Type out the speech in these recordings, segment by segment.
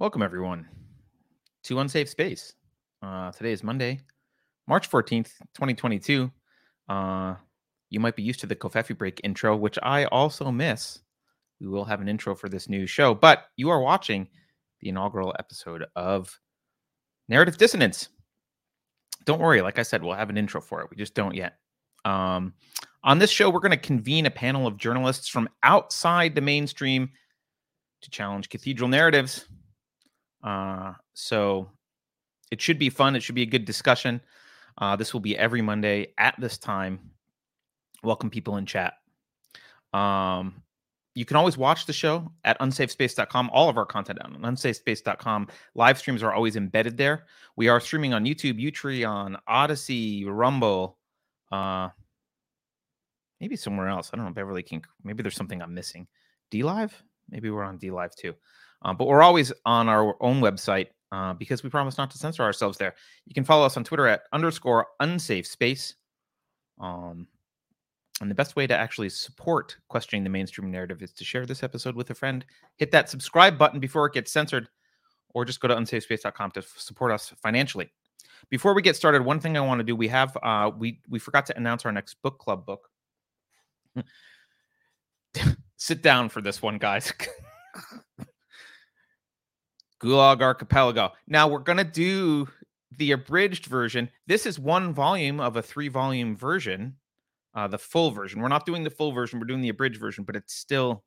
Welcome, everyone, to Unsafe Space. Uh, today is Monday, March 14th, 2022. Uh, you might be used to the Covfefe break intro, which I also miss. We will have an intro for this new show, but you are watching the inaugural episode of Narrative Dissonance. Don't worry, like I said, we'll have an intro for it. We just don't yet. Um, on this show, we're going to convene a panel of journalists from outside the mainstream to challenge cathedral narratives. Uh, so it should be fun. It should be a good discussion. Uh, this will be every Monday at this time. Welcome people in chat. Um, you can always watch the show at unsafespace.com. All of our content on unsafespace.com. Live streams are always embedded there. We are streaming on YouTube, Utreon, Odysee, Rumble, uh, maybe somewhere else. I don't know. Beverly King. Maybe there's something I'm missing. DLive? Maybe we're on DLive too. Um, but we're always on our own website uh, because we promise not to censor ourselves there. You can follow us on Twitter at underscore unsafe space. Um, and the best way to actually support questioning the mainstream narrative is to share this episode with a friend. Hit that subscribe button before it gets censored, or just go to unsafespace.com to support us financially. Before we get started, one thing I want to do we have uh, we we forgot to announce our next book club book. Sit down for this one, guys. Gulag Archipelago. Now we're gonna do the abridged version. This is one volume of a three volume version uh, the full version. We're not doing the full version. We're doing the abridged version, but it's still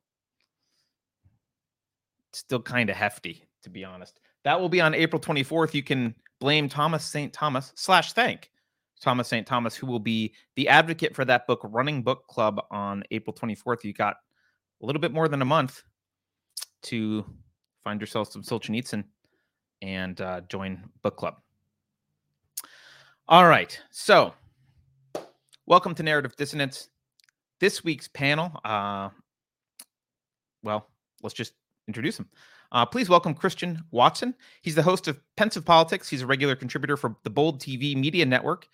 still kind of hefty, to be honest. That will be on April 24th. You can blame Thomas St. Thomas slash thank Thomas St. Thomas, who will be the advocate for that book, Running Book Club, on April 24th. You got a little bit more than a month to find yourself some Solzhenitsyn and uh, join book club. All right, so Welcome to Narrative Dissonance. This week's panel, uh, well, let's just introduce him. Uh, please welcome Christian Watson. He's the host of Pensive Politics. He's a regular contributor for the Bold TV Media Network.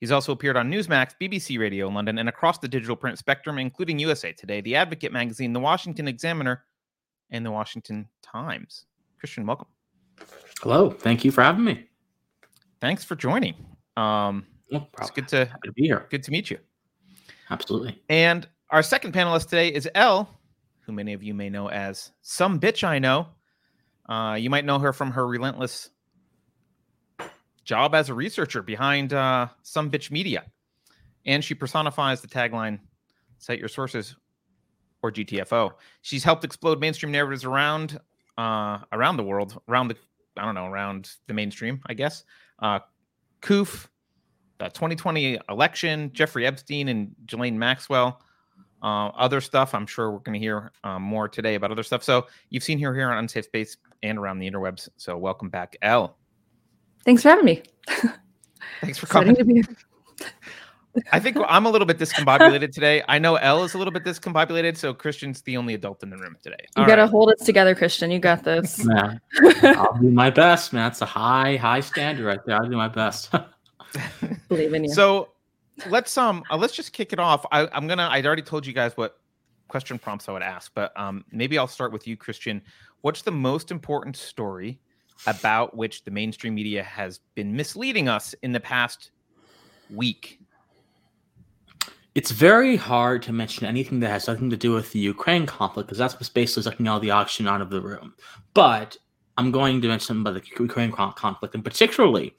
He's also appeared on Newsmax, BBC Radio London, and across the digital print spectrum, including USA Today, The Advocate magazine, The Washington Examiner, and The Washington Times. Christian, welcome. Hello. Thank you for having me. Thanks for joining. Um, no it's good to, to be here. Good to meet you. Absolutely. And our second panelist today is L, who many of you may know as Some Bitch I Know. Uh, you might know her from her relentless job as a researcher behind uh, Some Bitch Media. And she personifies the tagline Cite Your Sources or GTFO. She's helped explode mainstream narratives around uh, around the world, around the I don't know, around the mainstream, I guess. Uh, COOF, the 2020 election, Jeffrey Epstein and Ghislaine Maxwell. Uh, other stuff, I'm sure we're going to hear um, more today about other stuff. So you've seen her here on Unsafe Space and around the interwebs. So welcome back, L. Thanks for having me. Thanks for coming. I think I'm a little bit discombobulated today. I know L is a little bit discombobulated, so Christian's the only adult in the room today. All you got to right. hold us together, Christian. You got this. Man, I'll do my best, man. It's a high, high standard right there. I'll do my best. Believe in you. So let's um uh, let's just kick it off. I, I'm gonna. I'd already told you guys what question prompts I would ask, but um maybe I'll start with you, Christian. What's the most important story about which the mainstream media has been misleading us in the past week? It's very hard to mention anything that has nothing to do with the Ukraine conflict because that's what's basically sucking all the oxygen out of the room. But I'm going to mention about the Ukraine conflict, and particularly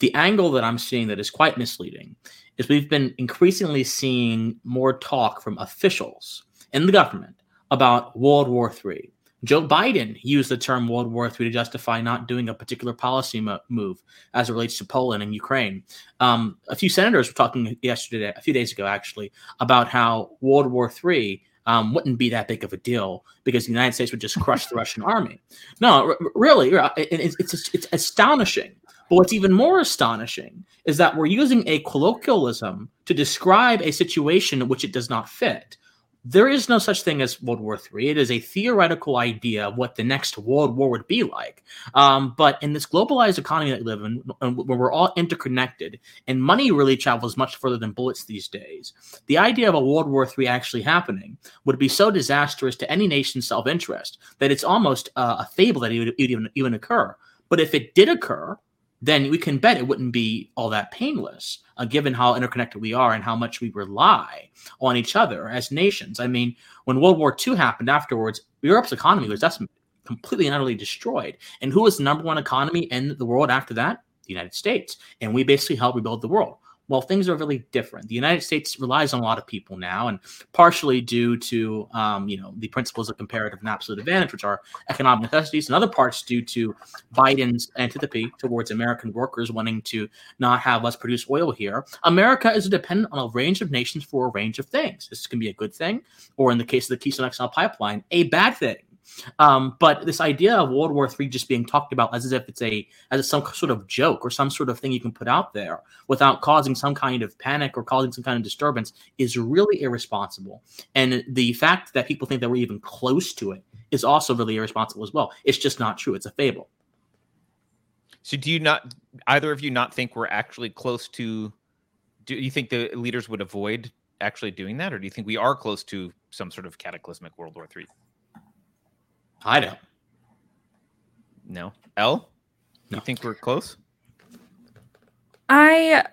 the angle that I'm seeing that is quite misleading is we've been increasingly seeing more talk from officials in the government about World War III. Joe Biden used the term World War III to justify not doing a particular policy mo- move as it relates to Poland and Ukraine. Um, a few senators were talking yesterday, a few days ago, actually, about how World War III um, wouldn't be that big of a deal because the United States would just crush the Russian army. No, r- really, it's, it's, it's astonishing but what's even more astonishing is that we're using a colloquialism to describe a situation in which it does not fit. There is no such thing as World War III. It is a theoretical idea of what the next World War would be like. Um, but in this globalized economy that we live in, where we're all interconnected and money really travels much further than bullets these days, the idea of a World War III actually happening would be so disastrous to any nation's self interest that it's almost uh, a fable that it would even, even occur. But if it did occur, then we can bet it wouldn't be all that painless, uh, given how interconnected we are and how much we rely on each other as nations. I mean, when World War II happened afterwards, Europe's economy was decimated, completely and utterly destroyed. And who was the number one economy in the world after that? The United States. And we basically helped rebuild the world well, things are really different. The United States relies on a lot of people now, and partially due to um, you know the principles of comparative and absolute advantage, which are economic necessities, and other parts due to Biden's antipathy towards American workers wanting to not have us produce oil here. America is dependent on a range of nations for a range of things. This can be a good thing, or in the case of the Keystone XL pipeline, a bad thing. Um, but this idea of World War III just being talked about as if it's a as some sort of joke or some sort of thing you can put out there without causing some kind of panic or causing some kind of disturbance is really irresponsible. And the fact that people think that we're even close to it is also really irresponsible as well. It's just not true. It's a fable. So do you not either of you not think we're actually close to do you think the leaders would avoid actually doing that or do you think we are close to some sort of cataclysmic World War III? I don't. No. L? No. You think we're close? I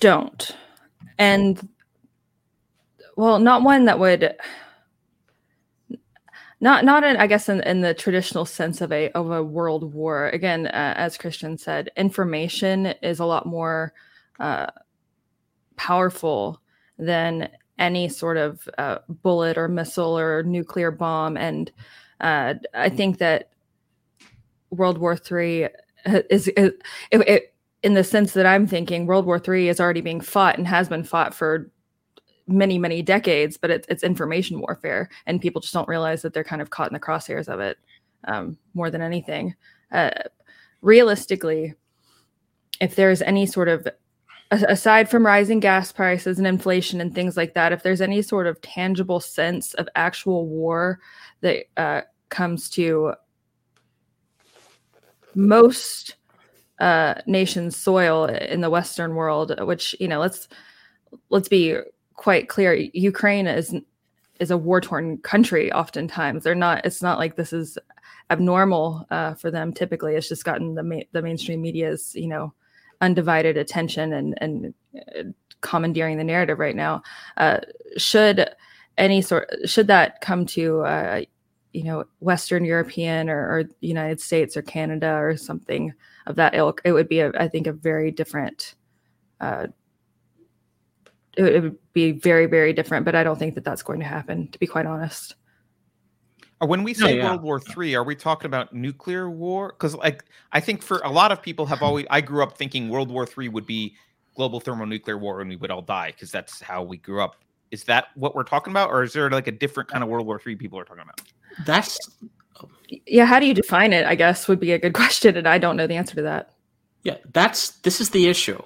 don't. And well, not one that would not not in, I guess in, in the traditional sense of a of a world war. Again, uh, as Christian said, information is a lot more uh, powerful than any sort of uh, bullet or missile or nuclear bomb, and uh, I think that World War III is, is it, it, in the sense that I'm thinking, World War III is already being fought and has been fought for many, many decades, but it's, it's information warfare, and people just don't realize that they're kind of caught in the crosshairs of it um, more than anything. Uh, realistically, if there's any sort of aside from rising gas prices and inflation and things like that, if there's any sort of tangible sense of actual war that uh, comes to most uh, nations' soil in the Western world, which you know, let's let's be quite clear. Ukraine is is a war torn country. Oftentimes, they're not. It's not like this is abnormal uh, for them. Typically, it's just gotten the ma- the mainstream media's you know undivided attention and and uh, commandeering the narrative right now. Uh, should any sort should that come to uh, you know Western European or, or United States or Canada or something of that ilk, it would be a, I think a very different. Uh, it, it would be very very different, but I don't think that that's going to happen. To be quite honest. Uh, when we say oh, yeah. World War Three, are we talking about nuclear war? Because like I think for a lot of people have always I grew up thinking World War Three would be global thermonuclear war and we would all die because that's how we grew up. Is that what we're talking about, or is there like a different kind of World War Three people are talking about? That's yeah. How do you define it? I guess would be a good question, and I don't know the answer to that. Yeah, that's this is the issue.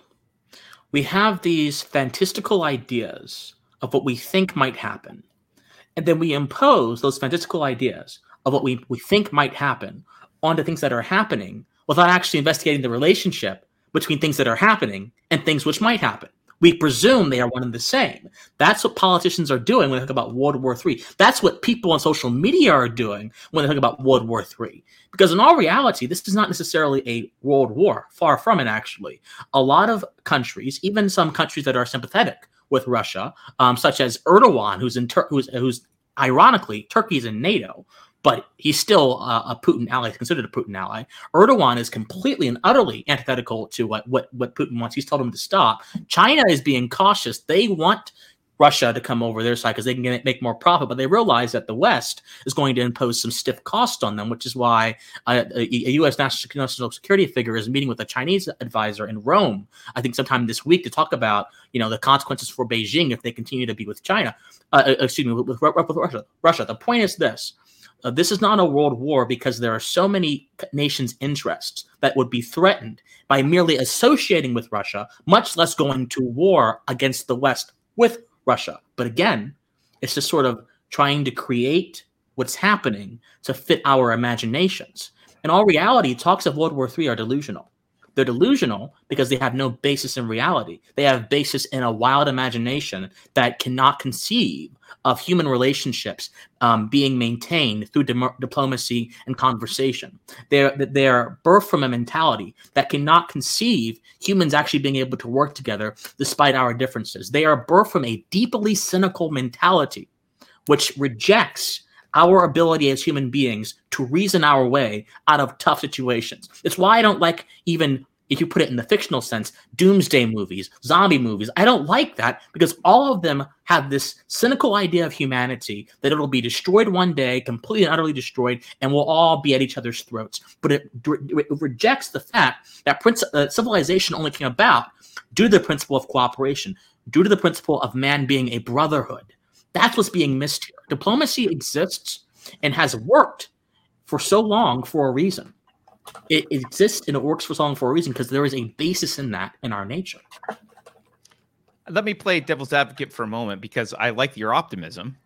We have these fantastical ideas of what we think might happen, and then we impose those fantastical ideas of what we, we think might happen onto things that are happening without actually investigating the relationship between things that are happening and things which might happen. We presume they are one and the same. That's what politicians are doing when they talk about World War III. That's what people on social media are doing when they talk about World War III. Because in all reality, this is not necessarily a world war. Far from it, actually. A lot of countries, even some countries that are sympathetic with Russia, um, such as Erdogan, who's in Tur- who's, who's ironically Turkey's in NATO, but he's still a, a Putin ally, considered a Putin ally. Erdogan is completely and utterly antithetical to what, what, what Putin wants. He's told him to stop. China is being cautious. They want Russia to come over their side because they can get, make more profit, but they realize that the West is going to impose some stiff cost on them, which is why a, a, a U.S. national security figure is meeting with a Chinese advisor in Rome, I think sometime this week, to talk about you know the consequences for Beijing if they continue to be with China. Uh, uh excuse me, with, with, with Russia. Russia. The point is this: uh, this is not a world war because there are so many nations' interests that would be threatened by merely associating with Russia, much less going to war against the West with Russia. But again, It's just sort of trying to create what's happening to fit our imaginations. In all reality, talks of World War III are delusional. They're delusional because they have no basis in reality. They have basis in a wild imagination that cannot conceive of human relationships um, being maintained through di- diplomacy and conversation. They're they're birthed from a mentality that cannot conceive humans actually being able to work together despite our differences. They are birthed from a deeply cynical mentality, which rejects our ability as human beings to reason our way out of tough situations. It's why I don't like even if you put it in the fictional sense, doomsday movies, zombie movies. I don't like that because all of them have this cynical idea of humanity that it'll be destroyed one day, completely and utterly destroyed, and we'll all be at each other's throats. But it, it rejects the fact that uh, civilization only came about due to the principle of cooperation, due to the principle of man being a brotherhood. That's what's being missed here. Diplomacy exists and has worked for so long for a reason. It, it exists and it works for so long for a reason because there is a basis in that in our nature. Let me play devil's advocate for a moment because I like your optimism,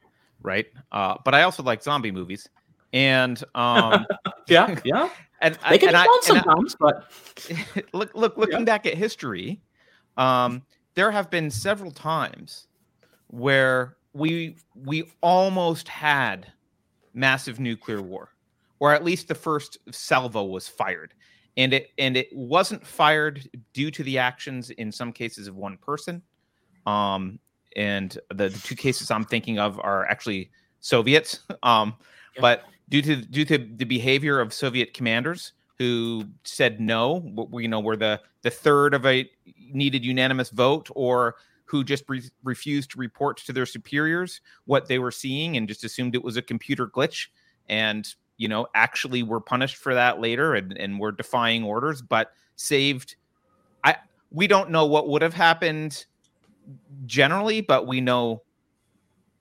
right? Uh, but I also like zombie movies, and um, yeah, yeah, and they can and be fun sometimes. I, but look, look, looking yeah. back at history, um, there have been several times where we we almost had massive nuclear war or at least the first salvo was fired. And it and it wasn't fired due to the actions in some cases of one person. Um and the, the two cases i'm thinking of are actually soviets. Um yep. but due to due to the behavior of soviet commanders who said no you know were the the third of a needed unanimous vote or who just re- refused to report to their superiors what they were seeing and just assumed it was a computer glitch and you know actually were punished for that later and, and were defying orders but saved i we don't know what would have happened generally but we know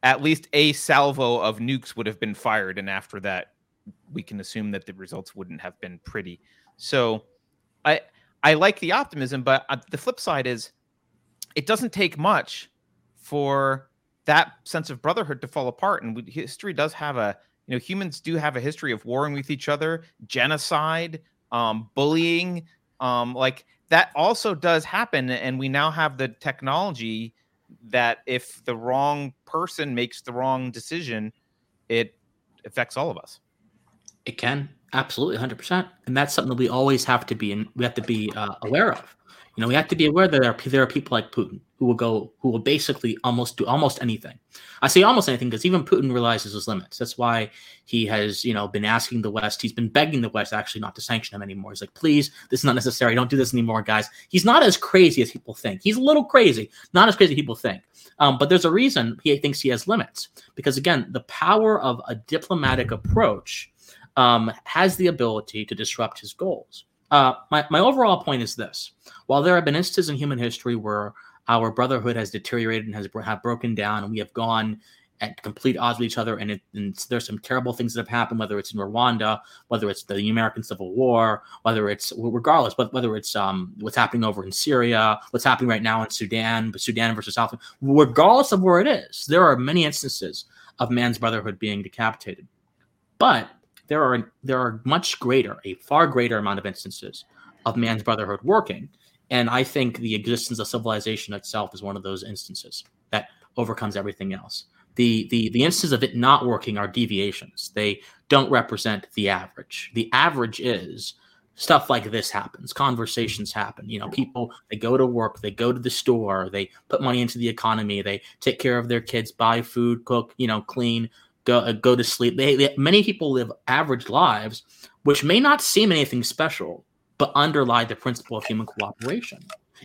at least a salvo of nukes would have been fired and after that we can assume that the results wouldn't have been pretty. So i i like the optimism but uh, the flip side is it doesn't take much for that sense of brotherhood to fall apart. And history does have a, you know, humans do have a history of warring with each other, genocide, um, bullying. Um, like that also does happen. And we now have the technology that if the wrong person makes the wrong decision, it affects all of us. It can absolutely 100%. And that's something that we always have to be, and we have to be uh, aware of. You know, we have to be aware that there are, there are people like Putin who will go, who will basically almost do almost anything. I say almost anything because even Putin realizes his limits. That's why he has, you know, been asking the West. He's been begging the West actually not to sanction him anymore. He's like, please, this is not necessary. Don't do this anymore, guys. He's not as crazy as people think. He's a little crazy, not as crazy as people think. Um, but there's a reason he thinks he has limits because again, the power of a diplomatic approach um, has the ability to disrupt his goals. Uh, my, my overall point is this. While there have been instances in human history where our brotherhood has deteriorated and has have broken down and we have gone at complete odds with each other and, it, and there's some terrible things that have happened whether it's in rwanda whether it's the american civil war whether it's regardless but whether it's um, what's happening over in syria what's happening right now in sudan sudan versus south regardless of where it is there are many instances of man's brotherhood being decapitated. But there are there are much greater, a far greater amount of instances of man's brotherhood working. And I think the existence of civilization itself is one of those instances that overcomes everything else. The, the, the instances of it not working are deviations. They don't represent the average. The average is stuff like this happens conversations happen you know people they go to work they go to the store they put money into the economy they take care of their kids buy food cook you know clean go uh, go to sleep. They, they, many people live average lives, which may not seem anything special, but underlie the principle of human cooperation.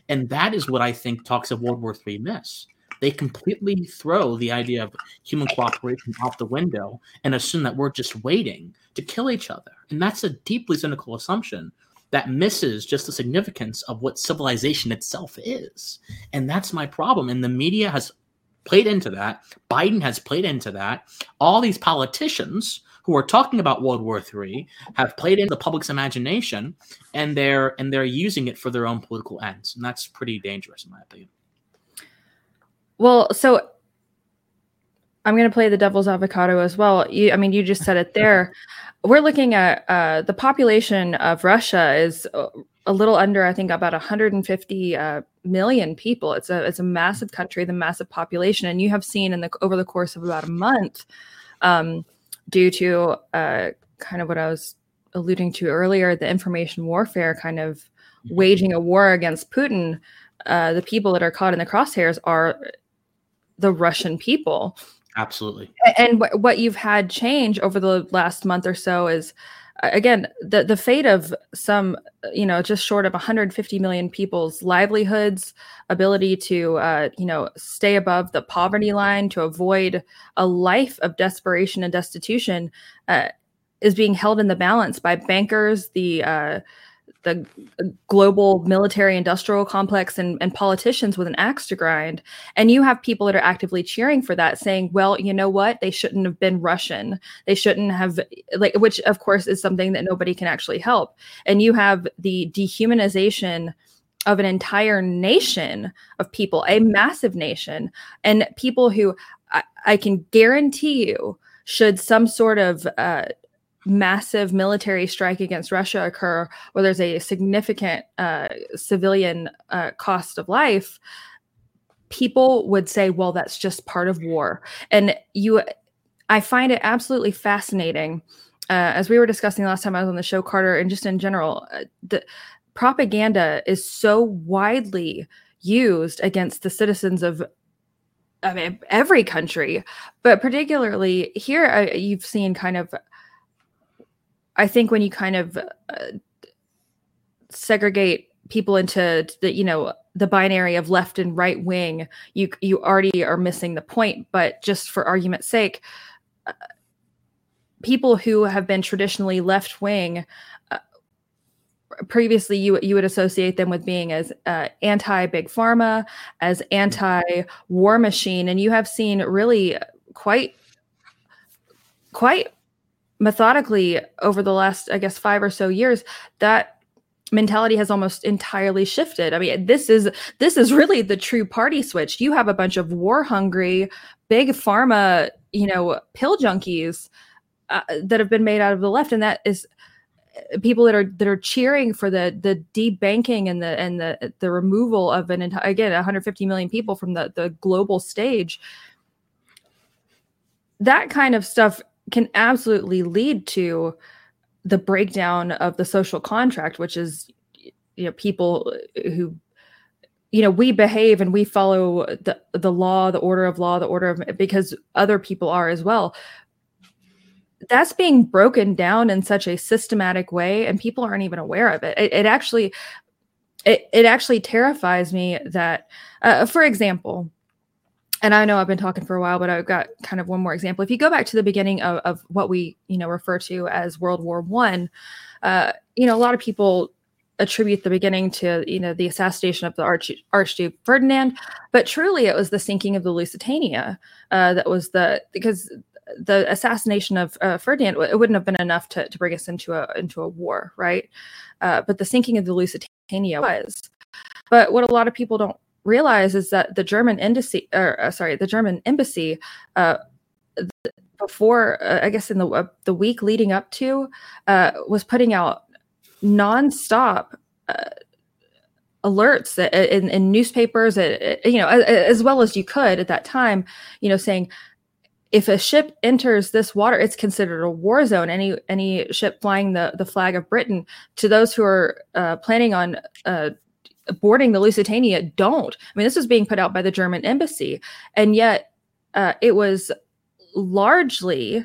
And that is what I think talks of World War III miss. They completely throw the idea of human cooperation out the window and assume that we're just waiting to kill each other. And that's a deeply cynical assumption that misses just the significance of what civilization itself is. And that's my problem. And the media has played into that. Biden has played into that. All these politicians who are talking about World War III have played into the public's imagination, and they're and they're using it for their own political ends, and that's pretty dangerous, in my opinion. Well, so I'm going to play the devil's avocado as well. You, I mean, you just said it there. We're looking at uh, the population of Russia is a little under, I think, about 150 uh, million people. It's a it's a massive country, the massive population, and you have seen in the over the course of about a month, um, due to uh, kind of what I was alluding to earlier, the information warfare, kind of mm-hmm. waging a war against Putin. Uh, the people that are caught in the crosshairs are the Russian people. Absolutely. And what you've had change over the last month or so is again the the fate of some you know just short of 150 million people's livelihoods ability to uh, you know stay above the poverty line to avoid a life of desperation and destitution uh, is being held in the balance by bankers the uh, the global military industrial complex and, and politicians with an axe to grind. And you have people that are actively cheering for that, saying, well, you know what? They shouldn't have been Russian. They shouldn't have, like, which of course is something that nobody can actually help. And you have the dehumanization of an entire nation of people, a massive nation, and people who I, I can guarantee you, should some sort of uh, massive military strike against Russia occur, where there's a significant uh, civilian uh, cost of life, people would say, "Well, that's just part of war." And you, I find it absolutely fascinating. Uh, as we were discussing last time I was on the show, Carter, and just in general, uh, the propaganda is so widely used against the citizens of I mean, every country, but particularly here, uh, you've seen kind of I think when you kind of uh, segregate people into the you know the binary of left and right wing, you you already are missing the point. But just for argument's sake, uh, people who have been traditionally left wing. Uh, previously, you you would associate them with being as uh, anti big pharma, as anti war machine, and you have seen really quite quite methodically over the last i guess five or so years that mentality has almost entirely shifted. I mean this is this is really the true party switch. You have a bunch of war hungry big pharma you know pill junkies uh, that have been made out of the left and that is uh, people that are that are cheering for the the debanking and the and the the removal of an entire again 150 million people from the the global stage. That kind of stuff can absolutely lead to the breakdown of the social contract, which is you know people who you know we behave and we follow the the law, the order of law, the order of because other people are as well. That's being broken down in such a systematic way, and people aren't even aware of it. It, it actually, it, it actually terrifies me that, uh, for example, and I know I've been talking for a while, but I've got kind of one more example. If you go back to the beginning of, of what we, you know, refer to as World War One, uh, you know, a lot of people attribute the beginning to, you know, the assassination of the Arch- Archduke Ferdinand, but truly it was the sinking of the Lusitania uh, that was the because the assassination of uh, Ferdinand it wouldn't have been enough to, to bring us into a into a war, right? Uh, but the sinking of the Lusitania was. But what a lot of people don't realize is that the German embassy, or uh, sorry, the German embassy, uh, th- before uh, I guess in the uh, the week leading up to, uh, was putting out nonstop uh, alerts in, in newspapers, you know, as, as well as you could at that time, you know, saying if a ship enters this water, it's considered a war zone. Any any ship flying the the flag of Britain, to those who are uh, planning on uh, boarding the Lusitania don't. I mean, this was being put out by the German embassy, and yet uh, it was largely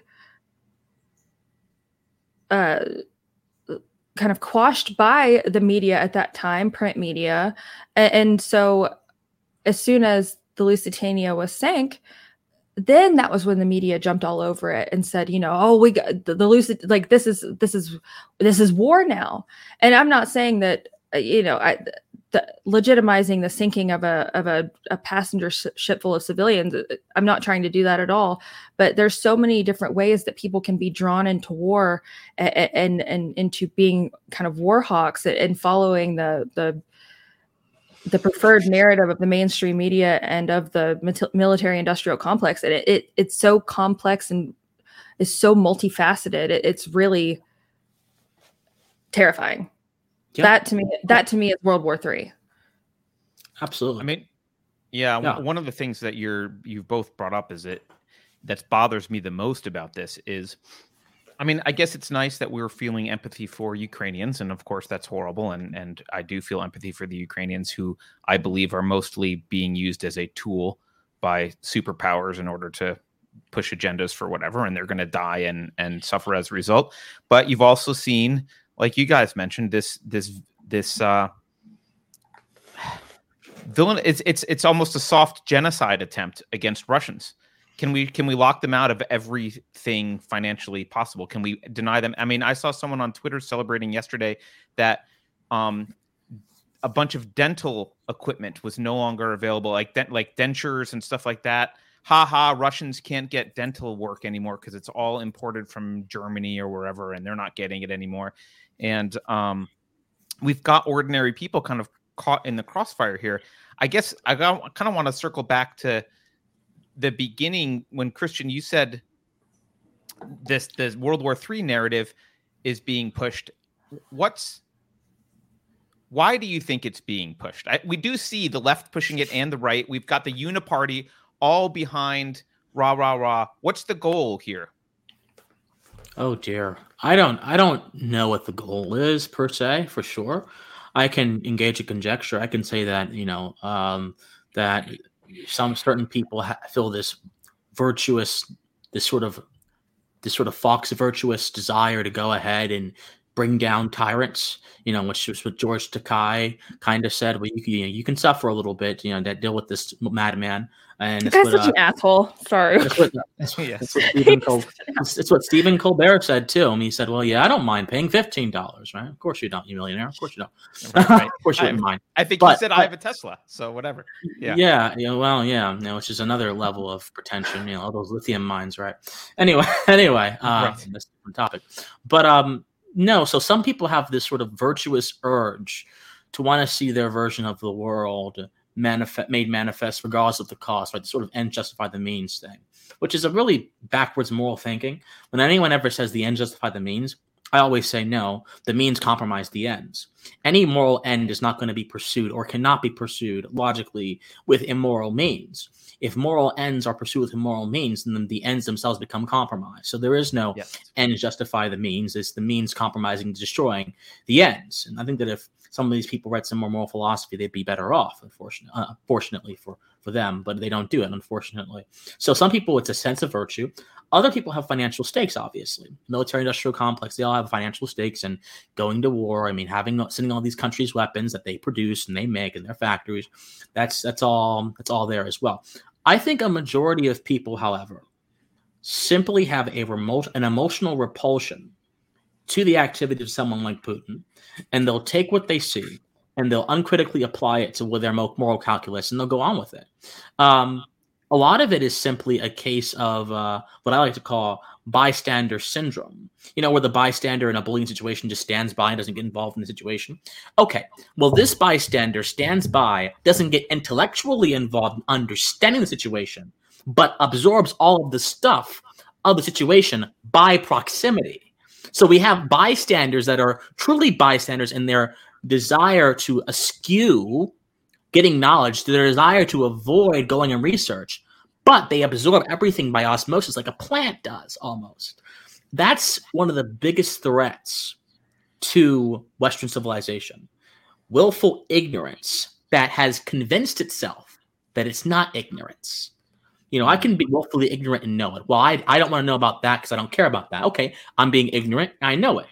uh, kind of quashed by the media at that time, print media, and, and so as soon as the Lusitania was sank, then that was when the media jumped all over it and said, you know, oh, we got the, the lucid like this is this is this is war now. And I'm not saying that uh, you know, I the, legitimizing the sinking of a of a, a passenger ship full of civilians. Uh, I'm not trying to do that at all. But there's so many different ways that people can be drawn into war and and, and into being kind of war hawks and following the the the preferred narrative of the mainstream media and of the military industrial complex and it, it it's so complex and is so multifaceted it, it's really terrifying yep. that to me that to me is world war three absolutely i mean yeah, yeah, one of the things that you're you've both brought up is it that bothers me the most about this is I mean, I guess it's nice that we're feeling empathy for Ukrainians, and of course that's horrible. And and I do feel empathy for the Ukrainians who I believe are mostly being used as a tool by superpowers in order to push agendas for whatever, and they're going to die and and suffer as a result. But you've also seen, like you guys mentioned, this this this uh, villain it's it's it's almost a soft genocide attempt against Russians. Can we can we lock them out of everything financially possible? Can we deny them? I mean, I saw someone on Twitter celebrating yesterday that um a bunch of dental equipment was no longer available, like de- like dentures and stuff like that. Ha ha! Russians can't get dental work anymore because it's all imported from Germany or wherever, and they're not getting it anymore. And um, we've got ordinary people kind of caught in the crossfire here. I guess I kind of want to circle back to the beginning when Christian, you said this the World War III narrative is being pushed. What's why do you think it's being pushed? I, we do see the left pushing it and the right. We've got the uniparty all behind rah rah rah. What's the goal here? Oh dear, I don't I don't know what the goal is per se for sure. I can engage a conjecture. I can say that you know um, that some certain people ha- feel this virtuous, this sort of this sort of fox virtuous desire to go ahead and bring down tyrants, you know, which was what George Takei kind of said. Well, you can, you, know, you can suffer a little bit, you know, that deal with this madman. And this guy's such uh, an asshole. Sorry. That's what, that's, that's what Stephen Col- it's what Stephen Colbert said too. And he said, "Well, yeah, I don't mind paying fifteen dollars, right? Of course you don't, you millionaire. Of course you don't. Right, right. of course you don't mind. I think but, you said I have a Tesla, so whatever. Yeah. Yeah. Yeah. Well, yeah. You know, which is another level of pretension. You know, all those lithium mines, right? Anyway, anyway, uh, right. that's a different topic. But um, no. So some people have this sort of virtuous urge to want to see their version of the world manifest made manifest regardless of the cost, right? sort of end justify the means thing, which is a really backwards moral thinking. When anyone ever says the end justify the means, I always say no, the means compromise the ends. Any moral end is not going to be pursued or cannot be pursued logically with immoral means. If moral ends are pursued with immoral means, then the ends themselves become compromised. So there is no yes. ends justify the means. It's the means compromising, destroying the ends. And I think that if some of these people read some more moral philosophy, they'd be better off. Unfortunately, uh, fortunately for them, but they don't do it. Unfortunately, so some people it's a sense of virtue. Other people have financial stakes. Obviously, military industrial complex. They all have financial stakes and going to war. I mean, having sending all these countries weapons that they produce and they make in their factories. That's that's all that's all there as well. I think a majority of people, however, simply have a remote an emotional repulsion to the activity of someone like Putin, and they'll take what they see and they'll uncritically apply it to with their moral calculus, and they'll go on with it. Um, a lot of it is simply a case of uh, what I like to call bystander syndrome. You know, where the bystander in a bullying situation just stands by and doesn't get involved in the situation. Okay, well, this bystander stands by, doesn't get intellectually involved in understanding the situation, but absorbs all of the stuff of the situation by proximity. So we have bystanders that are truly bystanders in their desire to eschew getting knowledge, their desire to avoid going and research, but they absorb everything by osmosis like a plant does almost. That's one of the biggest threats to Western civilization. Willful ignorance that has convinced itself that it's not ignorance. You know, I can be willfully ignorant and know it. Well, I, I don't want to know about that because I don't care about that. Okay, I'm being ignorant. I know it.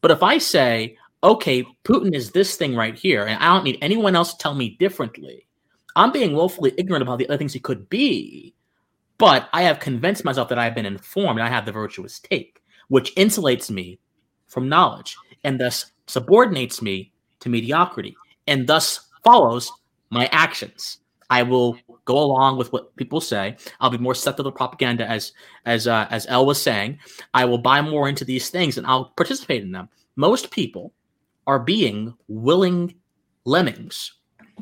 But if I say, okay, Putin is this thing right here, and I don't need anyone else to tell me differently, I'm being willfully ignorant about the other things he could be. But I have convinced myself that I have been informed and I have the virtuous take, which insulates me from knowledge and thus subordinates me to mediocrity and thus follows my actions. I will go along with what people say. I'll be more susceptible to propaganda, as as uh, as L was saying. I will buy more into these things and I'll participate in them. Most people are being willing lemmings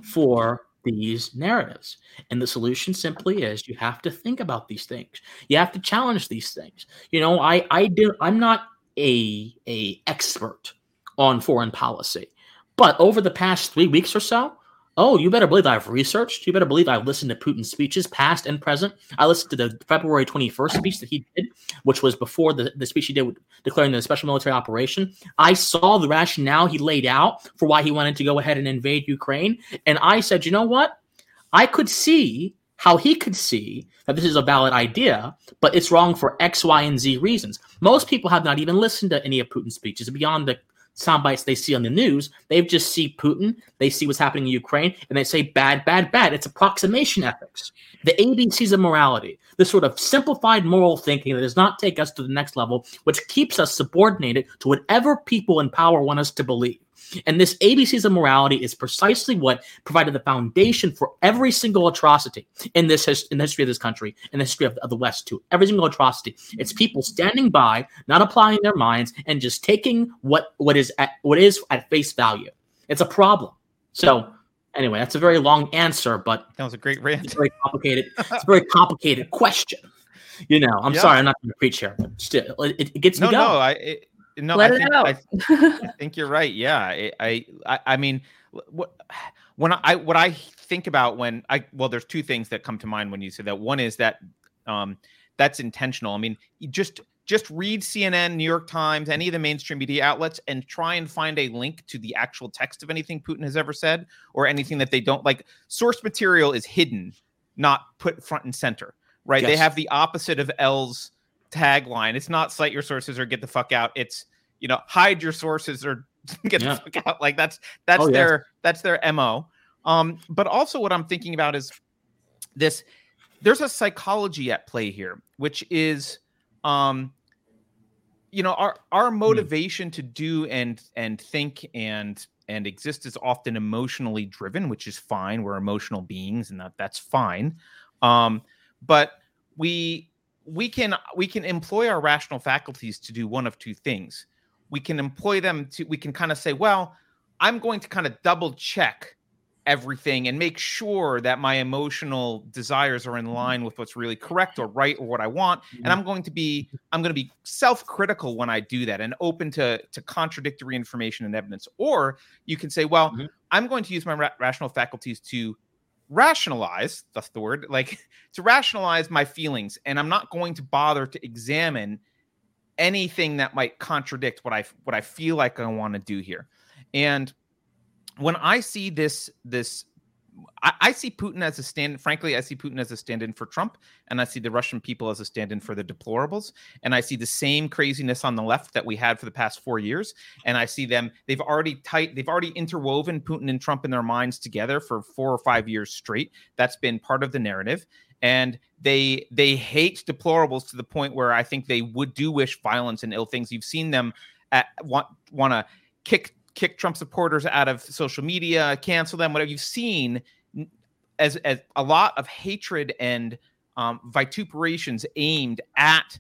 for these narratives. And the solution simply is you have to think about these things. You have to challenge these things. You know, I I do I'm not a a expert on foreign policy. But over the past 3 weeks or so, Oh, you better believe I've researched. You better believe I've listened to Putin's speeches, past and present. I listened to the February 21st speech that he did, which was before the, the speech he did declaring the special military operation. I saw the rationale he laid out for why he wanted to go ahead and invade Ukraine. And I said, you know what? I could see how he could see that this is a valid idea, but it's wrong for X, Y, and Z reasons. Most people have not even listened to any of Putin's speeches beyond the sound bites they see on the news. They just see Putin, they see what's happening in Ukraine, and they say bad, bad, bad. It's approximation ethics, the ABCs of morality, this sort of simplified moral thinking that does not take us to the next level, which keeps us subordinated to whatever people in power want us to believe. And this ABCs of morality is precisely what provided the foundation for every single atrocity in this his, in the history of this country, in the history of, of the West too. Every single atrocity. It's people standing by, not applying their minds, and just taking what what is at what is at face value. It's a problem. So anyway, that's a very long answer, but that was a great rant. It's very complicated. it's a very complicated question. You know, I'm yeah. sorry, I'm not going to preach here, but still, it, it gets no, me going. No, I, it, no, Let I it think, out. I, I think you're right. Yeah, I, I, I mean, what when I what I think about when I well, there's two things that come to mind when you say that. One is that um, that's intentional. I mean, just just read CNN, New York Times, any of the mainstream media outlets, and try and find a link to the actual text of anything Putin has ever said or anything that they don't like. Source material is hidden, not put front and center. Right? Yes. They have the opposite of L's tagline. It's not cite your sources or get the fuck out. It's you know hide your sources or get yeah. the fuck out. Like that's that's oh, their that's their mo. Um, but also what I'm thinking about is this. There's a psychology at play here, which is, um, you know, our our hmm. motivation mm. to do and and think and and exist is often emotionally driven, which is fine. We're emotional beings, and that that's fine. Um, but we we can we can employ our rational faculties to do one of two things we can employ them to we can kind of say well i'm going to kind of double check everything and make sure that my emotional desires are in mm-hmm. line with what's really correct or right or what i want and mm-hmm. i'm going to be i'm going to be self-critical when i do that and open to to contradictory information and evidence or you can say well mm-hmm. i'm going to use my ra- rational faculties to rationalize that's the word like to rationalize my feelings and i'm not going to bother to examine anything that might contradict what i what i feel like i want to do here. And when i see this this I, I, see Putin as a stand. Frankly, I see Putin as a stand-in for Trump, and I see the Russian people as a stand-in for the deplorables. And I see the same craziness on the left that we had for the past four years. And I see them; they've already tight, they've already interwoven Putin and Trump in their minds together for four or five years straight. That's been part of the narrative. And they they hate deplorables to the point where I think they would do wish violence and ill things. You've seen them at, want want to kick kick Trump supporters out of social media, cancel them, whatever. You've seen as as a lot of hatred and um, vituperations aimed at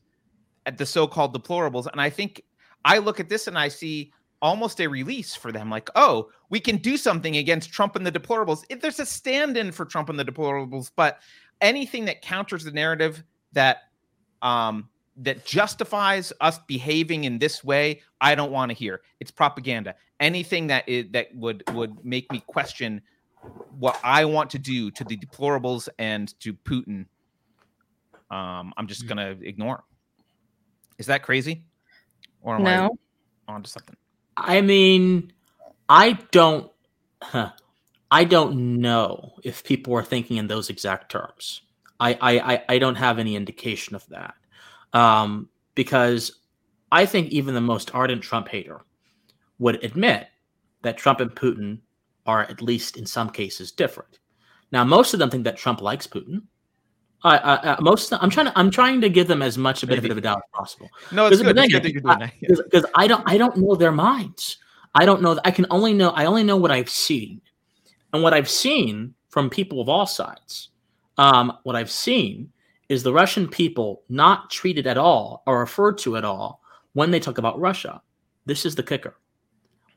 at the so-called deplorables, and I think I look at this and I see almost a release for them. Like oh we can do something against trump and the deplorables. If there's a stand-in for trump and the deplorables but anything that counters the narrative that um that justifies us behaving in this way i don't want to hear it's propaganda anything that is, that would would make me question what I want to do to the deplorables and to Putin, um, I'm just gonna ignore. Is that crazy? Or am no. I onto something? I mean, I don't. Huh, I don't know if people are thinking in those exact terms. I I I don't have any indication of that, um, because I think even the most ardent Trump hater would admit that Trump and Putin are at least in some cases different. Now, most of them think that Trump likes Putin. I, I, I most I'm trying to I'm trying to give them as much a benefit of a doubt as possible. No, it's good. It's good that you're doing that because I don't I don't know their minds. I don't know. I can only know I only know what I've seen, and what I've seen from people of all sides. Um, what I've seen is the Russian people not treated at all or referred to at all when they talk about Russia. This is the kicker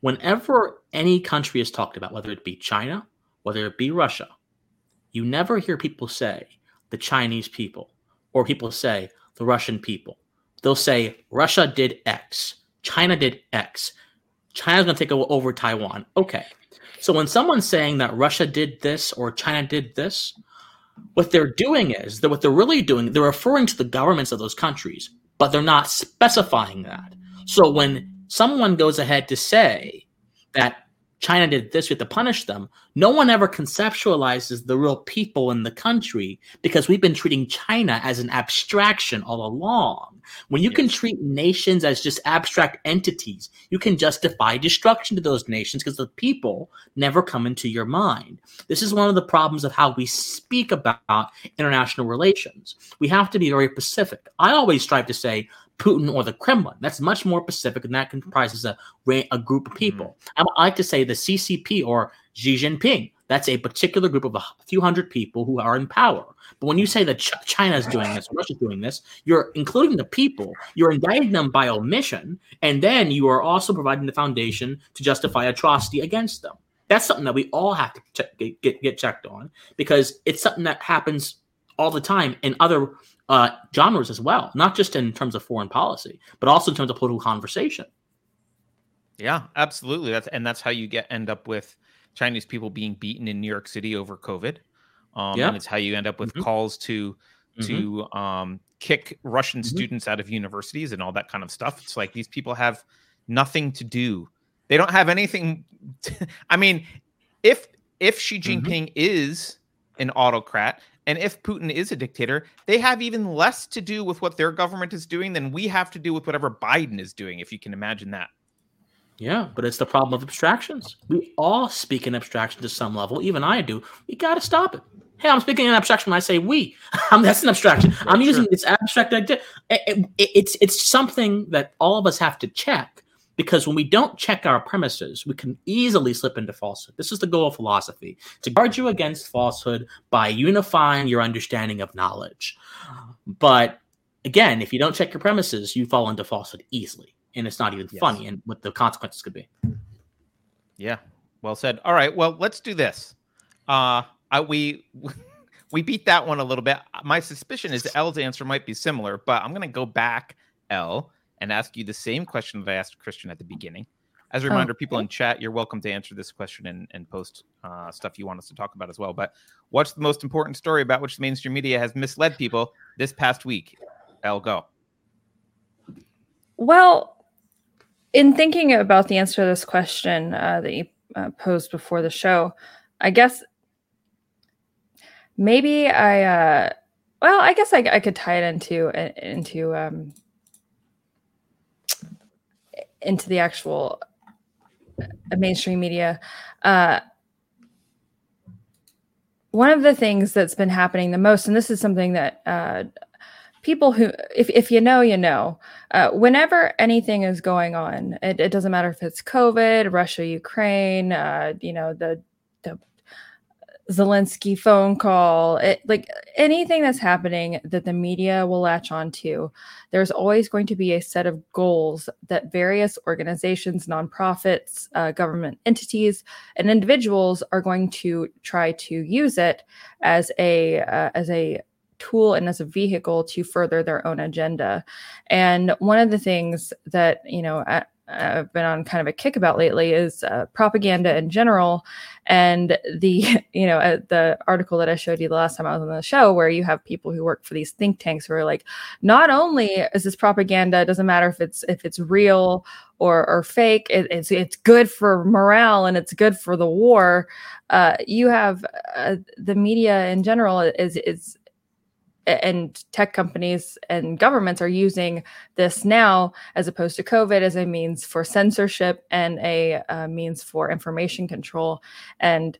whenever any country is talked about, whether it be China, whether it be Russia, you never hear people say the Chinese people or people say the Russian people. They'll say Russia did X, China did X, China's going to take over Taiwan. Okay. So when someone's saying that Russia did this or China did this, what they're doing is that what they're really doing, they're referring to the governments of those countries, but they're not specifying that. So when someone goes ahead to say that China did this, we have to punish them. No one ever conceptualizes the real people in the country because we've been treating China as an abstraction all along. When you yes. can treat nations as just abstract entities, you can justify destruction to those nations because the people never come into your mind. This is one of the problems of how we speak about international relations. We have to be very specific. I always strive to say, Putin or the Kremlin. That's much more specific, and that comprises a, a group of people. Mm-hmm. I like to say the CCP or Xi Jinping. That's a particular group of a few hundred people who are in power. But when you say that Ch- China is doing this, Russia's doing this, you're including the people, you're indicting them by omission, and then you are also providing the foundation to justify atrocity against them. That's something that we all have to check, get, get checked on because it's something that happens all the time in other uh, genres as well, not just in terms of foreign policy, but also in terms of political conversation. Yeah, absolutely. That's and that's how you get end up with Chinese people being beaten in New York City over COVID. Um, yeah. and it's how you end up with mm-hmm. calls to to mm-hmm. um, kick Russian mm-hmm. students out of universities and all that kind of stuff. It's like these people have nothing to do. They don't have anything. To, I mean, if if Xi mm-hmm. Jinping is an autocrat, and if Putin is a dictator, they have even less to do with what their government is doing than we have to do with whatever Biden is doing, if you can imagine that. Yeah, but it's the problem of abstractions. We all speak in abstraction to some level. Even I do. We got to stop it. Hey, I'm speaking in abstraction when I say we. that's an abstraction. I'm using this abstract idea. It, it, it's it's something that all of us have to check because when we don't check our premises, we can easily slip into falsehood. This is the goal of philosophy to guard you against falsehood by unifying your understanding of knowledge. But again, if you don't check your premises, you fall into falsehood easily. And it's not even yes. funny and what the consequences could be. Yeah. Well said. All right. Well, let's do this. Uh I, we we beat that one a little bit. My suspicion is L's answer might be similar, but I'm going to go back L and ask you the same question that I asked Christian at the beginning. As a reminder, oh, people in chat, you're welcome to answer this question and, and post uh, stuff you want us to talk about as well. But what's the most important story about which the mainstream media has misled people this past week? I'll go. Well, in thinking about the answer to this question uh, that you uh, posed before the show, I guess maybe I, uh, well, I guess I, I could tie it into into um, into the actual uh, mainstream media. Uh, one of the things that's been happening the most, and this is something that uh, people who, if, if you know, you know, uh, whenever anything is going on, it, it, doesn't matter if it's COVID, Russia, Ukraine, uh, you know, the the Zelensky phone call, it, like anything that's happening that the media will latch onto, there's always going to be a set of goals that various organizations, nonprofits, uh, government entities, and individuals are going to try to use it as a uh, as a tool and as a vehicle to further their own agenda. And one of the things that you know I've been on kind of a kick about lately is uh, propaganda in general, and the you know uh, the article that I showed you the last time I was on the show, where you have people who work for these think tanks who are like, not only is this propaganda, it doesn't matter if it's if it's real or or fake, it, it's it's good for morale and it's good for the war. Uh, you have uh, the media in general is is and tech companies and governments are using this now as opposed to covid as a means for censorship and a uh, means for information control and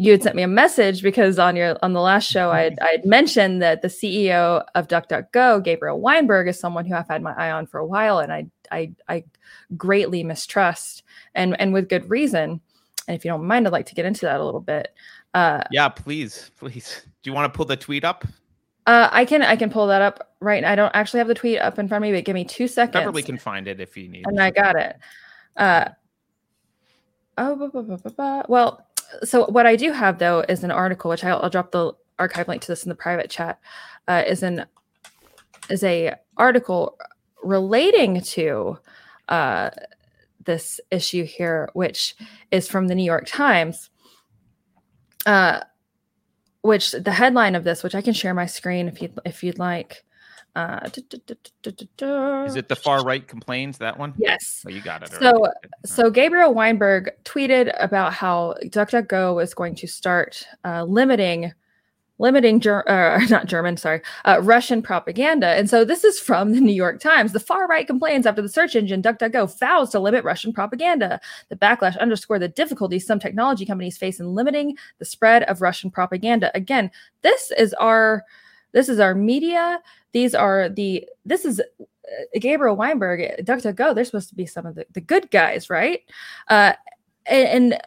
you had sent me a message because on your on the last show I had mentioned that the CEO of DuckDuckGo, Gabriel Weinberg, is someone who I've had my eye on for a while, and I I, I greatly mistrust, and and with good reason. And if you don't mind, I'd like to get into that a little bit. Uh, yeah, please, please. Do you want to pull the tweet up? Uh, I can I can pull that up right. I don't actually have the tweet up in front of me, but give me two seconds. Beverly can find it if you need. And I got it. Uh, oh, well, so what I do have though is an article, which I'll, I'll drop the archive link to this in the private chat. Uh, is an is a article relating to uh, this issue here, which is from the New York Times. Uh, which the headline of this, which I can share my screen if you if you'd like. Uh, Is it the far right complains that one? Yes. Oh, you got it. So, so Gabriel Weinberg tweeted about how DuckDuckGo is going to start uh, limiting limiting Ger- uh, not German, sorry, uh, Russian propaganda. And so this is from the New York Times. The far right complains after the search engine DuckDuckGo vows to limit Russian propaganda. The backlash underscored the difficulties some technology companies face in limiting the spread of Russian propaganda. Again, this is our this is our media. These are the this is uh, Gabriel Weinberg, DuckDuckGo. They're supposed to be some of the, the good guys, right? Uh, and, and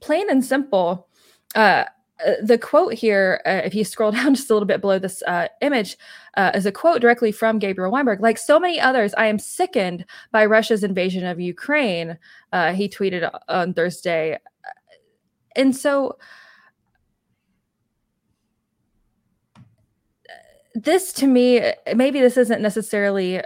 plain and simple. Uh, uh, the quote here, uh, if you scroll down just a little bit below this uh, image, uh, is a quote directly from Gabriel Weinberg. Like so many others, I am sickened by Russia's invasion of Ukraine. Uh, he tweeted on Thursday, and so this to me, maybe this isn't necessarily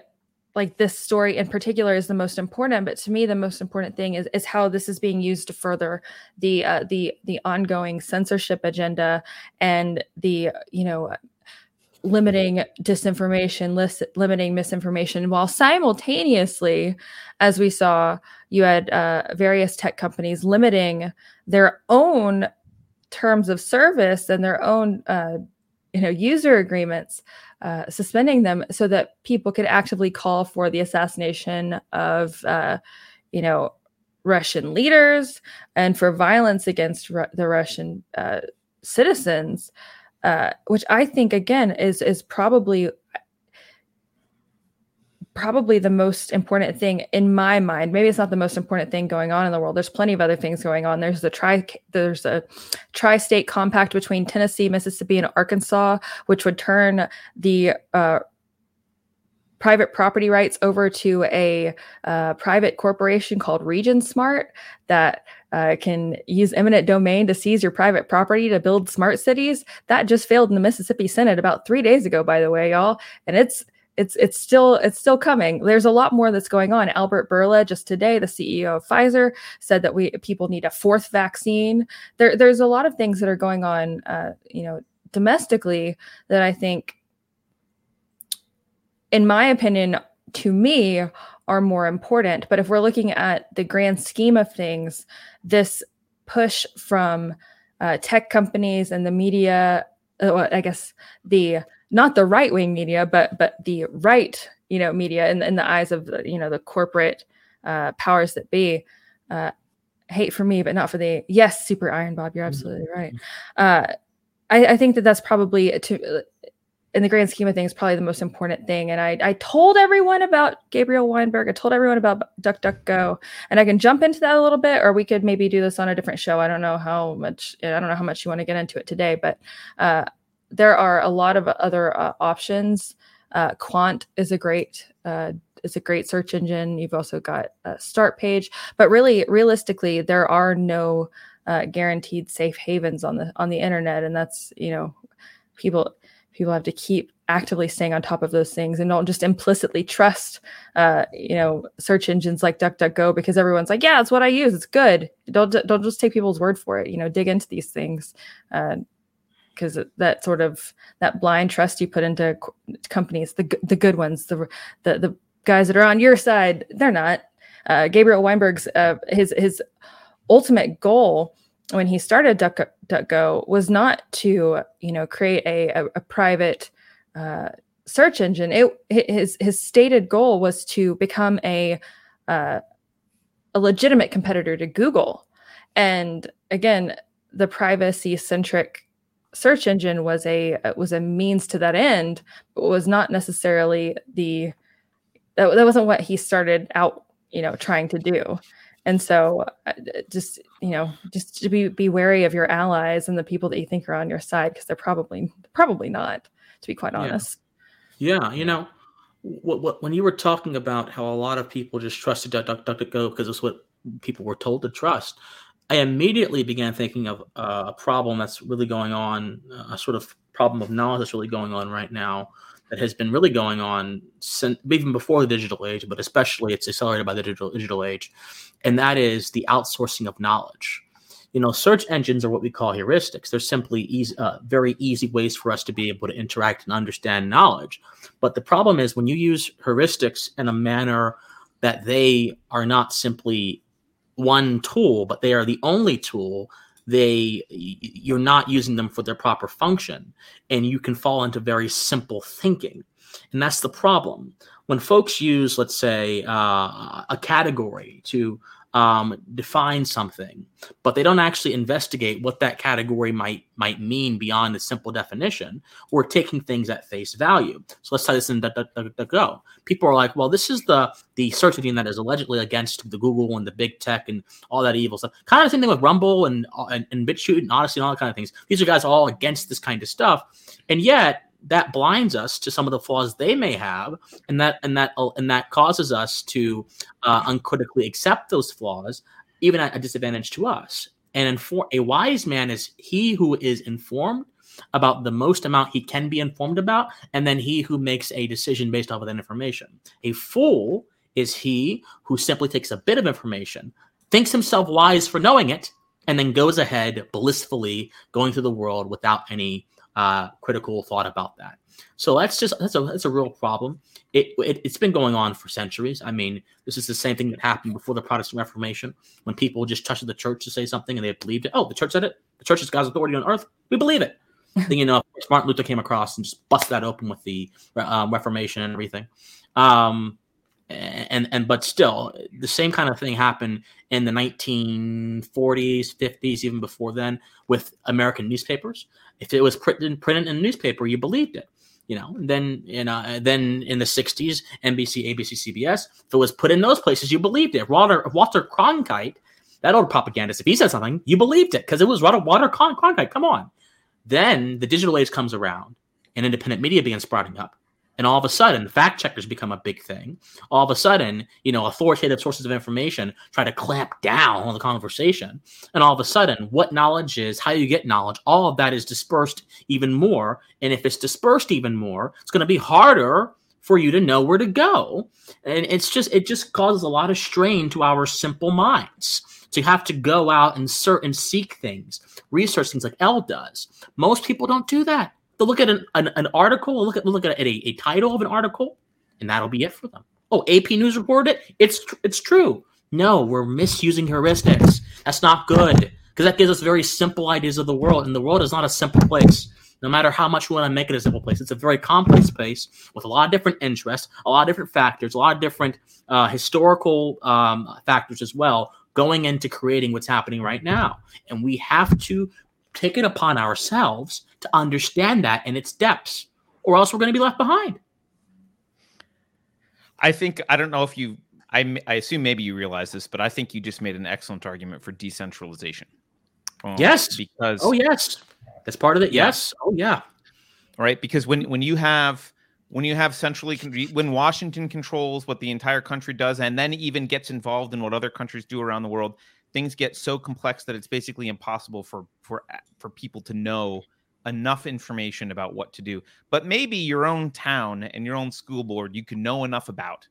like this story in particular is the most important but to me the most important thing is is how this is being used to further the uh, the the ongoing censorship agenda and the you know limiting disinformation list, limiting misinformation while simultaneously as we saw you had uh, various tech companies limiting their own terms of service and their own uh, you know user agreements uh, suspending them so that people could actively call for the assassination of, uh, you know, Russian leaders and for violence against Ru- the Russian uh, citizens, uh, which I think again is is probably probably the most important thing in my mind. Maybe it's not the most important thing going on in the world. There's plenty of other things going on. There's the tri there's a tri-state compact between Tennessee, Mississippi, and Arkansas, which would turn the uh, private property rights over to a uh, private corporation called RegionSmart that uh, can use eminent domain to seize your private property to build smart cities. That just failed in the Mississippi Senate about three days ago, by the way, y'all. And it's it's it's still it's still coming. There's a lot more that's going on. Albert Bourla just today, the CEO of Pfizer, said that we people need a fourth vaccine. There there's a lot of things that are going on, uh, you know, domestically that I think, in my opinion, to me are more important. But if we're looking at the grand scheme of things, this push from uh, tech companies and the media, uh, I guess the not the right wing media, but but the right you know media in, in the eyes of the, you know the corporate uh, powers that be. Uh, hate for me, but not for the yes, super iron Bob. You're mm-hmm. absolutely mm-hmm. right. Uh, I, I, think that that's probably to in the grand scheme of things probably the most important thing. And I I told everyone about Gabriel Weinberg. I told everyone about DuckDuckGo, and I can jump into that a little bit, or we could maybe do this on a different show. I don't know how much I don't know how much you want to get into it today, but uh, there are a lot of other uh, options. Uh, Qwant is a great uh, is a great search engine. You've also got a Startpage, but really, realistically, there are no uh, guaranteed safe havens on the on the internet, and that's you know, people people have to keep actively staying on top of those things and don't just implicitly trust uh, you know search engines like DuckDuckGo because everyone's like, yeah, it's what I use, it's good. Don't don't just take people's word for it. You know, dig into these things. Uh, because that sort of that blind trust you put into companies, the the good ones, the the the guys that are on your side, they're not. Uh, Gabriel Weinberg's uh, his his ultimate goal when he started Duck, DuckGo was not to you know create a a, a private uh, search engine. It his his stated goal was to become a uh, a legitimate competitor to Google, and again the privacy centric search engine was a was a means to that end, but was not necessarily the that, that wasn't what he started out, you know, trying to do. And so, uh, just you know, just to be be wary of your allies and the people that you think are on your side because they're probably probably not, to be quite honest. Yeah, yeah you know, what, what, when you were talking about how a lot of people just trusted DuckDuckGo because it's what people were told to trust, I immediately began thinking of uh, a problem that's really going on, a sort of problem of knowledge that's really going on right now that has been really going on since even before the digital age, but especially it's accelerated by the digital digital age, and that is the outsourcing of knowledge. You know, search engines are what we call heuristics. They're simply easy, uh, very easy ways for us to be able to interact and understand knowledge. But the problem is when you use heuristics in a manner that they are not simply one tool, but they are the only tool they you're not using them for their proper function and you can fall into very simple thinking. And that's the problem. When folks use let's say uh, a category to um, define something, but they don't actually investigate what that category might might mean beyond the simple definition, or taking things at face value. So let's tie this in the go. People are like, well, this is the the search engine that is allegedly against the Google and the big tech and all that evil stuff. Kind of the same thing with Rumble and and, and BitChute and Odysee and all that kind of things. These are guys all against this kind of stuff, and yet that blinds us to some of the flaws they may have, and that and that and that causes us to uh, uncritically accept those flaws, even at a disadvantage to us. And infor- a wise man is he who is informed about the most amount he can be informed about, and then he who makes a decision based off of that information. A fool is he who simply takes a bit of information, thinks himself wise for knowing it, and then goes ahead blissfully going through the world without any uh, critical thought about that. So that's just that's a that's a real problem. It, it has been going on for centuries. I mean, this is the same thing that happened before the Protestant Reformation when people just trusted the church to say something and they believed it. Oh, the church said it. The church is God's authority on earth. We believe it. then you know, Martin Luther came across and just busted that open with the um, Reformation and everything. Um, and and but still the same kind of thing happened in the 1940s 50s even before then with american newspapers. If it was printed printed in a newspaper you believed it you know? Then you know then in the 60s nbc abc cbs if it was put in those places you believed it. Walter walter cronkite that old propagandist if he said something you believed it because it was walter, walter cronkite come on. Then the digital age comes around and independent media begins sprouting up and all of a sudden fact checkers become a big thing. All of a sudden you know authoritative sources of information try to clamp down on the conversation. And all of a sudden what knowledge is how you get knowledge all of that is dispersed even more. And if it's dispersed even more it's going to be harder for you to know where to go. And it's just it just causes a lot of strain to our simple minds to have to go out and search and seek things. Research things like l does. Most people don't do that They'll look at an, an, an article, look at look at a, a, title of an article, and that'll be it for them. Oh, AP News reported it. It's it's true. No, we're misusing heuristics. That's not good because that gives us very simple ideas of the world, and the world is not a simple place. No matter how much we want to make it a simple place, it's a very complex place with a lot of different interests, a lot of different factors, a lot of different uh, historical um, factors as well, going into creating what's happening right now. And we have to take it upon ourselves to understand that in its depths, or else we're going to be left behind. I think I don't know if you. I, I assume maybe you realize this, but I think you just made an excellent argument for decentralization. Um, yes, because oh yes, that's part of it. Yes, yeah. oh yeah, right. Because when when you have when you have centrally when Washington controls what the entire country does, and then even gets involved in what other countries do around the world, things get so complex that it's basically impossible for for for people to know enough information about what to do. But maybe your own town and your own school board you can know enough about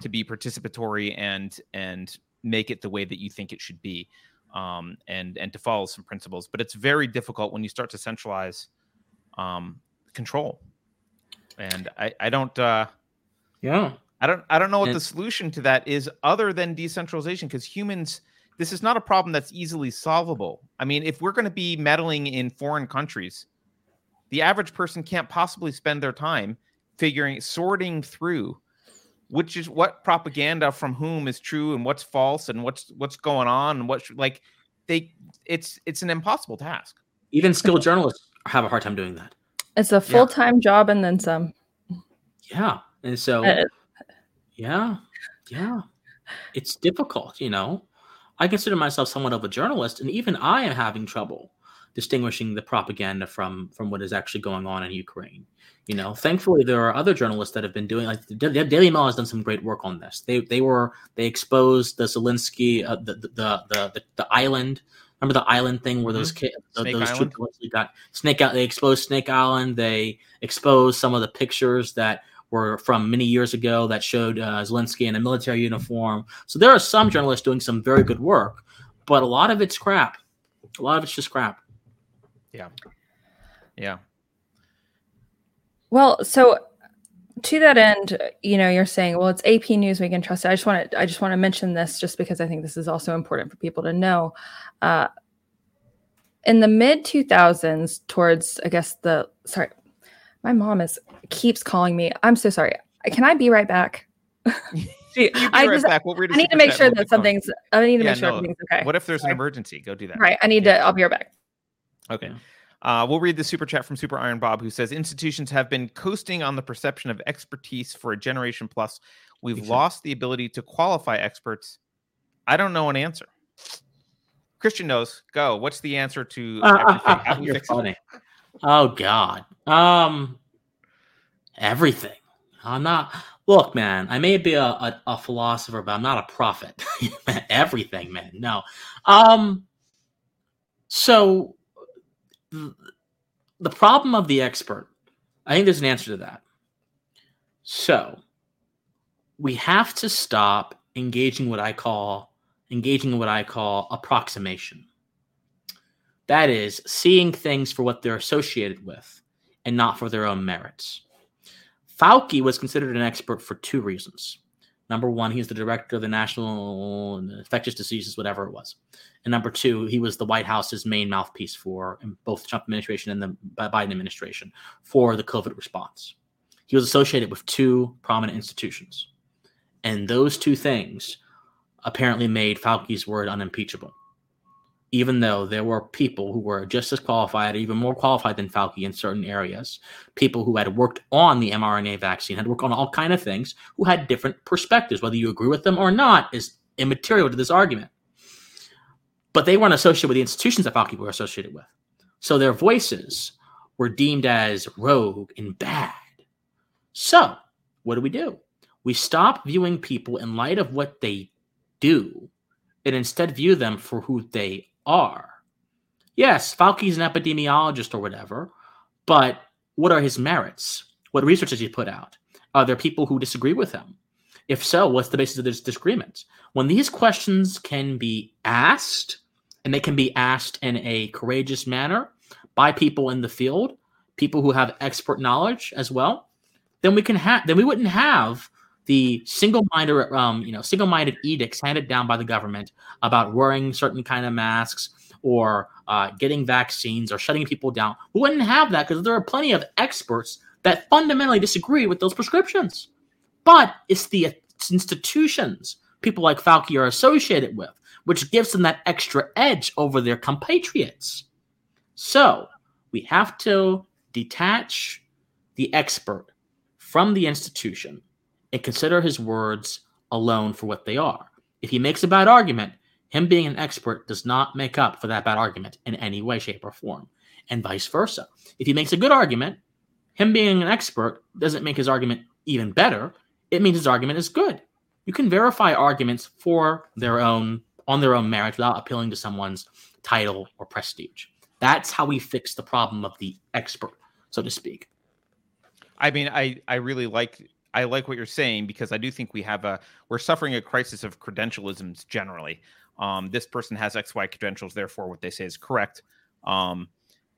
to be participatory and and make it the way that you think it should be. Um, and and to follow some principles, but it's very difficult when you start to centralize um, control. And I, I don't, uh, yeah, I don't, I don't know what and, the solution to that is other than decentralization because humans this is not a problem that's easily solvable. I mean, if we're going to be meddling in foreign countries, the average person can't possibly spend their time figuring sorting through which is what propaganda from whom is true and what's false and what's what's going on and what like they it's it's an impossible task. Even skilled journalists have a hard time doing that. It's a full-time yeah. job and then some. Yeah. And so uh, yeah. Yeah. It's difficult, you know. I consider myself somewhat of a journalist, and even I am having trouble distinguishing the propaganda from from what is actually going on in Ukraine. You know, thankfully there are other journalists that have been doing like the Daily Mail has done some great work on this. They they were they exposed the Zelensky uh, the, the, the the the island. Remember the island thing where those mm-hmm. kids those Island? troops got Snake out. They exposed Snake Island. They exposed some of the pictures that were from many years ago that showed uh, Zelensky in a military uniform. So there are some journalists doing some very good work, but a lot of it's crap. A lot of it's just crap. Yeah. Yeah. Well, so to that end, you know, you're saying, well, it's AP News, we can trust it. I just want to, I just want to mention this just because I think this is also important for people to know. Uh, in the mid 2000s, towards, I guess the, sorry, my mom is keeps calling me. I'm so sorry. Can I be right back? I right just. We'll I need to make sure that something's. I need to yeah, make sure no. everything's okay. What if there's sorry. an emergency? Go do that. Right. I need yeah. to. I'll be right back. Okay. Uh, we'll read the super chat from Super Iron Bob, who says institutions have been coasting on the perception of expertise for a generation plus. We've lost the ability to qualify experts. I don't know an answer. Christian knows. Go. What's the answer to uh, everything? you're funny. It? Oh God. Um, everything. I'm not. Look, man. I may be a, a, a philosopher, but I'm not a prophet. everything, man. No. Um. So the problem of the expert, I think there's an answer to that. So we have to stop engaging what I call engaging in what I call approximation. That is, seeing things for what they're associated with and not for their own merits. Fauci was considered an expert for two reasons. Number one, he's the director of the National Infectious Diseases, whatever it was. And number two, he was the White House's main mouthpiece for both the Trump administration and the Biden administration for the COVID response. He was associated with two prominent institutions. And those two things apparently made Fauci's word unimpeachable even though there were people who were just as qualified, or even more qualified than Fauci in certain areas, people who had worked on the mRNA vaccine, had worked on all kind of things, who had different perspectives. Whether you agree with them or not is immaterial to this argument. But they weren't associated with the institutions that Fauci were associated with. So their voices were deemed as rogue and bad. So what do we do? We stop viewing people in light of what they do and instead view them for who they are. Yes, Fauci's an epidemiologist or whatever, but what are his merits? What research has he put out? Are there people who disagree with him? If so, what's the basis of this disagreement? When these questions can be asked, and they can be asked in a courageous manner by people in the field, people who have expert knowledge as well, then we can have then we wouldn't have the single-minded, um, you know, single-minded edicts handed down by the government about wearing certain kind of masks or uh, getting vaccines or shutting people down. We wouldn't have that because there are plenty of experts that fundamentally disagree with those prescriptions. But it's the institutions people like Fauci are associated with, which gives them that extra edge over their compatriots. So we have to detach the expert from the institution and consider his words alone for what they are. If he makes a bad argument, him being an expert does not make up for that bad argument in any way, shape, or form, and vice versa. If he makes a good argument, him being an expert doesn't make his argument even better. It means his argument is good. You can verify arguments for their own on their own merit without appealing to someone's title or prestige. That's how we fix the problem of the expert, so to speak. I mean, I I really like I like what you're saying because I do think we have a we're suffering a crisis of credentialisms generally. Um, this person has X Y credentials, therefore what they say is correct. Um,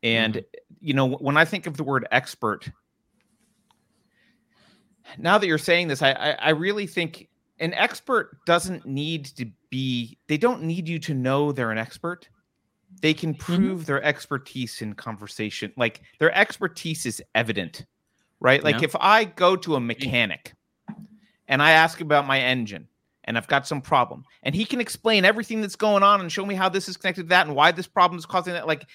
and mm-hmm. you know when I think of the word expert, now that you're saying this, I, I I really think an expert doesn't need to be. They don't need you to know they're an expert. They can mm-hmm. prove mm-hmm. their expertise in conversation. Like their expertise is evident right? Like yeah. if I go to a mechanic and I ask about my engine and I've got some problem and he can explain everything that's going on and show me how this is connected to that and why this problem is causing that, like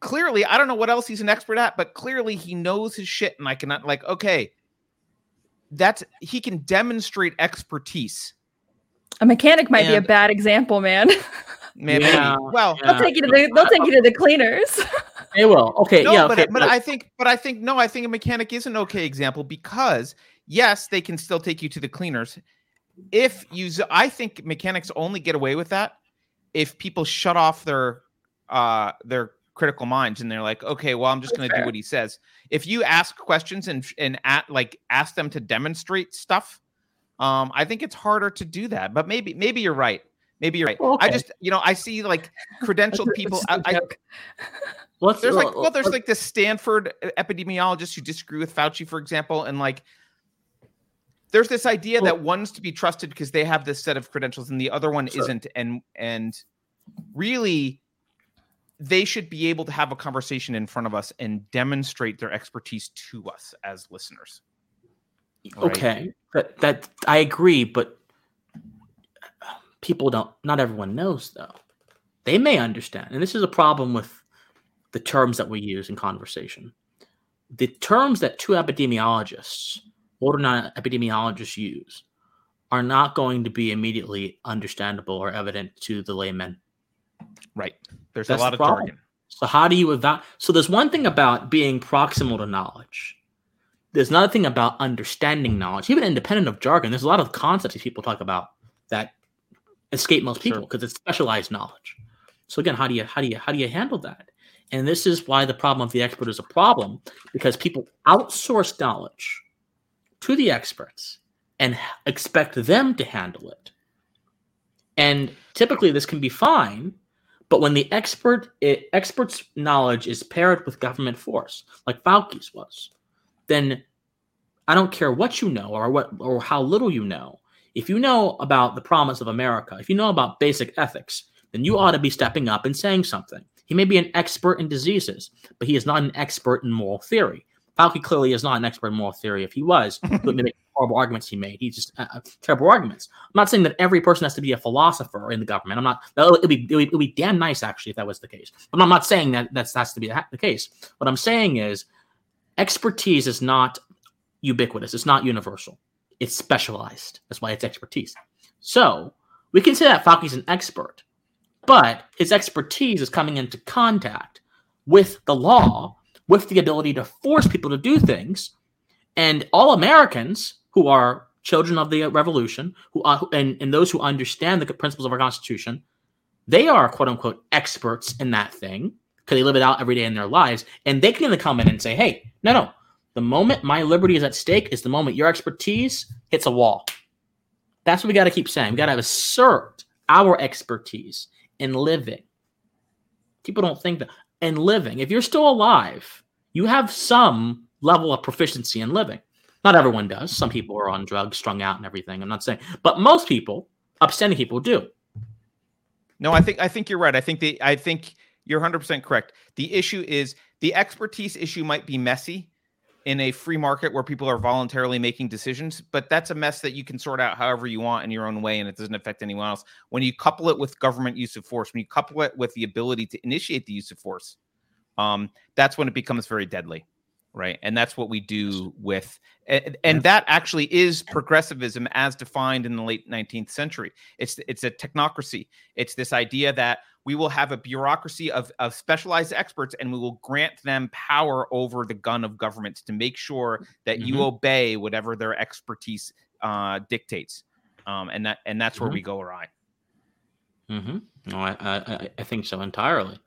clearly, I don't know what else he's an expert at, but clearly he knows his shit and I cannot like, okay, that's he can demonstrate expertise. A mechanic might and, be a bad example, man. Maybe. Yeah, well, yeah. They'll take you to the they'll take you to the cleaners. They will. Okay, no, yeah, but okay, but I think but I think no, I think a mechanic is an okay example because yes, they can still take you to the cleaners. If you, I think mechanics only get away with that if people shut off their uh their critical minds and they're like, okay, well, I'm just going to do what he says. If you ask questions and and at like ask them to demonstrate stuff, um, I think it's harder to do that. But maybe maybe you're right. Maybe you're right. I just you know I see like credentialed people. I, I. Let's, there's like well, well there's like this stanford e- epidemiologist who disagree with fauci for example and like there's this idea that one's to be trusted because they have this set of credentials and the other one Sure. not and and really they should be able to have a conversation in front of us and demonstrate their expertise to us as listeners right? Okay, that that I agree, but uh, people don't. Not everyone knows though. They may understand, and this is a problem with the terms that we use in conversation. The terms that two epidemiologists, or not epidemiologists, use are not going to be immediately understandable or evident to the layman. right there's That's a lot the of problem. jargon So how do you evaluate? So there's one thing about being proximal to knowledge. There's another thing about understanding knowledge, even independent of jargon. There's a lot of concepts people talk about that escape most people Sure. because it's specialized knowledge. So again, how do you how do you how do you handle that? And this is why the problem of the expert is a problem because people outsource knowledge to the experts and expect them to handle it. And typically this can be fine, but when the expert it, expert's knowledge is paired with government force, like Fauci's was, then I don't care what you know or what or how little you know. If you know about the promise of America, if you know about basic ethics, then you ought to be stepping up and saying something. He may be an expert in diseases, but he is not an expert in moral theory. Fauci clearly is not an expert in moral theory. If he was, he would make horrible arguments he made. He's just uh, uh, terrible arguments. I'm not saying that every person has to be a philosopher in the government. I'm not. It'd be, it'd be, be damn nice actually if that was the case. But I'm not saying that that's has to be the case. What I'm saying is, expertise is not ubiquitous. It's not universal. It's specialized. That's why it's expertise. So we can say that Fauci's an expert, but his expertise is coming into contact with the law, with the ability to force people to do things, and all Americans who are children of the revolution, who uh, are, and, and those who understand the principles of our Constitution, they are quote unquote experts in that thing because they live it out every day in their lives, and they can come in and say, "Hey, no, no, the moment my liberty is at stake is the moment your expertise hits a wall." That's what we got to keep saying. We got to assert our expertise in living. People don't think that in living. If you're still alive, you have some level of proficiency in living. Not everyone does. Some people are on drugs, strung out, and everything. I'm not saying, but most people, upstanding people, do. No, I think I think you're right. I think the I think you're 100% correct. The issue is the expertise issue might be messy in a free market where people are voluntarily making decisions, but that's a mess that you can sort out however you want in your own way and it doesn't affect anyone else. When you couple it with government use of force, when you couple it with the ability to initiate the use of force, um, that's when it becomes very deadly. Right. And that's what we do with and, and that actually is progressivism as defined in the late 19th century. It's it's a technocracy. It's this idea that we will have a bureaucracy of, of specialized experts and we will grant them power over the gun of governments to make sure that you Mhm. obey whatever their expertise uh, dictates. Um, and that and that's where Mhm. we go awry. Mm-hmm. No, I, I, I- think so entirely.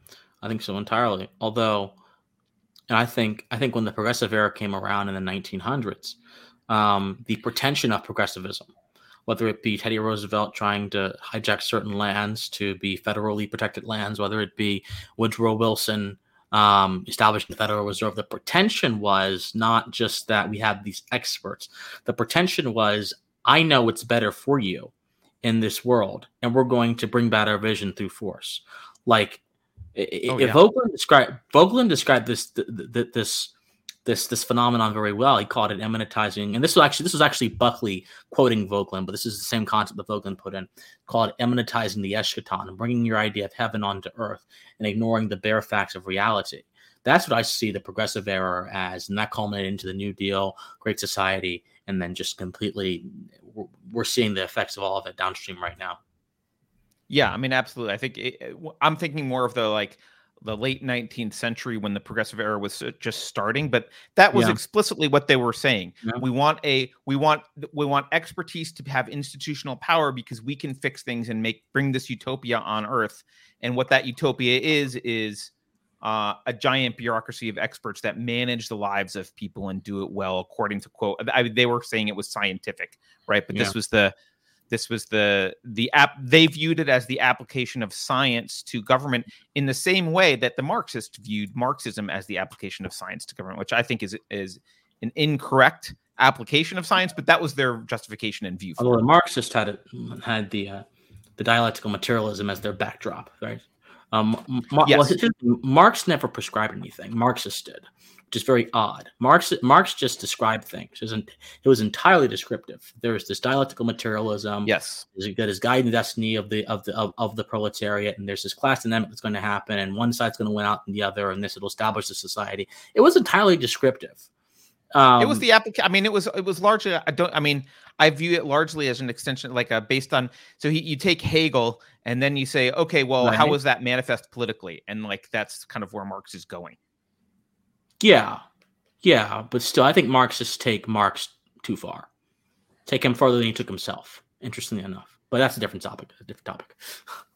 I think so entirely. Although, I think I think when the progressive era came around in the 1900s, um, the pretension of progressivism, whether it be Teddy Roosevelt trying to hijack certain lands to be federally protected lands, whether it be Woodrow Wilson um, establishing the Federal Reserve, the pretension was not just that we have these experts. The pretension was, I know what's better for you in this world, and we're going to bring back our vision through force. Like Oh, if yeah. Voegelin described Voegelin described this th- th- this this this phenomenon very well. He called it immanentizing, and this was actually this was actually Buckley quoting Voegelin, but this is the same concept that Voegelin put in, called immanentizing the eschaton and bringing your idea of heaven onto earth and ignoring the bare facts of reality. That's what I see the progressive era as, and that culminated into the New Deal, Great Society, and then just completely we're- we're seeing the effects of all of it downstream right now. Yeah, I mean, absolutely. I think it, I'm thinking more of the like the late 19th century when the progressive era was uh, just starting but that was yeah. explicitly what they were saying yeah. we want a we want we want expertise to have institutional power because we can fix things and make bring this utopia on earth and what that utopia is is uh, a giant bureaucracy of experts that manage the lives of people and do it well according to quote I, they were saying it was scientific right but yeah. this was the this was the the app they viewed it as the application of science to government in the same way that the marxists viewed marxism as the application of science to government which i think is is an incorrect application of science but that was their justification and view although the marxists had it had the uh, the dialectical materialism as their backdrop right um, Mar- yes. well, Marx never prescribed anything. Marxists did which is very odd. Marx Marx just described things. It was, it was entirely descriptive. There was this dialectical materialism. Yes, that is guiding the destiny of the of the of, of the proletariat, and there's this class dynamic that's going to happen, and one side's going to win out and the other, and this will establish the society. It was entirely descriptive. Um, it was the application. I mean, it was it was largely. I don't. I mean, I view it largely as an extension, like a based on. So he, you take Hegel, and then you say, okay, well, right. how was that manifest politically? And like that's kind of where Marx is going. Yeah, yeah, but still, I think Marxists take Marx too far. Take him further than he took himself. Interestingly enough, but that's a different topic. A different topic.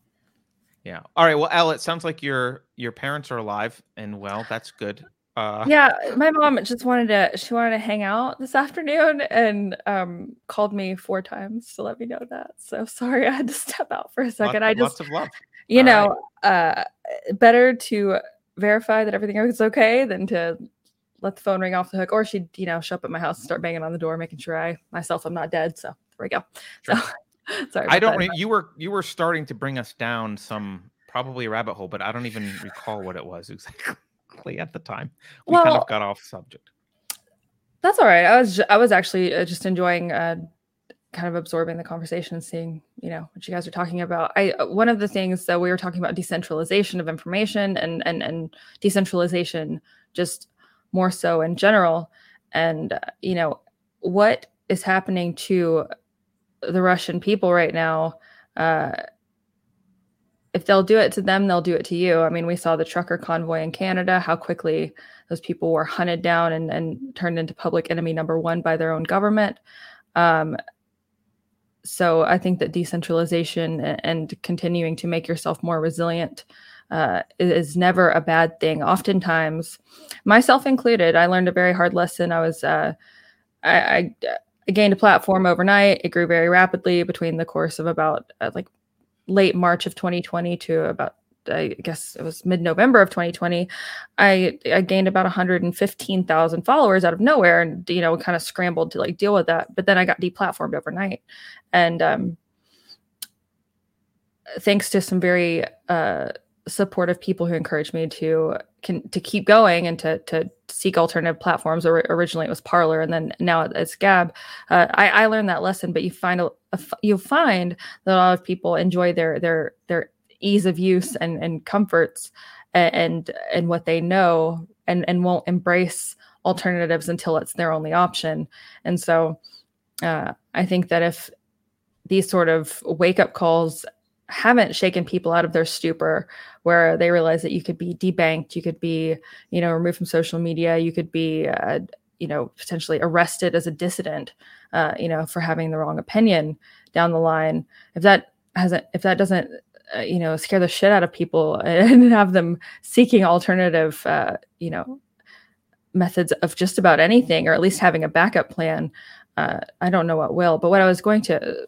yeah. All right. Well, L, it sounds like your your parents are alive and well. That's good. Uh, yeah, my mom just wanted to she wanted to hang out this afternoon and um called me four times to let me know that. So sorry I had to step out for a second. Lots, I just lots of love. You All know, right. uh better to verify that everything is okay than to let the phone ring off the hook. Or she'd, you know, show up at my house and start banging on the door, making sure I myself I'm not dead. So there we go. Sure. So sorry. I don't. Re- you were you were starting to bring us down some probably a rabbit hole, but I don't even recall what it was exactly at the time. We well, kind of got off subject. That's all right. I was I was actually uh, just enjoying uh, kind of absorbing the conversation and seeing you know what you guys are talking about. I uh, one of the things that we were talking about decentralization of information and and and decentralization just more so in general. And uh, you know what is happening to the russian people right now uh if they'll do it to them they'll do it to you. I mean we saw the trucker convoy in canada how quickly those people were hunted down and, and turned into public enemy number one by their own government. Um, so I think that decentralization and continuing to make yourself more resilient uh, is never a bad thing. Oftentimes, myself included, I learned a very hard lesson. I was uh, I, I, I, gained a platform overnight. It grew very rapidly between the course of about uh, like late March of 2020 to about I guess it was mid November of 2020, I I gained about 115,000 followers out of nowhere, and you know, kind of scrambled to like deal with that. But then I got deplatformed overnight, and um, thanks to some very uh, supportive people who encouraged me to can to keep going and to to seek alternative platforms. Or originally it was Parler, and then now it's Gab. Uh, I, I learned that lesson, but you find a, a, you find that a lot of people enjoy their their their ease of use and, and comforts and and what they know and and won't embrace alternatives until it's their only option. And so uh, i think that if these sort of wake up calls haven't shaken people out of their stupor where they realize that you could be debanked you could be you know removed from social media you could be uh, you know potentially arrested as a dissident uh, you know for having the wrong opinion down the line if that hasn't if that doesn't uh, you know scare the shit out of people and have them seeking alternative uh, you know methods of just about anything or at least having a backup plan uh, i don't know what will but what i was going to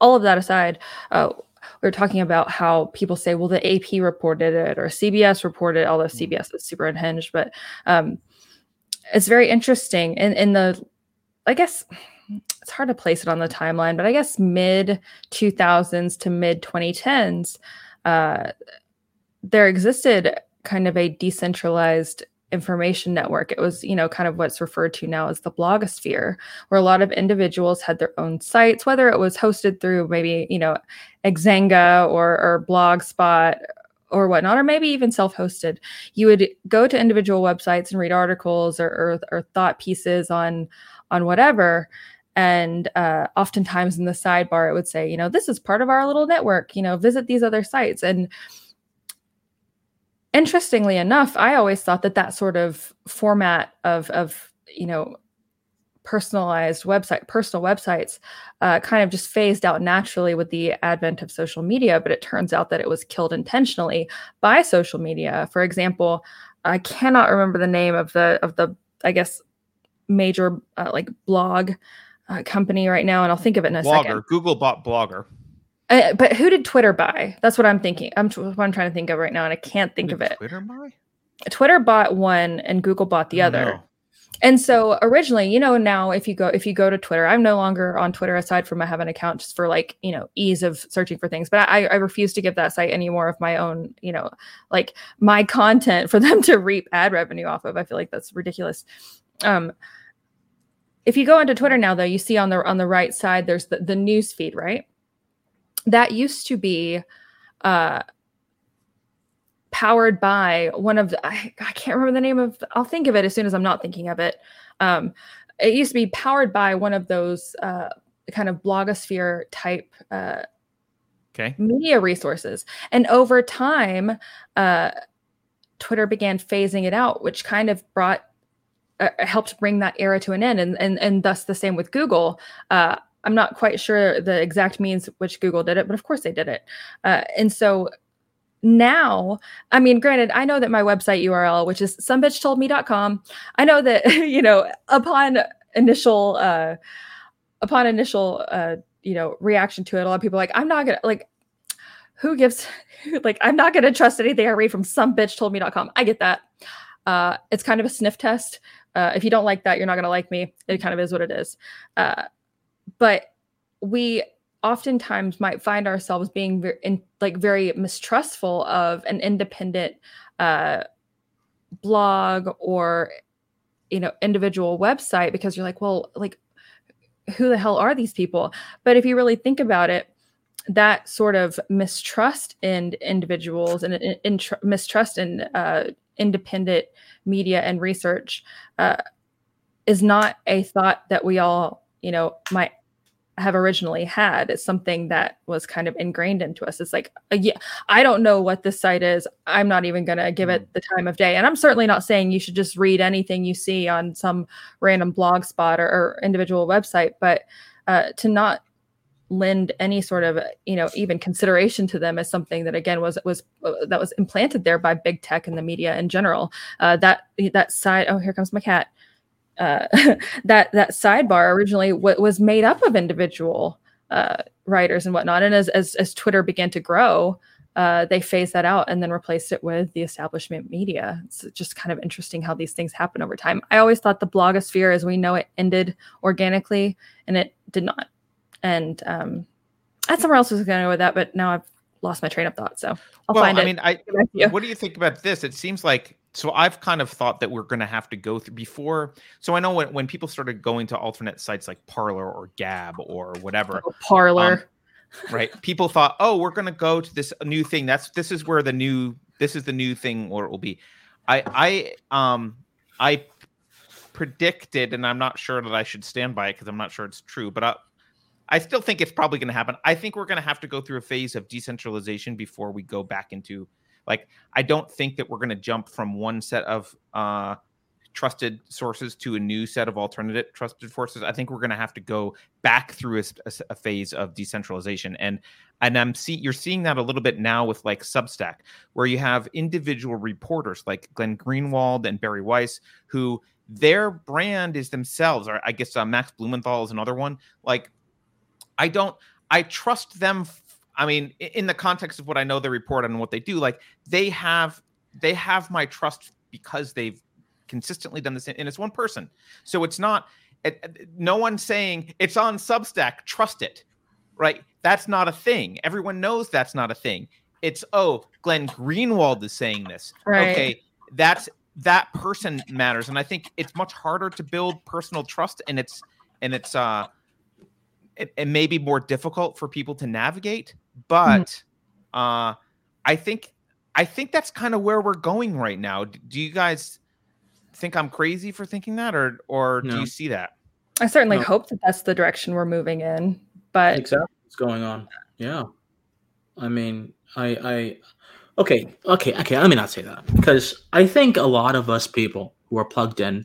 all of that aside uh, we are talking about how people say well the ap reported it or cbs reported although mm-hmm. cbs is super unhinged but um, it's very interesting in, in the i guess it's hard to place it on the timeline, but I guess mid 2000s to mid 2010s, uh, there existed kind of a decentralized information network. It was, you know, kind of what's referred to now as the blogosphere, where a lot of individuals had their own sites, whether it was hosted through maybe, you know, Xanga or, or Blogspot or whatnot, or maybe even self-hosted. You would go to individual websites and read articles or, or, or thought pieces on on whatever, and uh, oftentimes in the sidebar it would say you know this is part of our little network you know visit these other sites. And interestingly enough i always thought that that sort of format of of you know personalized website personal websites uh, kind of just phased out naturally with the advent of social media but it turns out that it was killed intentionally by social media. For example i cannot remember the name of the of the i guess major uh, like blog uh, company right now and i'll think of it in a blogger. second. Google bought blogger. Uh, but who did twitter buy? That's what i'm thinking i'm what i'm trying to think of right now and i can't think Did of it. Twitter buy? Twitter bought one and google bought the other. don't know. and so originally you know now if you go if you go to twitter i'm no longer on twitter aside from i have an account just for like you know ease of searching for things but i i refuse to give that site any more of my own you know like my content for them to reap ad revenue off of. I feel like that's ridiculous. Um if you go into twitter now though you see on the on the right side there's the, the news feed right? That used to be uh powered by one of the I, I can't remember the name of I'll think of it as soon as I'm not thinking of it. Um, it used to be powered by one of those uh, kind of blogosphere type uh, okay. media resources, and over time, uh, Twitter began phasing it out, which kind of brought uh, helped bring that era to an end, and and and thus the same with Google. Uh, I'm not quite sure the exact means which Google did it, but of course they did it, uh, and so now i mean granted i know that my website url which is somebitchtoldme.com i know that you know upon initial uh upon initial uh you know reaction to it a lot of people like i'm not gonna like who gives like i'm not gonna trust anything i read from somebitchtoldme.com i get that. Uh it's kind of a sniff test uh if you don't like that you're not gonna like me. It kind of is what it is. Uh but we oftentimes might find ourselves being very, in, like very mistrustful of an independent uh, blog or you know individual website because you're like well like who the hell are these people? But if you really think about it that sort of mistrust in individuals and in, in, mistrust in uh, independent media and research uh, is not a thought that we all you know might have originally had. It's something that was kind of ingrained into us. It's like, uh, yeah, I don't know what this site is. I'm not even going to give it the time of day. And I'm certainly not saying you should just read anything you see on some random blog spot or, or individual website, but uh, to not lend any sort of you know even consideration to them as something that again was was uh, that was implanted there by big tech and the media in general uh, that that side oh here comes my cat uh, that that sidebar originally w- was made up of individual uh, writers and whatnot. And as as, as Twitter began to grow, uh, they phased that out and then replaced it with the establishment media. It's just kind of interesting how these things happen over time. I always thought the blogosphere, as we know it, ended organically, and it did not. And um, I had somewhere else was going to go with that, but now I've lost my train of thought. So I'll well, find I it. mean, I what do you think about this? It seems like so I've kind of thought that we're going to have to go through before. So I know when, when people started going to alternate sites like Parler or Gab or whatever, Oh, Parler. um, right? People thought, oh, we're going to go to this new thing. That's this is where the new this is the new thing or it will be. I I um I predicted, and I'm not sure that I should stand by it because I'm not sure it's true, but I I still think it's probably going to happen. I think we're going to have to go through a phase of decentralization before we go back into like I don't think that we're going to jump from one set of uh trusted sources to a new set of alternative trusted sources. I think we're going to have to go back through a, a, a phase of decentralization, and and I'm see you're seeing that a little bit now with like Substack, where you have individual reporters like Glenn Greenwald and Bari Weiss, who their brand is themselves. Or I guess uh, Max Blumenthal is another one. Like I don't, I trust them. f- I mean, in the context of what I know they report on and what they do, like they have they have my trust because they've consistently done this and it's one person so it's not it, it- no one's saying it's on substack trust it right that's not a thing everyone knows that's not a thing it's oh glenn greenwald is saying this Right. okay that's that person matters and i think it's much harder to build personal trust and it's and it's uh it, it may be more difficult for people to navigate but uh i think i think that's kind of where we're going right now do you guys think i'm crazy for thinking that or or do you see that I certainly No. hope that that's the direction we're moving in. But exactly what's going on. Yeah, I mean, I, I, okay, okay, okay. Let me not say that because I think a lot of us people who are plugged in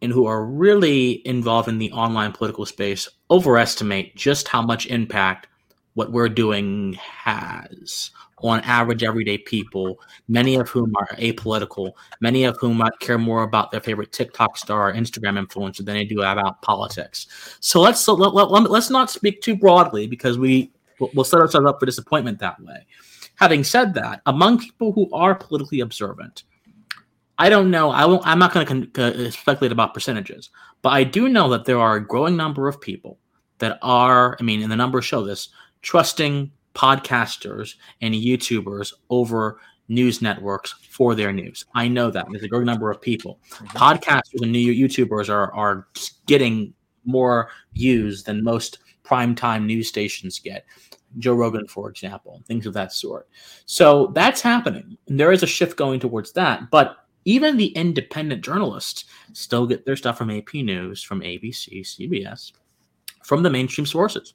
and who are really involved in the online political space overestimate just how much impact what we're doing has on average everyday people, many of whom are apolitical, many of whom might care more about their favorite TikTok star or Instagram influencer than they do about politics. So let's let, let, let, us not speak too broadly because we we'll we'll set ourselves up for disappointment that way. Having said that, among people who are politically observant, I don't know. I won't. I'm not going to uh, speculate about percentages, but I do know that there are a growing number of people that are. I mean, and the numbers show this trusting podcasters and YouTubers over news networks for their news. I know that there's a growing number of people. Podcasters and new YouTubers are are getting more views than most primetime news stations get. Joe Rogan, for example, things of that sort. So that's happening. And there is a shift going towards that. But even the independent journalists still get their stuff from AP News, from ABC, CBS, from the mainstream sources.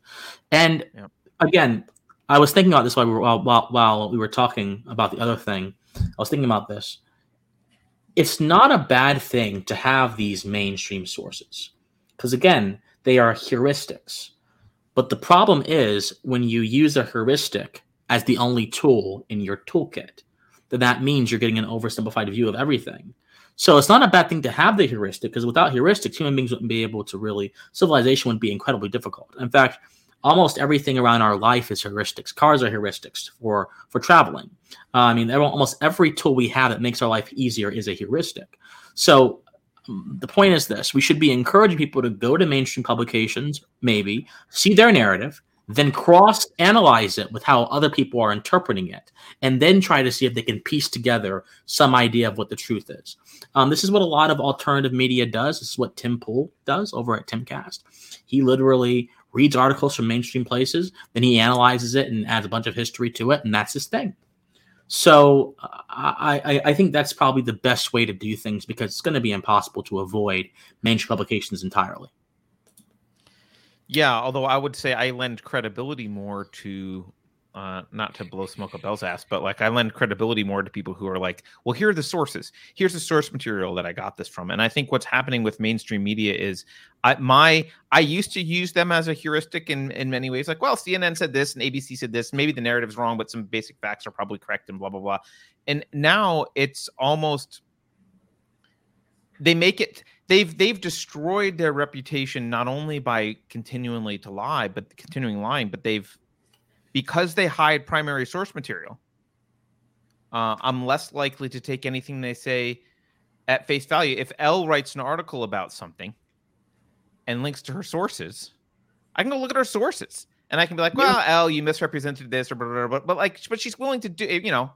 And Yep. again, I was thinking about this while we were while, while, while we were talking about the other thing. I was thinking about this. It's not a bad thing to have these mainstream sources because again, they are heuristics. But the problem is when you use a heuristic as the only tool in your toolkit, then that means you're getting an oversimplified view of everything. So it's not a bad thing to have the heuristic because without heuristics, human beings wouldn't be able to really, civilization would be incredibly difficult. In fact, almost everything around our life is heuristics. Cars are heuristics for for traveling. Uh, I mean, almost every tool we have that makes our life easier is a heuristic. So um, the point is this: we should be encouraging people to go to mainstream publications, maybe see their narrative, then cross analyze it with how other people are interpreting it, and then try to see if they can piece together some idea of what the truth is. Um, this is what a lot of alternative media does. This is what Tim Pool does over at Timcast. He literally reads articles from mainstream places, then he analyzes it and adds a bunch of history to it, and that's his thing. So I, I, I think that's probably the best way to do things because it's going to be impossible to avoid mainstream publications entirely. Yeah, although I would say I lend credibility more to uh not to blow smoke up Bell's ass, but like I lend credibility more to people who are like, well, here are the sources. Here's the source material that I got this from. And I think what's happening with mainstream media is I my I used to use them as a heuristic in in many ways. Like, well, CNN said this and ABC said this. Maybe the narrative's wrong, but some basic facts are probably correct and blah blah blah. And now it's almost they make it they've they've destroyed their reputation not only by continually to lie but continuing lying but they've because they hide primary source material uh, i'm less likely to take anything they say at face value. If l writes an article about something and links to her sources i can go look at her sources and i can be like well l you misrepresented this or blah, blah, blah, but like but she's willing to do you know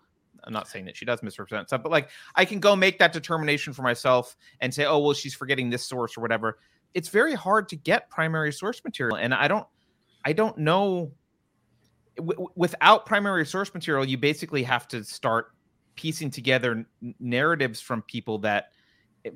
i'm not saying that she does misrepresent stuff but like I can go make that determination for myself and say, oh, well, she's forgetting this source or whatever. It's very hard to get primary source material. And I don't, I don't know. W- without primary source material, you basically have to start piecing together n- narratives from people that, eh,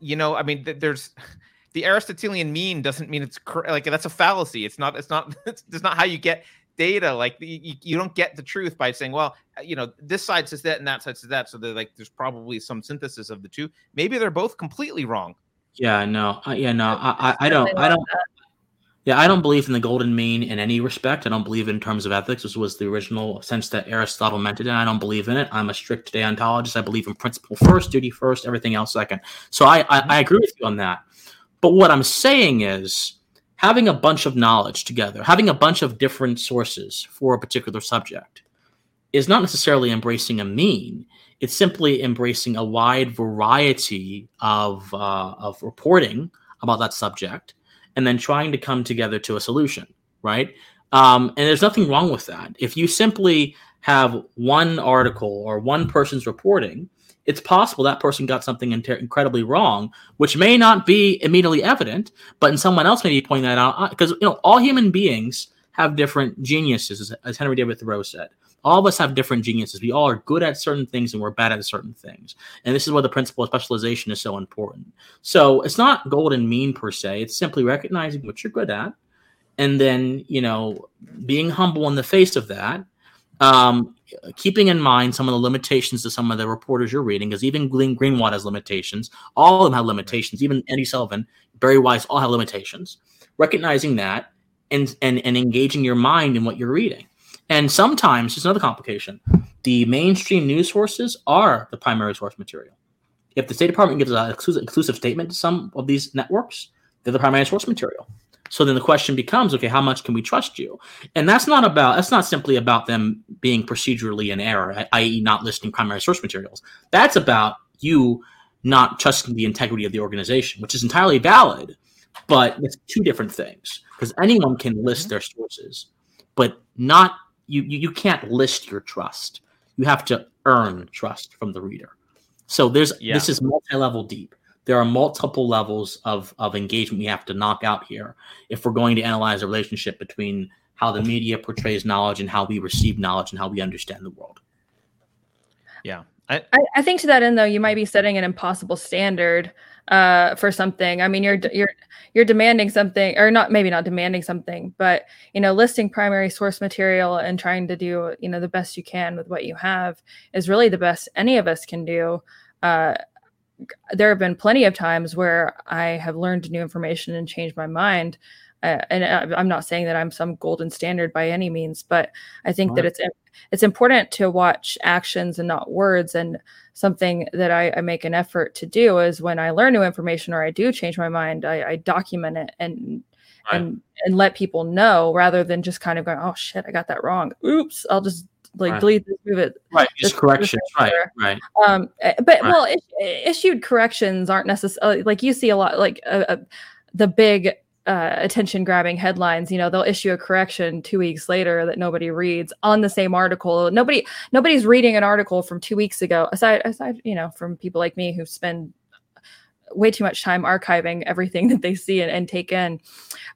you know, I mean, th- there's the Aristotelian mean doesn't mean it's cor- like that's a fallacy. It's not, it's not, it's, it's not how you get data like you, you don't get the truth by saying well uh, you know this side says that and that side says that so they're like there's probably some synthesis of the two maybe they're both completely wrong Yeah, no, I, yeah, no, I, I, I don't, I don't, yeah, I don't believe in the golden mean in any respect. I don't believe in terms of ethics. This was the original sense that Aristotle meant it, and I don't believe in it. I'm a strict deontologist. I believe in principle first, duty first, everything else second. So I, I, I agree with you on that. But what I'm saying is having a bunch of knowledge together, having a bunch of different sources for a particular subject, is not necessarily embracing a mean. It's simply embracing a wide variety of uh, of reporting about that subject, and then trying to come together to a solution. Right? Um, and there's nothing wrong with that. If you simply have one article or one person's reporting, it's possible that person got something inter- incredibly wrong, which may not be immediately evident, but in someone else may be pointing that out because you know all human beings have different geniuses, as Henry David Thoreau said. All of us have different geniuses. We all are good at certain things and we're bad at certain things. And this is where the principle of specialization is so important. So it's not golden mean per se. It's simply recognizing what you're good at and then, you know, being humble in the face of that. Um, Uh, keeping in mind some of the limitations to some of the reporters you're reading, because even Glenn Greenwald has limitations. All of them have limitations. Even Eddie Sullivan, Bari Weiss, all have limitations. Recognizing that and and and engaging your mind in what you're reading. And sometimes it's another complication. The mainstream news sources are the primary source material. If the State Department gives an exclusive, exclusive statement to some of these networks, they're the primary source material. So then the question becomes, okay, how much can we trust you? And that's not about that's not simply about them being procedurally in error, i.e., not listing primary source materials. That's about you not trusting the integrity of the organization, which is entirely valid, but it's two different things because anyone can list their sources, but not you, you. You can't list your trust. You have to earn trust from the reader. So there's yeah. this is multi-level deep. There are multiple levels of of engagement we have to knock out here if we're going to analyze the relationship between how the media portrays knowledge and how we receive knowledge and how we understand the world. Yeah. I, I, think to that end though, you might be setting an impossible standard uh, for something. I mean, you're you're you're demanding something, or not maybe not demanding something, but you know, listing primary source material and trying to do you know the best you can with what you have is really the best any of us can do. Uh, there have been plenty of times where I have learned new information and changed my mind. Uh, and I'm not saying that I'm some golden standard by any means, but I think right. that it's it's important to watch actions and not words. And something that I, I, make an effort to do is when I learn new information or I do change my mind, I, I document it and right. and and let people know rather than just kind of going, oh shit, I got that wrong. Oops, I'll just like right. delete this, move it. Right, just corrections. Right, right. Um, eh, but right. well, issued corrections aren't necessarily like you see a lot like uh, uh, the big uh, attention grabbing headlines you know they'll issue a correction two weeks later that nobody reads on the same article nobody nobody's reading an article from two weeks ago aside aside you know from people like me who spend way too much time archiving everything that they see and, and take in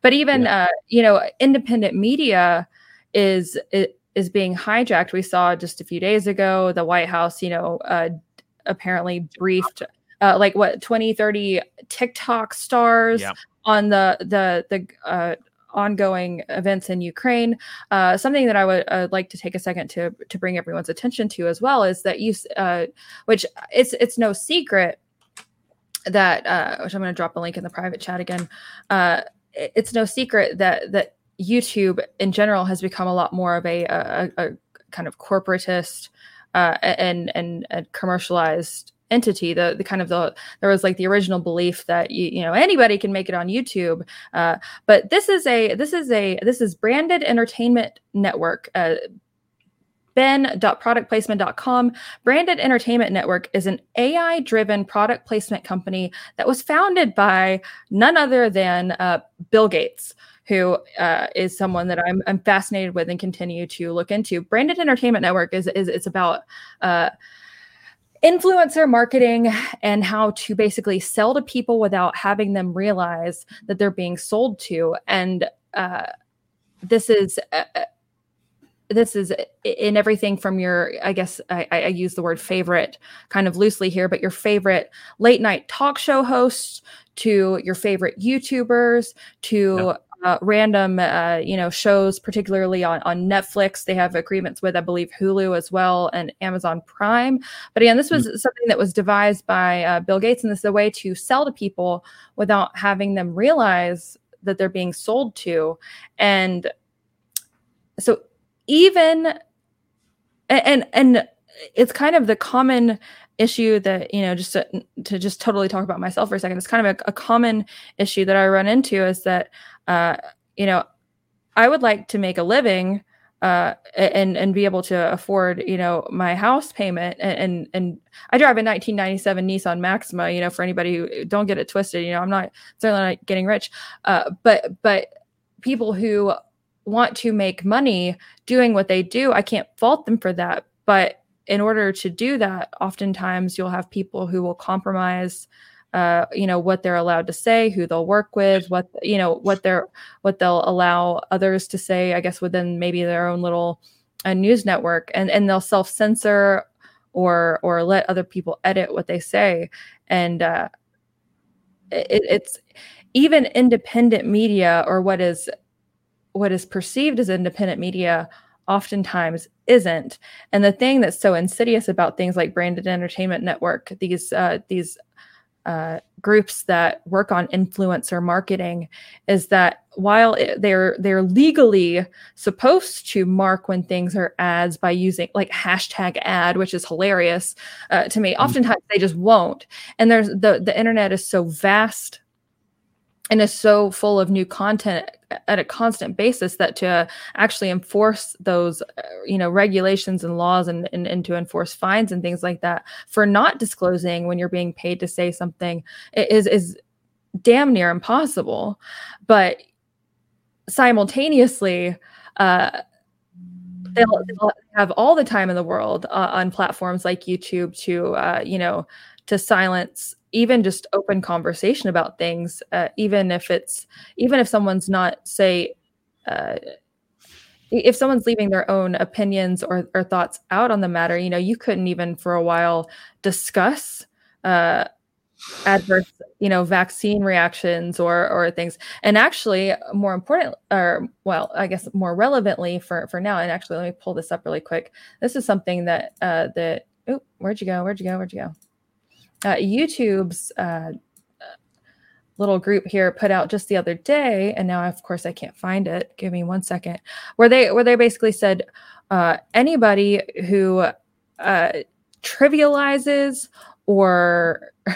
but even yeah. uh, you know independent media is it is being hijacked we saw just a few days ago the white house you know uh, apparently briefed uh, like what 20 30 tiktok stars yeah on the the the uh, ongoing events in Ukraine. Uh, something that I would uh, like to take a second to to bring everyone's attention to as well is that you, uh, which it's it's no secret that uh, which I'm going to drop a link in the private chat again. Uh, it's no secret that that YouTube in general has become a lot more of a, a, a kind of corporatist uh, and and, and commercialized entity the the kind of the there was like the original belief that you, you know anybody can make it on youtube uh, but this is a this is a this is branded entertainment network uh, ben.productplacement.com. Branded Entertainment Network is an AI driven product placement company that was founded by none other than uh, Bill Gates, who uh, is someone that I'm, I'm, fascinated with and continue to look into. Branded Entertainment Network is, is it's about uh, influencer marketing and how to basically sell to people without having them realize that they're being sold to and uh, this is uh, uh this is in everything from your i guess I, I, use the word favorite kind of loosely here but your favorite late night talk show hosts to your favorite youtubers to yep uh, random, uh, you know, shows, particularly on, on Netflix. They have agreements with, I believe, Hulu as well and Amazon Prime. But again, this was mm-hmm. something that was devised by uh, Bill Gates, and this is a way to sell to people without having them realize that they're being sold to. And so, even and and it's kind of the common issue that you know just to, to just totally talk about myself for a second it's kind of a, a common issue that i run into is that uh, you know, I would like to make a living uh, and and be able to afford you know my house payment and, and, I drive a 1997 Nissan Maxima you know for anybody who don't get it twisted you know I'm not certainly not getting rich uh, but but people who want to make money doing what they do I can't fault them for that. But in order to do that oftentimes you'll have people who will compromise uh, you know what they're allowed to say who they'll work with what you know what they're what they'll allow others to say i guess within maybe their own little a news network. And and they'll self censor or or let other people edit what they say. And uh, it, it's even independent media or what is what is perceived as independent media oftentimes isn't. And the thing that's so insidious about things like branded entertainment network these uh, these uh, groups that work on influencer marketing is that while it, they're they're legally supposed to mark when things are ads by using like hashtag ad which is hilarious uh, to me mm. oftentimes they just won't and there's the the internet is so vast and is so full of new content at a constant basis that to actually enforce those uh, you know regulations and laws and, and, and to enforce fines and things like that for not disclosing when you're being paid to say something is is damn near impossible. But simultaneously uh, they'll, they'll, have all the time in the world uh, on platforms like youtube to uh, you know to silence even just open conversation about things uh, even if it's even if someone's not say uh, if someone's leaving their own opinions or, or thoughts out on the matter you know you couldn't even for a while discuss uh, adverse you know vaccine reactions or or things. And actually more important or well i guess more relevantly for for now and actually let me pull this up really quick. This is something that uh that oh where'd you go? Where'd you go? Where'd you go uh, YouTube's uh, little group here put out just the other day, and now of course I can't find it. Give me one second. Where they where they basically said uh, anybody who uh, trivializes or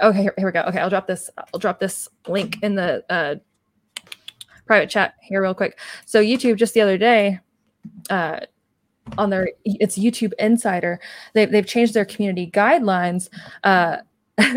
okay here, here, we go. Okay, I'll drop this. I'll drop this link in the uh, private chat here real quick. So YouTube just the other day uh, on their it's YouTube Insider. They've they've changed their community guidelines. Uh,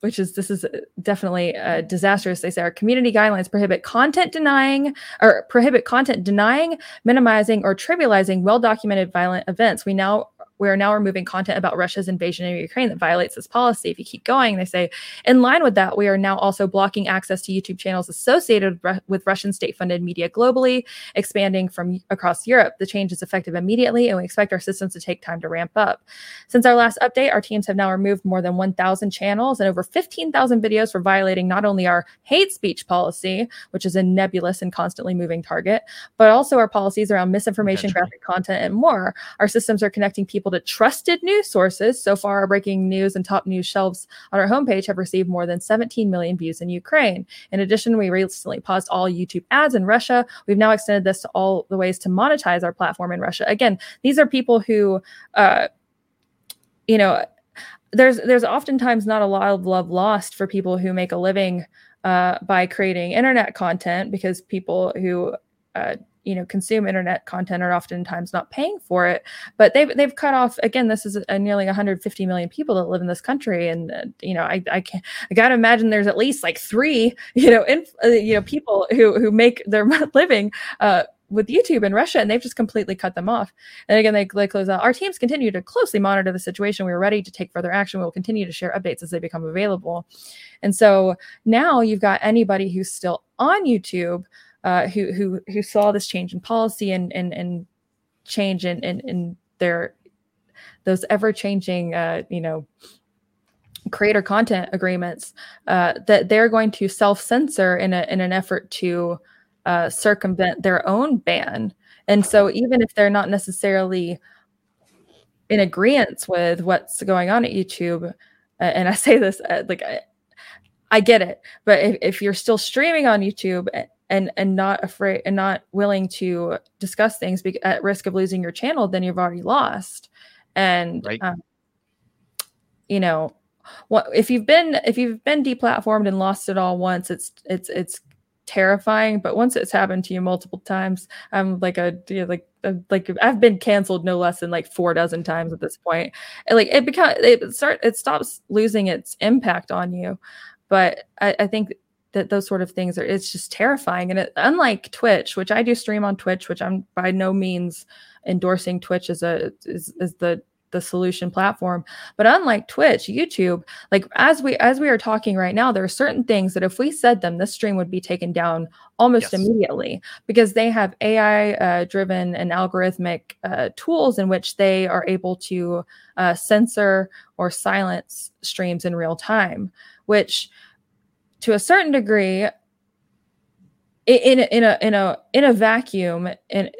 which is this is definitely uh, disastrous. They say our community guidelines prohibit content denying or prohibit content denying, minimizing, or trivializing well documented violent events. We now we are now removing content about Russia's invasion of Ukraine that violates this policy. If you keep going, they say, in line with that, we are now also blocking access to YouTube channels associated with Russian state funded media globally, expanding from across Europe. The change is effective immediately, and we expect our systems to take time to ramp up. Since our last update, our teams have now removed more than 1,000 channels and over 15,000 videos for violating not only our hate speech policy, which is a nebulous and constantly moving target, but also our policies around misinformation, graphic content, and more. Our systems are connecting people people to trusted news sources. So far, our breaking news and top news shelves on our homepage have received more than 17 million views in Ukraine. In addition, we recently paused all YouTube ads in Russia. We've now extended this to all the ways to monetize our platform in Russia. Again, these are people who, uh, you know, there's there's oftentimes not a lot of love lost for people who make a living uh, by creating internet content because people who uh, you know consume internet content are oftentimes not paying for it but they've they've cut off again this is a nearly 150 million people that live in this country and uh, you know i i can i gotta imagine there's at least like three you know in, uh, you know people who who make their living uh with YouTube in Russia, and they've just completely cut them off. And again, they, they close out. Our teams continue to closely monitor the situation. We are ready to take further action. We will continue to share updates as they become available. And so now you've got anybody who's still on YouTube uh, who who who saw this change in policy and and and change in in, in their those ever changing uh, you know creator content agreements uh, that they're going to self censor in a in an effort to uh, circumvent their own ban. And so even if they're not necessarily in agreement with what's going on at YouTube, and I say this uh, like I, I, get it, but if, if you're still streaming on YouTube and and not afraid and not willing to discuss things be- at risk of losing your channel, then you've already lost. And right. um, you know, what if you've been if you've been deplatformed and lost it all once, it's it's it's terrifying. But once it's happened to you multiple times, I'm like a you know, like like I've been canceled no less than like four dozen times at this point. And like it becomes it start it stops losing its impact on you. But I, I think that those sort of things are it's just terrifying and it, unlike twitch which i do stream on twitch which i'm by no means endorsing twitch as a is, is the the solution platform. But unlike Twitch, YouTube, like as we as we are talking right now, there are certain things that if we said them, this stream would be taken down almost yes. immediately because they have AI uh, driven and algorithmic uh, tools in which they are able to uh, censor or silence streams in real time, which to a certain degree in, in a in a in a vacuum and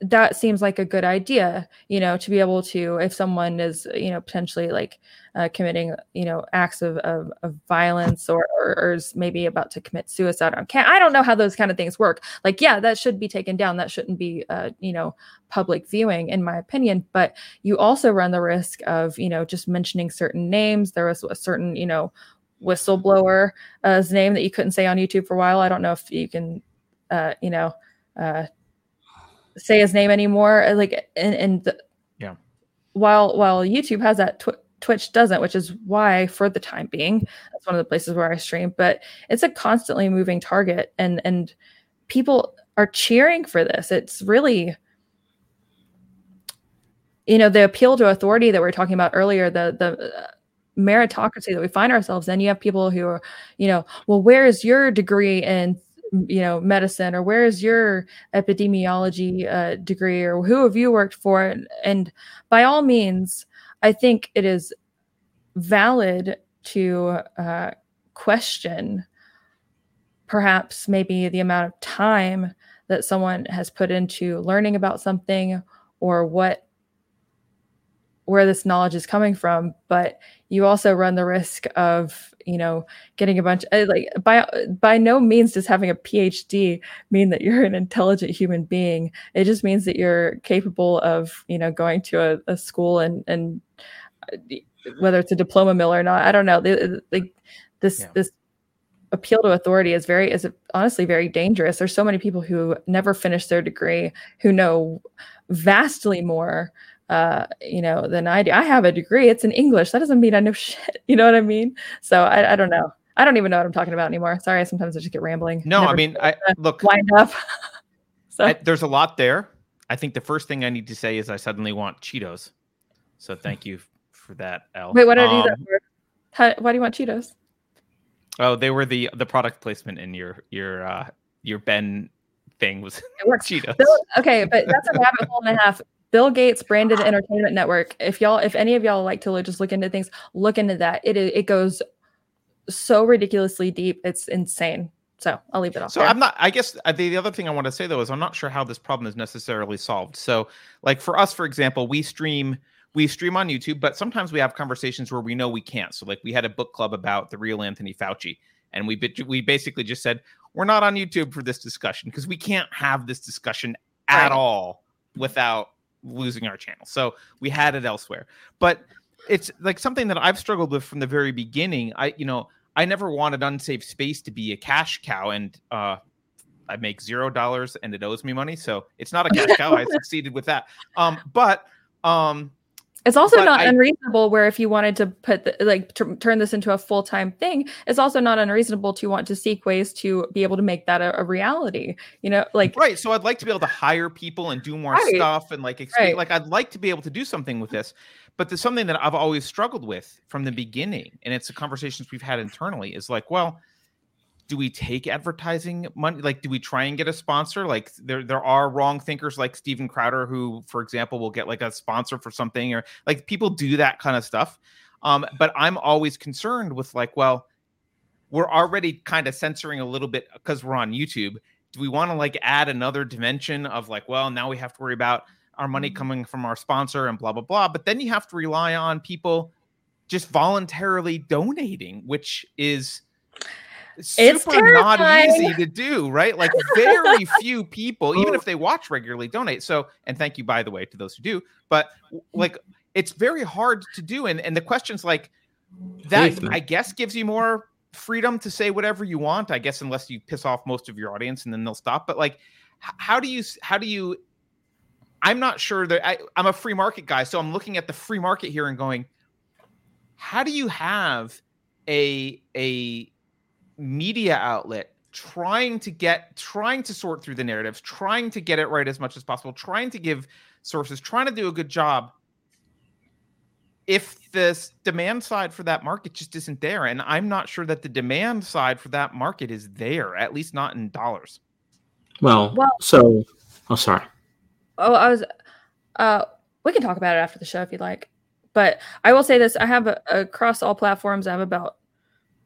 that seems like a good idea you know to be able to if someone is you know potentially like uh, committing you know acts of, of, of violence or, or, or, is maybe about to commit suicide on can i don't know how those kind of things work. Like yeah that should be taken down. That shouldn't be uh, you know public viewing in my opinion. But you also run the risk of you know just mentioning certain names. There was a certain you know whistleblower's uh, name that you couldn't say on youtube for a while i don't know if you can uh, you know uh, say his name anymore. Uh, like and, and the, yeah, while while YouTube has that, tw- Twitch doesn't, which is why for the time being, that's one of the places where I stream. But it's a constantly moving target, and and people are cheering for this. It's really you know the appeal to authority that we are talking about earlier the the uh, meritocracy that we find ourselves in you have people who are you know well where is your degree in you know medicine or where is your epidemiology uh, degree or who have you worked for? And, and by all means i think it is valid to uh, question perhaps maybe the amount of time that someone has put into learning about something or what where this knowledge is coming from but you also run the risk of you know getting a bunch uh, like by by no means does having a phd mean that you're an intelligent human being. It just means that you're capable of you know going to a, a school and and uh, whether it's a diploma mill or not i don't know. Like this yeah. this appeal to authority is very is honestly very dangerous. There's so many people who never finish their degree who know vastly more uh, you know, than I do. I have a degree. It's in English. That doesn't mean I know shit. You know what I mean? So I, I don't know. I don't even know what I'm talking about anymore. Sorry, sometimes I just get rambling. No, I mean, I look wind up. so I, there's a lot there. I think the first thing I need to say is I suddenly want Cheetos. So thank you for that, L. Wait, what did um, I do that for? How, why do you want Cheetos? Oh, they were the the product placement in your your uh your Ben thing was it works. Cheetos. Bill, okay, but that's a rabbit hole and a half. Bill Gates branded entertainment network. If y'all, if any of y'all like to just look into things, look into that. It it goes so ridiculously deep. It's insane. So I'll leave it off. So there. I'm not. I guess the, the other thing I want to say though is I'm not sure how this problem is necessarily solved. So like for us, for example, we stream we stream on YouTube, but sometimes we have conversations where we know we can't. So like we had a book club about the real Anthony Fauci, and we we basically just said we're not on YouTube for this discussion because we can't have this discussion at right. all without losing our channel. So we had it elsewhere. But it's like something that I've struggled with from the very beginning. I, you know, I never wanted unsafe space to be a cash cow, and uh, I make zero dollars and it owes me money, so it's not a cash cow. I succeeded with that. Um, but um, it's also not I, unreasonable where if you wanted to put the, like t- turn this into a full time thing, it's also not unreasonable to want to seek ways to be able to make that a, a reality. You know, like right. So I'd like to be able to hire people and do more right. stuff and like right. like I'd like to be able to do something with this. But there's something that I've always struggled with from the beginning, and it's the conversations we've had internally. Is like, well, do we take advertising money like do we try and get a sponsor? Like there there are wrong thinkers like Steven Crowder who for example will get like a sponsor for something or like people do that kind of stuff. Um but I'm always concerned with like well we're already kind of censoring a little bit because we're on YouTube. Do we want to like add another dimension of like well now we have to worry about our money mm-hmm. coming from our sponsor and blah blah blah. But then you have to rely on people just voluntarily donating which is it's super not easy to do, right? Like very few people, even oh. if they watch regularly, donate. So, and thank you, by the way, to those who do. But mm. like, it's very hard to do. And and the questions like that, I guess, gives you more freedom to say whatever you want. I guess unless you piss off most of your audience, and then they'll stop. But like, how do you how do you? I'm not sure that I, I'm a free market guy, so I'm looking at the free market here and going, how do you have a a media outlet trying to get trying to sort through the narratives trying to get it right as much as possible trying to give sources trying to do a good job if the demand side for that market just isn't there, and I'm not sure that the demand side for that market is there, at least not in dollars. Well, well so oh sorry. Oh, I was uh we can talk about it after the show if you'd like. But I will say this: I have a, across all platforms, I have about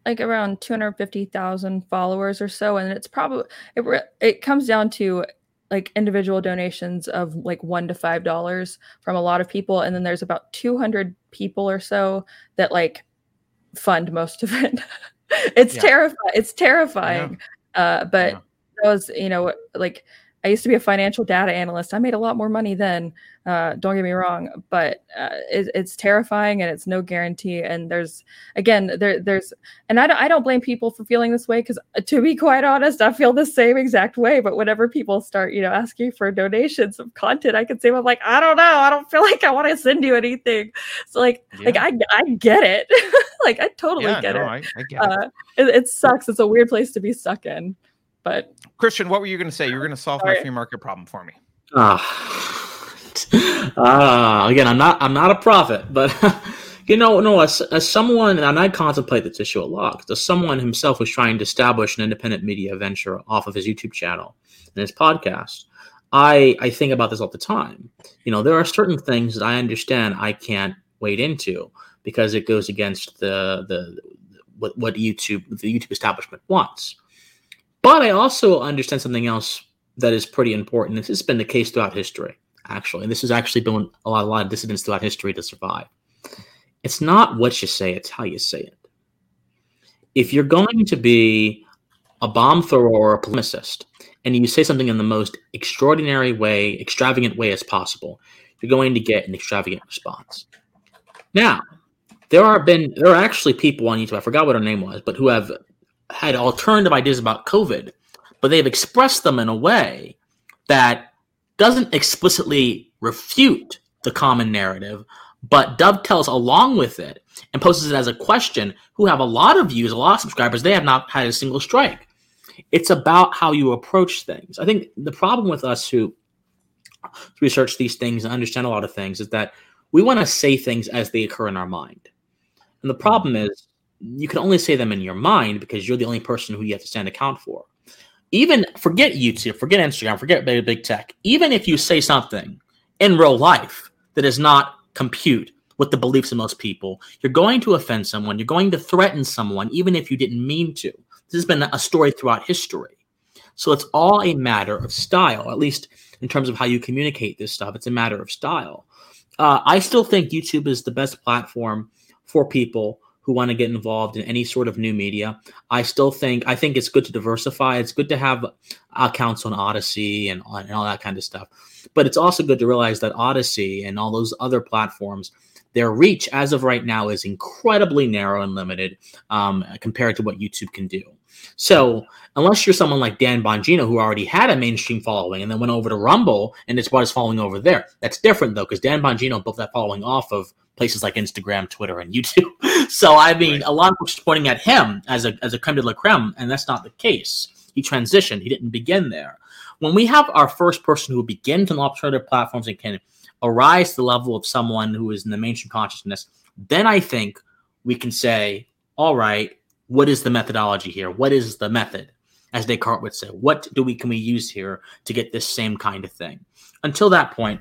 like around 250,000 followers or so, and it's probably it it comes down to like individual donations of like one to five dollars from a lot of people, and then there's about 200 people or so that like fund most of it. it's yeah. terrifying. It's terrifying. Uh, but yeah. those, you know, like I used to be a financial data analyst. I made a lot more money then. Uh, don't get me wrong, but uh, it, it's terrifying and it's no guarantee. And there's again there there's and I don't I don't blame people for feeling this way because uh, to be quite honest, I feel the same exact way. But whenever people start you know asking for donations of content, I can say I'm like I don't know, I don't feel like I want to send you anything. So like yeah. like I I get it, like I totally yeah, get no, it. I, I get uh, it. it. It sucks. It's a weird place to be stuck in. But Christian, what were you going to say? You were going to solve Sorry. my free market problem for me. Ah, uh, again, I'm not I'm not a prophet, but you know, no, as, as someone, and I contemplate this issue a lot, as someone himself was trying to establish an independent media venture off of his YouTube channel and his podcast, I I think about this all the time. You know, there are certain things that I understand I can't wade into because it goes against the the what, what YouTube the YouTube establishment wants. But I also understand something else that is pretty important. This has been the case throughout history, actually. And this has actually been a lot, a lot of dissidents throughout history to survive. It's not what you say, it's how you say it. If you're going to be a bomb thrower or a polemicist, and you say something in the most extraordinary way, extravagant way as possible, you're going to get an extravagant response. Now, there are been there are actually people on YouTube, I forgot what her name was, but who have had alternative ideas about COVID, but they've expressed them in a way that doesn't explicitly refute the common narrative, but dovetails along with it and poses it as a question who have a lot of views, a lot of subscribers, they have not had a single strike. It's about how you approach things. I think the problem with us who research these things and understand a lot of things is that we want to say things as they occur in our mind. And the problem is you can only say them in your mind because you're the only person who you have to stand account for. Even forget YouTube, forget Instagram, forget big, big tech. Even if you say something in real life that does not compute with the beliefs of most people, you're going to offend someone. You're going to threaten someone, even if you didn't mean to. This has been a story throughout history. So it's all a matter of style, at least in terms of how you communicate this stuff. It's a matter of style. Uh, I still think YouTube is the best platform for people who want to get involved in any sort of new media. I still think I think it's good to diversify. It's good to have accounts on Odysee and, and all that kind of stuff. But it's also good to realize that Odysee and all those other platforms, their reach as of right now is incredibly narrow and limited um, compared to what YouTube can do. So unless you're someone like Dan Bongino who already had a mainstream following and then went over to Rumble and it's brought his following over there, that's different though because Dan Bongino built that following off of places like Instagram, Twitter, and YouTube. so I mean, right. a lot of folks are pointing at him as a as a creme de la creme, and that's not the case. He transitioned. He didn't begin there. When we have our first person who begins on alternative platforms and can arise to the level of someone who is in the mainstream consciousness, then I think we can say, all right, what is the methodology here? What is the method? As Descartes would say, what do we can we use here to get this same kind of thing? Until that point,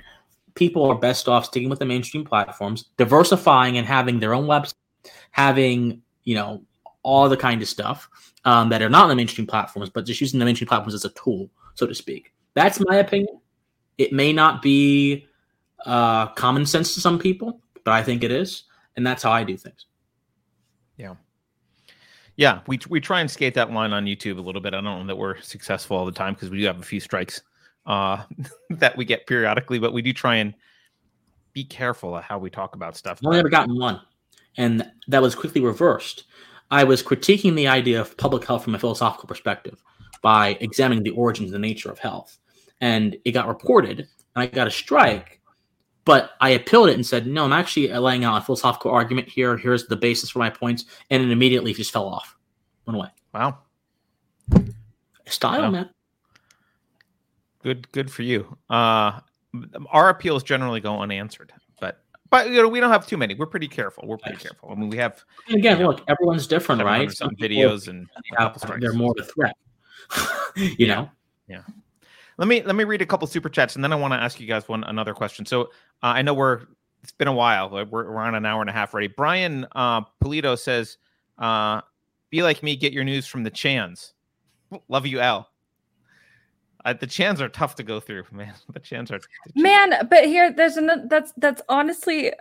people are best off sticking with the mainstream platforms, diversifying and having their own website, having you know all the kind of stuff um, that are not on the mainstream platforms, but just using the mainstream platforms as a tool, so to speak. That's my opinion. It may not be uh, common sense to some people, but I think it is, and that's how I do things. Yeah. Yeah, we we try and skate that line on YouTube a little bit. I don't know that we're successful all the time because we do have a few strikes uh, that we get periodically, but we do try and be careful of how we talk about stuff. I've never gotten one, and that was quickly reversed. I was critiquing the idea of public health from a philosophical perspective by examining the origins and the nature of health, and it got reported, and I got a strike. But I appealed it and said, no, I'm actually laying out a philosophical argument here. Here's the basis for my points, and it immediately just fell off, went away. Wow, style, wow. man good good for you uh our appeals generally go unanswered but but you know, we don't have too many. We're pretty careful. We're pretty Yes. careful. I mean, we have And again, you know, look, everyone's different, right? 700 something videos and strikes. they're more of a threat. you Yeah. know? Yeah. Let me let me read a couple super chats, and then I want to ask you guys one another question. So uh, I know we're it's been a while. We're, we're on an hour and a half already. Brian uh, Polito says, uh, "Be like me, get your news from the Chans." Love you, L. Uh, the Chans are tough to go through, man. The Chans are Man, but here there's another that's that's honestly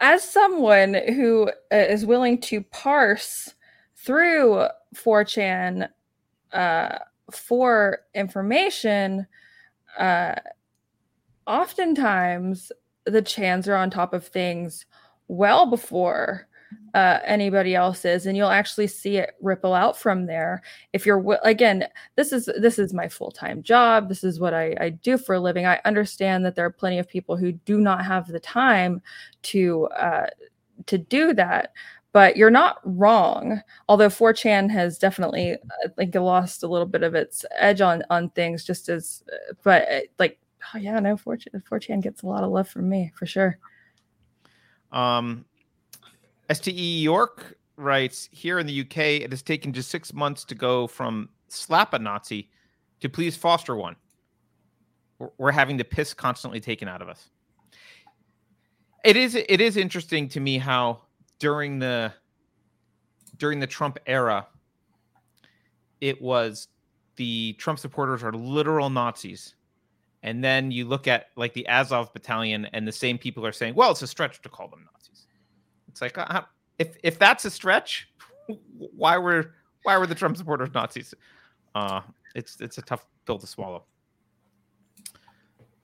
as someone who uh, willing to parse through 4chan uh, for information, uh, oftentimes the chans are on top of things well before uh, anybody else is, and you'll actually see it ripple out from there. If you're again, this is this is my full-time job. This is what I, I do for a living. I understand that there are plenty of people who do not have the time to uh, to do that but you're not wrong. Although 4chan has definitely i think lost a little bit of its edge on on things just as uh, but uh, like oh yeah no 4chan, 4chan gets a lot of love from me for sure. Um, STE York writes Here in the UK, it has taken just six months to go from slap a Nazi to please foster one. We're- having the piss constantly taken out of us. It is it is interesting to me how during the during the Trump era, it was the Trump supporters are literal Nazis. And then you look at like the Azov battalion, and the same people are saying, "Well, it's a stretch to call them Nazis." It's like, uh, if if that's a stretch, why were why were the Trump supporters Nazis? Uh, it's it's a tough pill to swallow.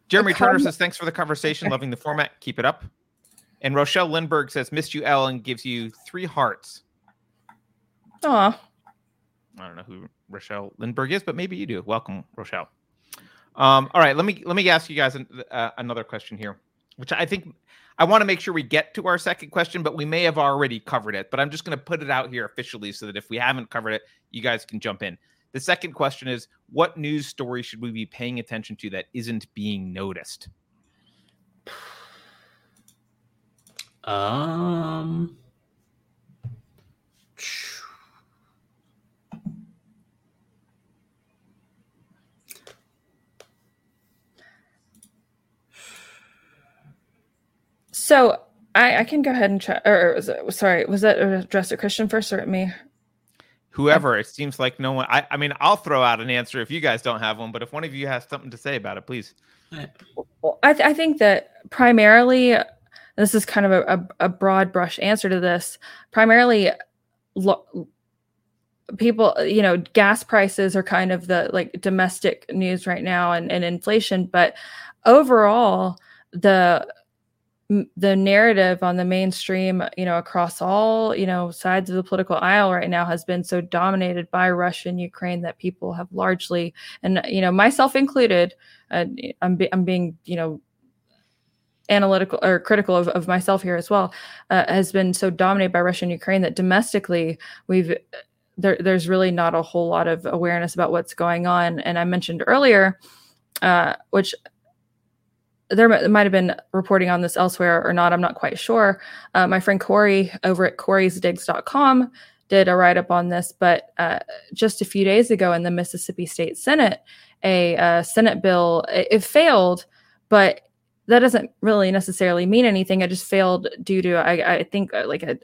Jeremy Turner says, "Thanks for the conversation. Loving the format. Keep it up." And Rochelle Lindberg says, "Missed you, Ellen." Gives you three hearts. Aw. I don't know who Rochelle Lindberg is, but maybe you do. Welcome, Rochelle. Um, all right, let me let me ask you guys an, uh, another question here, which I think I want to make sure we get to our second question, but we may have already covered it. But I'm just going to put it out here officially so that if we haven't covered it, you guys can jump in. The second question is, what news story should we be paying attention to that isn't being noticed? Um. So I, I can go ahead and try or was it, sorry was that addressed to christian first or at me Whoever, it seems like no one. I, I mean, I'll throw out an answer if you guys don't have one, but if one of you has something to say about it, please. Well, I, th- I think that primarily, this is kind of a, a, a broad brush answer to this. Primarily, lo- people, you know, gas prices are kind of the like domestic news right now, and, and inflation. But overall, the the narrative on the mainstream, you know, across all you know sides of the political aisle right now has been so dominated by Russia and Ukraine that people have largely, and you know, myself included, uh, I'm be- I'm being you know analytical or critical of, of myself here as well, uh, has been so dominated by Russia and Ukraine that domestically we've there, there's really not a whole lot of awareness about what's going on. And I mentioned earlier, uh, which there might have been reporting on this elsewhere or not. I'm not quite sure. Uh, my friend Corey over at coreysdigs.com did a write up on this, but uh, just a few days ago in the Mississippi State Senate, a uh, Senate bill it, it failed, but that doesn't really necessarily mean anything. It just failed due to I, I think uh, like a-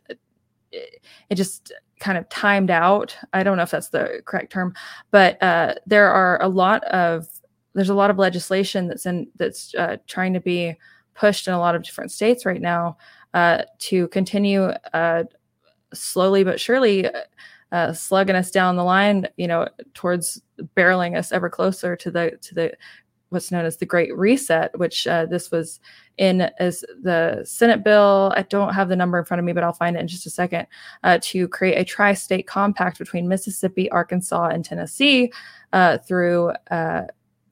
it just kind of timed out. I don't know if that's the correct term, but uh, there are a lot of there's a lot of legislation that's in that's uh, trying to be pushed in a lot of different states right now uh, to continue uh, slowly but surely uh, slugging us down the line, you know, towards barreling us ever closer to the to the what's known as the Great Reset, which uh, this was in as the Senate bill. I don't have the number in front of me, but I'll find it in just a second. Uh, to create a tri-state compact between Mississippi, Arkansas, and Tennessee uh, through uh,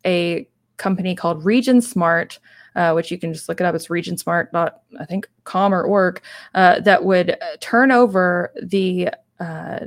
a company called RegionSmart. Uh, which you can just look it up. It's regionsmart. I think com or org uh, that would uh, turn over the uh,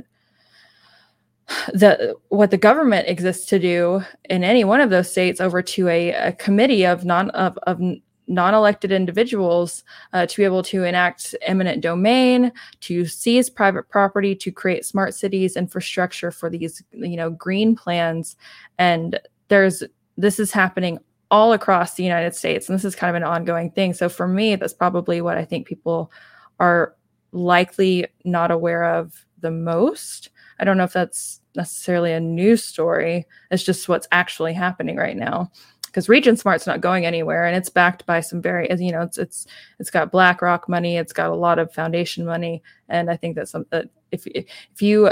the what the government exists to do in any one of those states over to a, a committee of non of, of non-elected individuals uh, to be able to enact eminent domain to seize private property to create smart cities infrastructure for these you know green plans and there's this is happening all across the united states and this is kind of an ongoing thing. So for me that's probably what i think people are likely not aware of the most. I don't know if that's necessarily a news story it's just what's actually happening right now. Because RegionSmart's not going anywhere, and it's backed by some very, you know, it's it's it's got BlackRock money, it's got a lot of foundation money, and I think that's some that if if you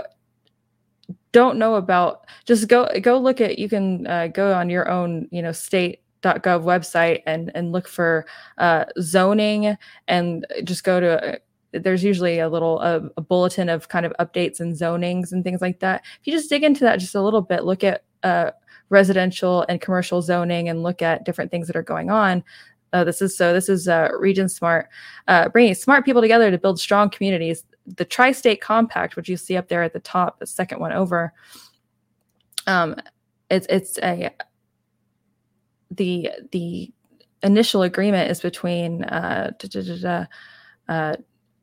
don't know about, just go go look at. You can uh, go on your own, you know, state.gov website and and look for uh, zoning, and just go to. there's usually a little a, bulletin of kind of updates and zonings and things like that. If you just dig into that just a little bit, look at uh, residential and commercial zoning and look at different things that are going on. Uh, this is so. This is uh, RegionSmart, uh, bringing smart people together to build strong communities. The Tri-State Compact, which you see up there at the top, the second one over. Um, it's it's a the the initial agreement is between uh, uh,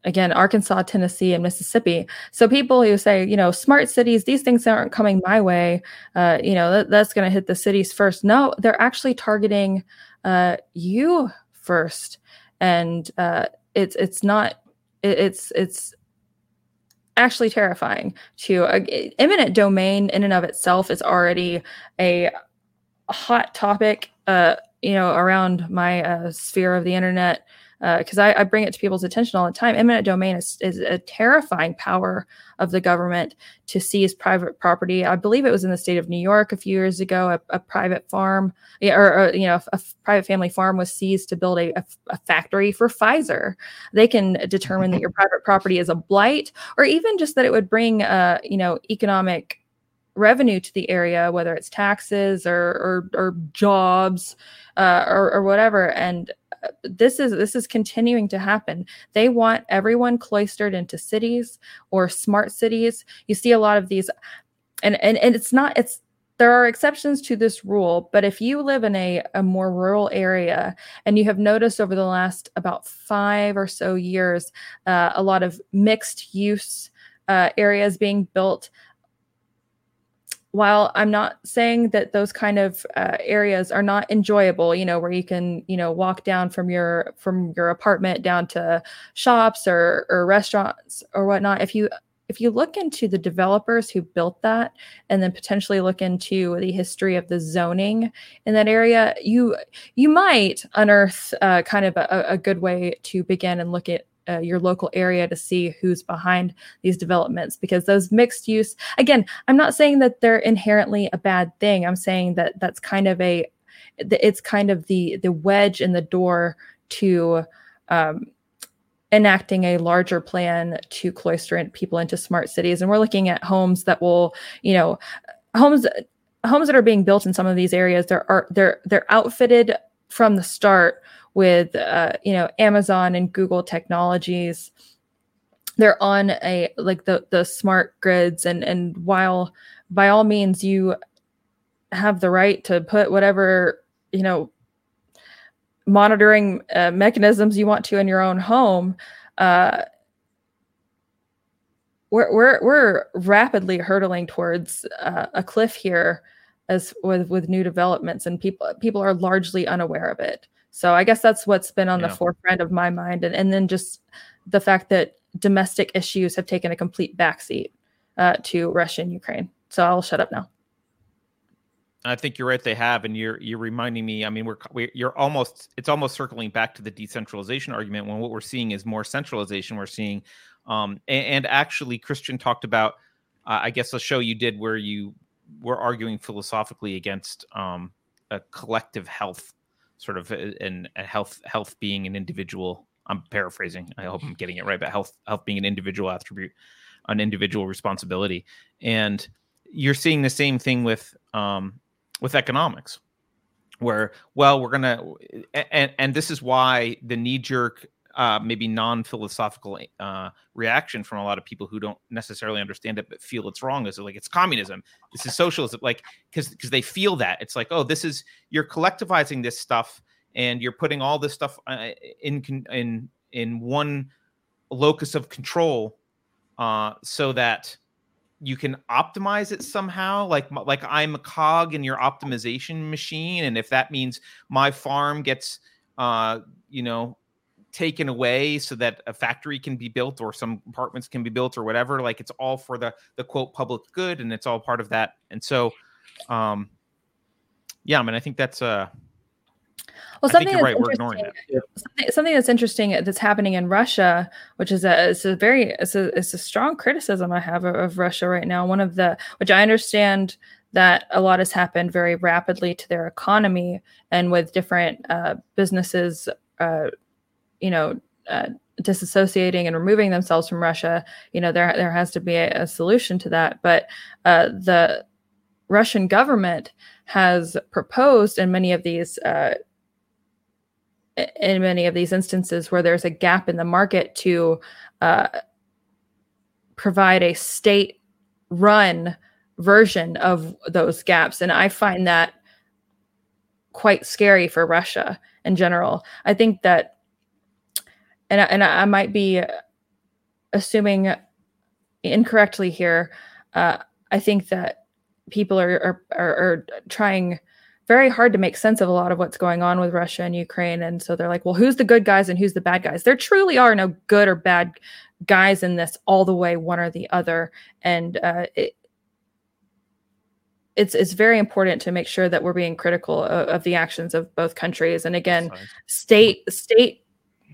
again arkansas tennessee and mississippi so people who say you know smart cities these things aren't coming my way uh, you know that, that's going to hit the cities first no they're actually targeting uh, you first and uh, it's it's not it, it's it's actually terrifying to uh, eminent domain in and of itself is already a hot topic uh, you know around my uh, sphere of the internet because uh, I, I, bring it to people's attention all the time. Eminent domain is, is a terrifying power of the government to seize private property. I believe it was in the state of New York a few years ago. A, a private farm, yeah, or, or, you know, a, a, private family farm was seized to build a, a, factory for Pfizer. They can determine that your private property is a blight, or even just that it would bring, uh, you know, economic revenue to the area, whether it's taxes or or, or jobs uh, or, or whatever. And this is this is continuing to happen. They want everyone cloistered into cities or smart cities. You see a lot of these and and, and it's not it's there are exceptions to this rule, but if you live in a, a more rural area and you have noticed over the last about five or so years, uh, a lot of mixed use uh, areas being built, while I'm not saying that those kind of uh, areas are not enjoyable, you know, where you can, you know, walk down from your from your apartment down to shops or or restaurants or whatnot. If you if you look into the developers who built that and then potentially look into the history of the zoning in that area, you you might unearth uh, kind of a, a good way to begin and look at uh, your local area to see who's behind these developments because those mixed use again i'm not saying that they're inherently a bad thing. I'm saying that that's kind of a it's kind of the the wedge in the door to um, enacting a larger plan to cloister people into smart cities. And we're looking at homes that will you know homes homes that are being built in some of these areas they're are they're they're outfitted from the start with uh, you know Amazon and Google technologies. They're on a like the the smart grids, and and while by all means you have the right to put whatever you know monitoring uh, mechanisms you want to in your own home. Uh, we're, we're, we're rapidly hurtling towards uh, a cliff here as with, with new developments and people people are largely unaware of it so I guess that's what's been on yeah. the forefront of my mind. And, and then just the fact that domestic issues have taken a complete backseat uh, to Russia and Ukraine. So I'll shut up now. I think you're right. They have, and you're you're reminding me. I mean, we're, we're you're almost it's almost circling back to the decentralization argument when what we're seeing is more centralization. We're seeing, um, and, and actually, Christian talked about, uh, I guess, a show you did where you were arguing philosophically against um, a collective health sort of and health health being an individual i'm paraphrasing i hope i'm getting it right but health health being an individual attribute an individual responsibility. And you're seeing the same thing with um with economics where well we're gonna and and this is why the knee jerk uh, maybe non-philosophical uh, reaction from a lot of people who don't necessarily understand it but feel it's wrong is like it's communism. This is socialism. Like because because they feel that. It's like oh this is you're collectivizing this stuff and you're putting all this stuff uh, in in in one locus of control uh, so that you can optimize it somehow. Like like i'm a cog in your optimization machine and if that means my farm gets uh you know taken away so that a factory can be built or some apartments can be built or whatever like it's all for the the quote public good and it's all part of that and so um yeah i mean i think that's uh well, something right. We're ignoring that. Something, something, that's interesting that's happening in Russia, which is a it's a very it's a it's a strong criticism I have of, of Russia right now. One of the which I understand that a lot has happened very rapidly to their economy and with different uh, businesses, uh, you know. Uh, disassociating and removing themselves from Russia, you know, there there has to be a, a solution to that. But uh, the Russian government has proposed in many of these uh, in many of these instances where there's a gap in the market to uh, provide a state run version of those gaps. And I find that quite scary for Russia in general. I think that, and, and I might be assuming incorrectly here, uh, I think that people are, are, are, are trying very hard to make sense of a lot of what's going on with Russia and Ukraine. And so they're like, well, who's the good guys and who's the bad guys? There truly are no good or bad guys in this all the way, one or the other. And uh, it, it's it's very important to make sure that we're being critical of, of the actions of both countries. And again, state state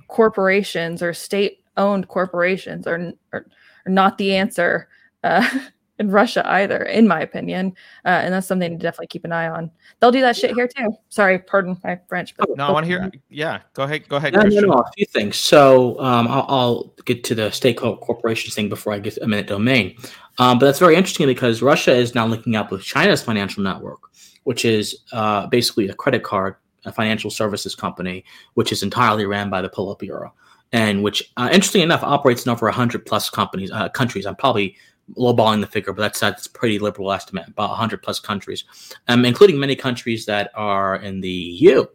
corporations or state owned corporations are, are, are not the answer. Uh, in Russia either, in my opinion. Uh, and that's something to definitely keep an eye on. They'll do that shit here too. Sorry, pardon my French. But no, I want to hear. Yeah, go ahead. Go ahead. No, no, no, a few things. So um, I'll, I'll, get to the state corporations thing before I get eminent domain. Um, but that's very interesting because Russia is now linking up with China's financial network, which is uh, basically a credit card, a financial services company, which is entirely ran by the Politburo and which, uh, interestingly enough, operates in over 100 plus companies, uh, countries. I'm probably lowballing the figure, but that's that's a pretty liberal estimate, about 100 plus countries, um, including many countries that are in the EU.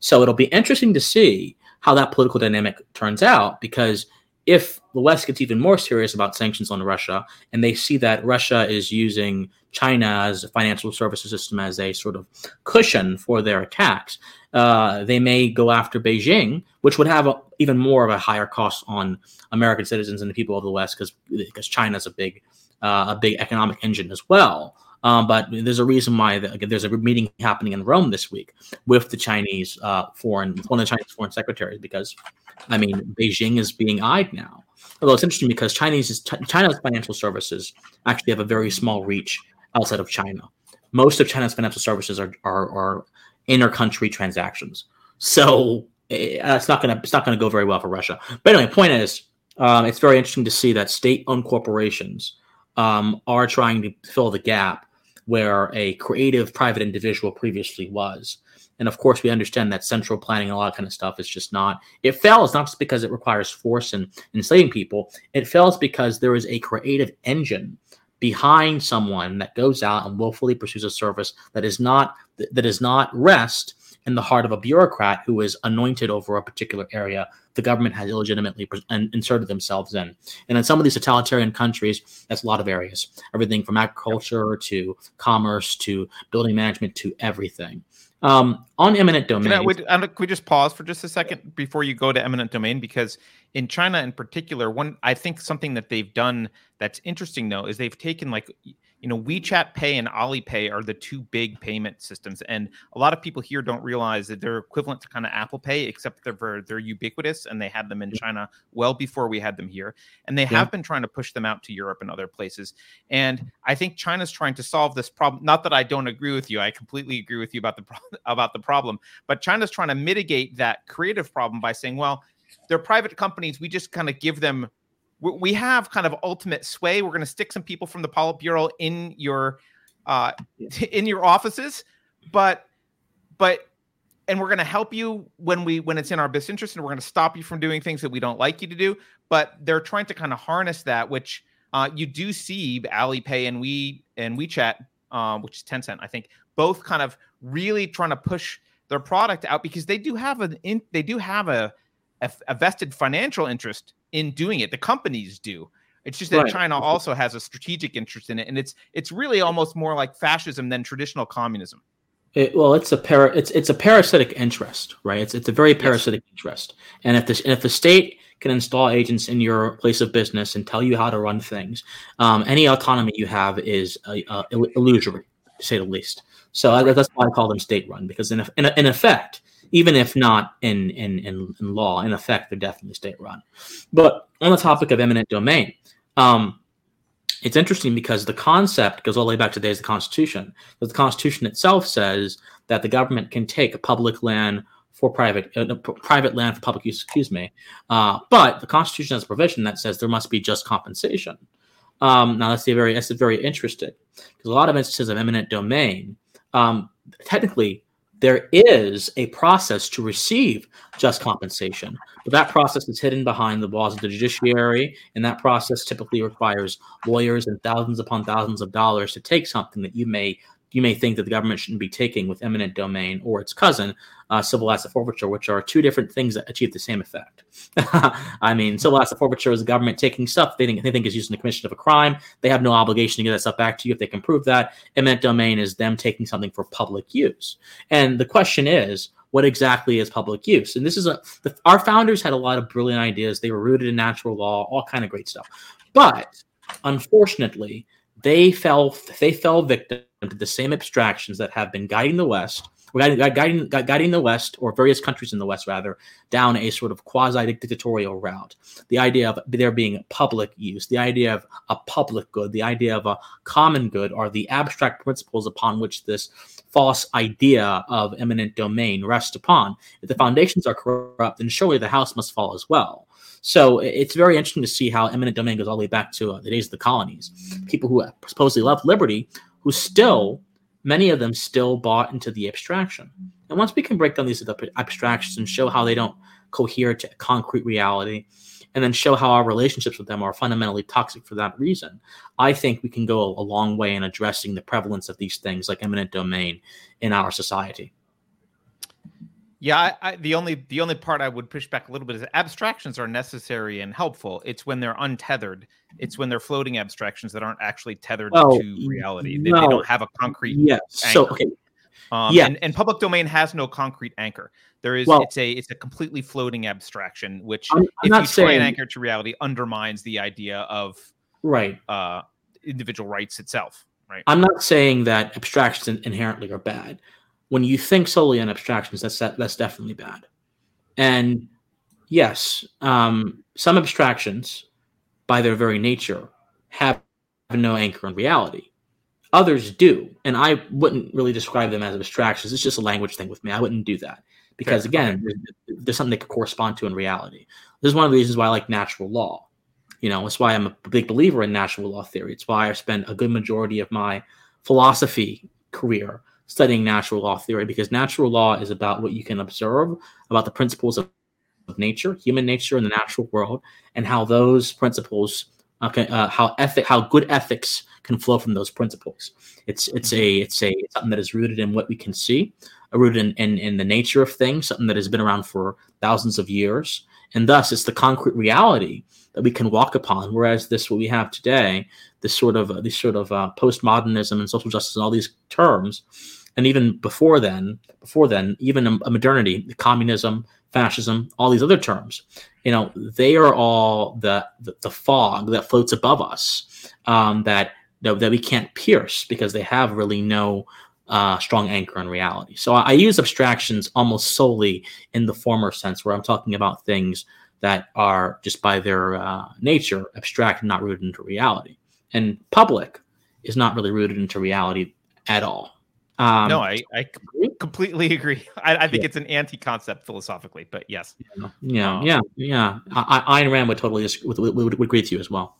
So it'll be interesting to see how that political dynamic turns out, because if the West gets even more serious about sanctions on Russia, and they see that Russia is using China's financial services system as a sort of cushion for their attacks, uh, they may go after Beijing, which would have a, even more of a higher cost on American citizens and the people of the West, because because China is a big uh, a big economic engine as well. Um, but there's a reason why the, there's a meeting happening in Rome this week with the Chinese uh, foreign, one of the Chinese foreign secretaries, because I mean Beijing is being eyed now. Although it's interesting because Chinese China's financial services actually have a very small reach outside of China. Most of China's financial services are are, are inter-country transactions, so eh, it's not gonna it's not gonna go very well for Russia. But anyway, the point is, um, it's very interesting to see that state-owned corporations um, are trying to fill the gap where a creative private individual previously was. And of course, we understand that central planning and a lot of kind of stuff is just not. It fails not just because it requires force and enslaving people. It fails because there is a creative engine behind someone that goes out and willfully pursues a service that is not that is not rest in the heart of a bureaucrat who is anointed over a particular area the government has illegitimately inserted themselves in. And in some of these totalitarian countries, that's a lot of areas everything from agriculture to commerce to building management to everything. Um, on eminent domain. Can, we, can we just pause for just a second before you go to eminent domain? Because in China, in particular, one I think something that they've done that's interesting though is they've taken like you know WeChat Pay and Alipay are the two big payment systems, and a lot of people here don't realize that they're equivalent to kind of Apple Pay, except they're they're ubiquitous, and they had them in China well before we had them here, and they yeah. have been trying to push them out to Europe and other places. And I think China's trying to solve this problem. Not that I don't agree with you; I completely agree with you about the pro- about the problem. But China's trying to mitigate that creative problem by saying, well, they're private companies. We just kind of give them we have kind of ultimate sway. We're going to stick some people from the Politburo in your uh, in your offices, but but and we're going to help you when we when it's in our best interest, and we're going to stop you from doing things that we don't like you to do. But they're trying to kind of harness that, which uh, you do see Alipay and we and WeChat, uh, which is Tencent, I think, both kind of really trying to push their product out because they do have an in, they do have a, a, a vested financial interest in doing it. The companies do. It's just that right. China also has a strategic interest in it, and it's it's really almost more like fascism than traditional communism. It, well, it's a para, it's it's a parasitic interest, right? It's it's a very parasitic yes. interest, and if this and if the state can install agents in your place of business and tell you how to run things, um, any autonomy you have is uh, uh, illusory, to say the least. So that's why I call them state-run because in in, in effect, even if not in, in in in law, in effect, they're definitely state-run. But on the topic of eminent domain, um, it's interesting because the concept goes all the way back to the days of the Constitution. But the Constitution itself says that the government can take public land for private uh, private land for public use. Excuse me, uh, but the Constitution has a provision that says there must be just compensation. Um, now that's very that's very interesting because a lot of instances of eminent domain, um, technically there is a process to receive just compensation, but that process is hidden behind the walls of the judiciary, and that process typically requires lawyers and thousands upon thousands of dollars to take something that you may you may think that the government shouldn't be taking with eminent domain or its cousin, uh, civil asset forfeiture, which are two different things that achieve the same effect. I mean, civil asset forfeiture is the government taking stuff they think, they think is used in the commission of a crime. They have no obligation to give that stuff back to you if they can prove that. Eminent domain is them taking something for public use. And the question is, what exactly is public use? And this is a the, our founders had a lot of brilliant ideas. They were rooted in natural law, all kind of great stuff. But unfortunately, they fell they fell victim to the same abstractions that have been guiding the West, guiding, guiding, guiding the West, or various countries in the West, rather, down a sort of quasi dictatorial route. The idea of there being public use, the idea of a public good, the idea of a common good are the abstract principles upon which this false idea of eminent domain rests upon. If the foundations are corrupt, then surely the house must fall as well. So it's very interesting to see how eminent domain goes all the way back to uh, the days of the colonies. People who supposedly loved liberty who still, many of them still bought into the abstraction. And once we can break down these abstractions and show how they don't cohere to concrete reality, and then show how our relationships with them are fundamentally toxic for that reason, I think we can go a long way in addressing the prevalence of these things like eminent domain in our society. Yeah, I, I, the only the only part I would push back a little bit is abstractions are necessary and helpful. It's when they're untethered. It's when they're floating abstractions that aren't actually tethered to reality. They, no. they, don't have a concrete. Yes. Anchor. So okay. Um, yeah. And, and, public domain has no concrete anchor. There is. Well, it's a it's a completely floating abstraction, which I'm, I'm if you try and anchor to reality, undermines the idea of right uh, individual rights itself. Right. I'm not saying that abstractions inherently are bad when you think solely on abstractions, that's that, that's definitely bad. And yes, um, some abstractions, by their very nature, have no anchor in reality. Others do, and I wouldn't really describe them as abstractions. It's just a language thing with me. I wouldn't do that because, again, there's, there's something they could correspond to in reality. This is one of the reasons why I like natural law. You know, it's why I'm a big believer in natural law theory. It's why I spent a good majority of my philosophy career studying natural law theory because natural law is about what you can observe about the principles of, of nature, human nature, and the natural world, and how those principles, okay, uh, how ethic, how good ethics can flow from those principles. It's it's a it's a something that is rooted in what we can see, uh, rooted in, in in the nature of things, something that has been around for thousands of years, and thus it's the concrete reality that we can walk upon. Whereas this, what we have today, this sort of uh, this sort of uh, postmodernism and social justice and all these terms, and even before then, before then, even a, a modernity, communism, fascism, all these other terms, you know, they are all the the, the fog that floats above us um, that, that that we can't pierce because they have really no uh, strong anchor in reality. So I, I, use abstractions almost solely in the former sense, where I'm talking about things that are just by their uh, nature abstract and not rooted into reality. And public is not really rooted into reality at all. Um, no, I, I completely agree. I, I think yeah. it's an anti-concept philosophically, but yes. Yeah, yeah, um, yeah. yeah. I, Ayn Rand would totally would, would, would, agree with you as well.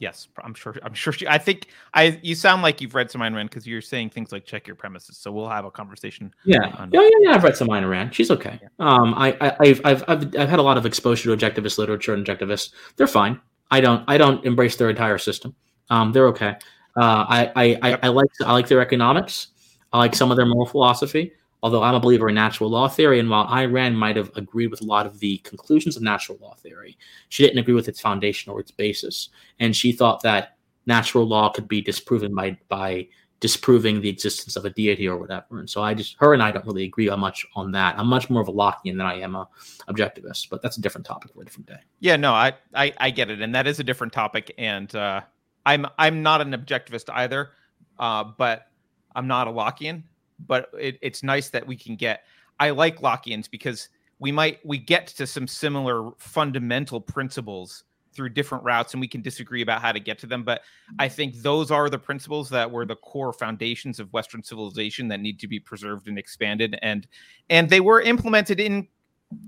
Yes, I'm sure. I'm sure. She, I think I. You sound like you've read some Ayn Rand because you're saying things like check your premises. So we'll have a conversation. Yeah, on, yeah, yeah, yeah. I've read some Ayn Rand. She's okay. Yeah. Um, I, I, have I've, I've, I've had a lot of exposure to objectivist literature and objectivists. They're fine. I don't, I don't embrace their entire system. Um, they're okay. Uh, I, I, I, I like, I like their economics. I like some of their moral philosophy. Although I'm a believer in natural law theory, and while Rand might have agreed with a lot of the conclusions of natural law theory, she didn't agree with its foundation or its basis. And she thought that natural law could be disproven by by disproving the existence of a deity or whatever. And so I just her and I don't really agree on much on that. I'm much more of a Lockean than I am a objectivist, but that's a different topic for a different day. Yeah, no, I I, I get it, and that is a different topic. And uh, I'm I'm not an objectivist either, uh, but I'm not a Lockean but it, it's nice that we can get. I like Lockeans because we might we get to some similar fundamental principles through different routes and we can disagree about how to get to them but i think those are the principles that were the core foundations of western civilization that need to be preserved and expanded and and they were implemented in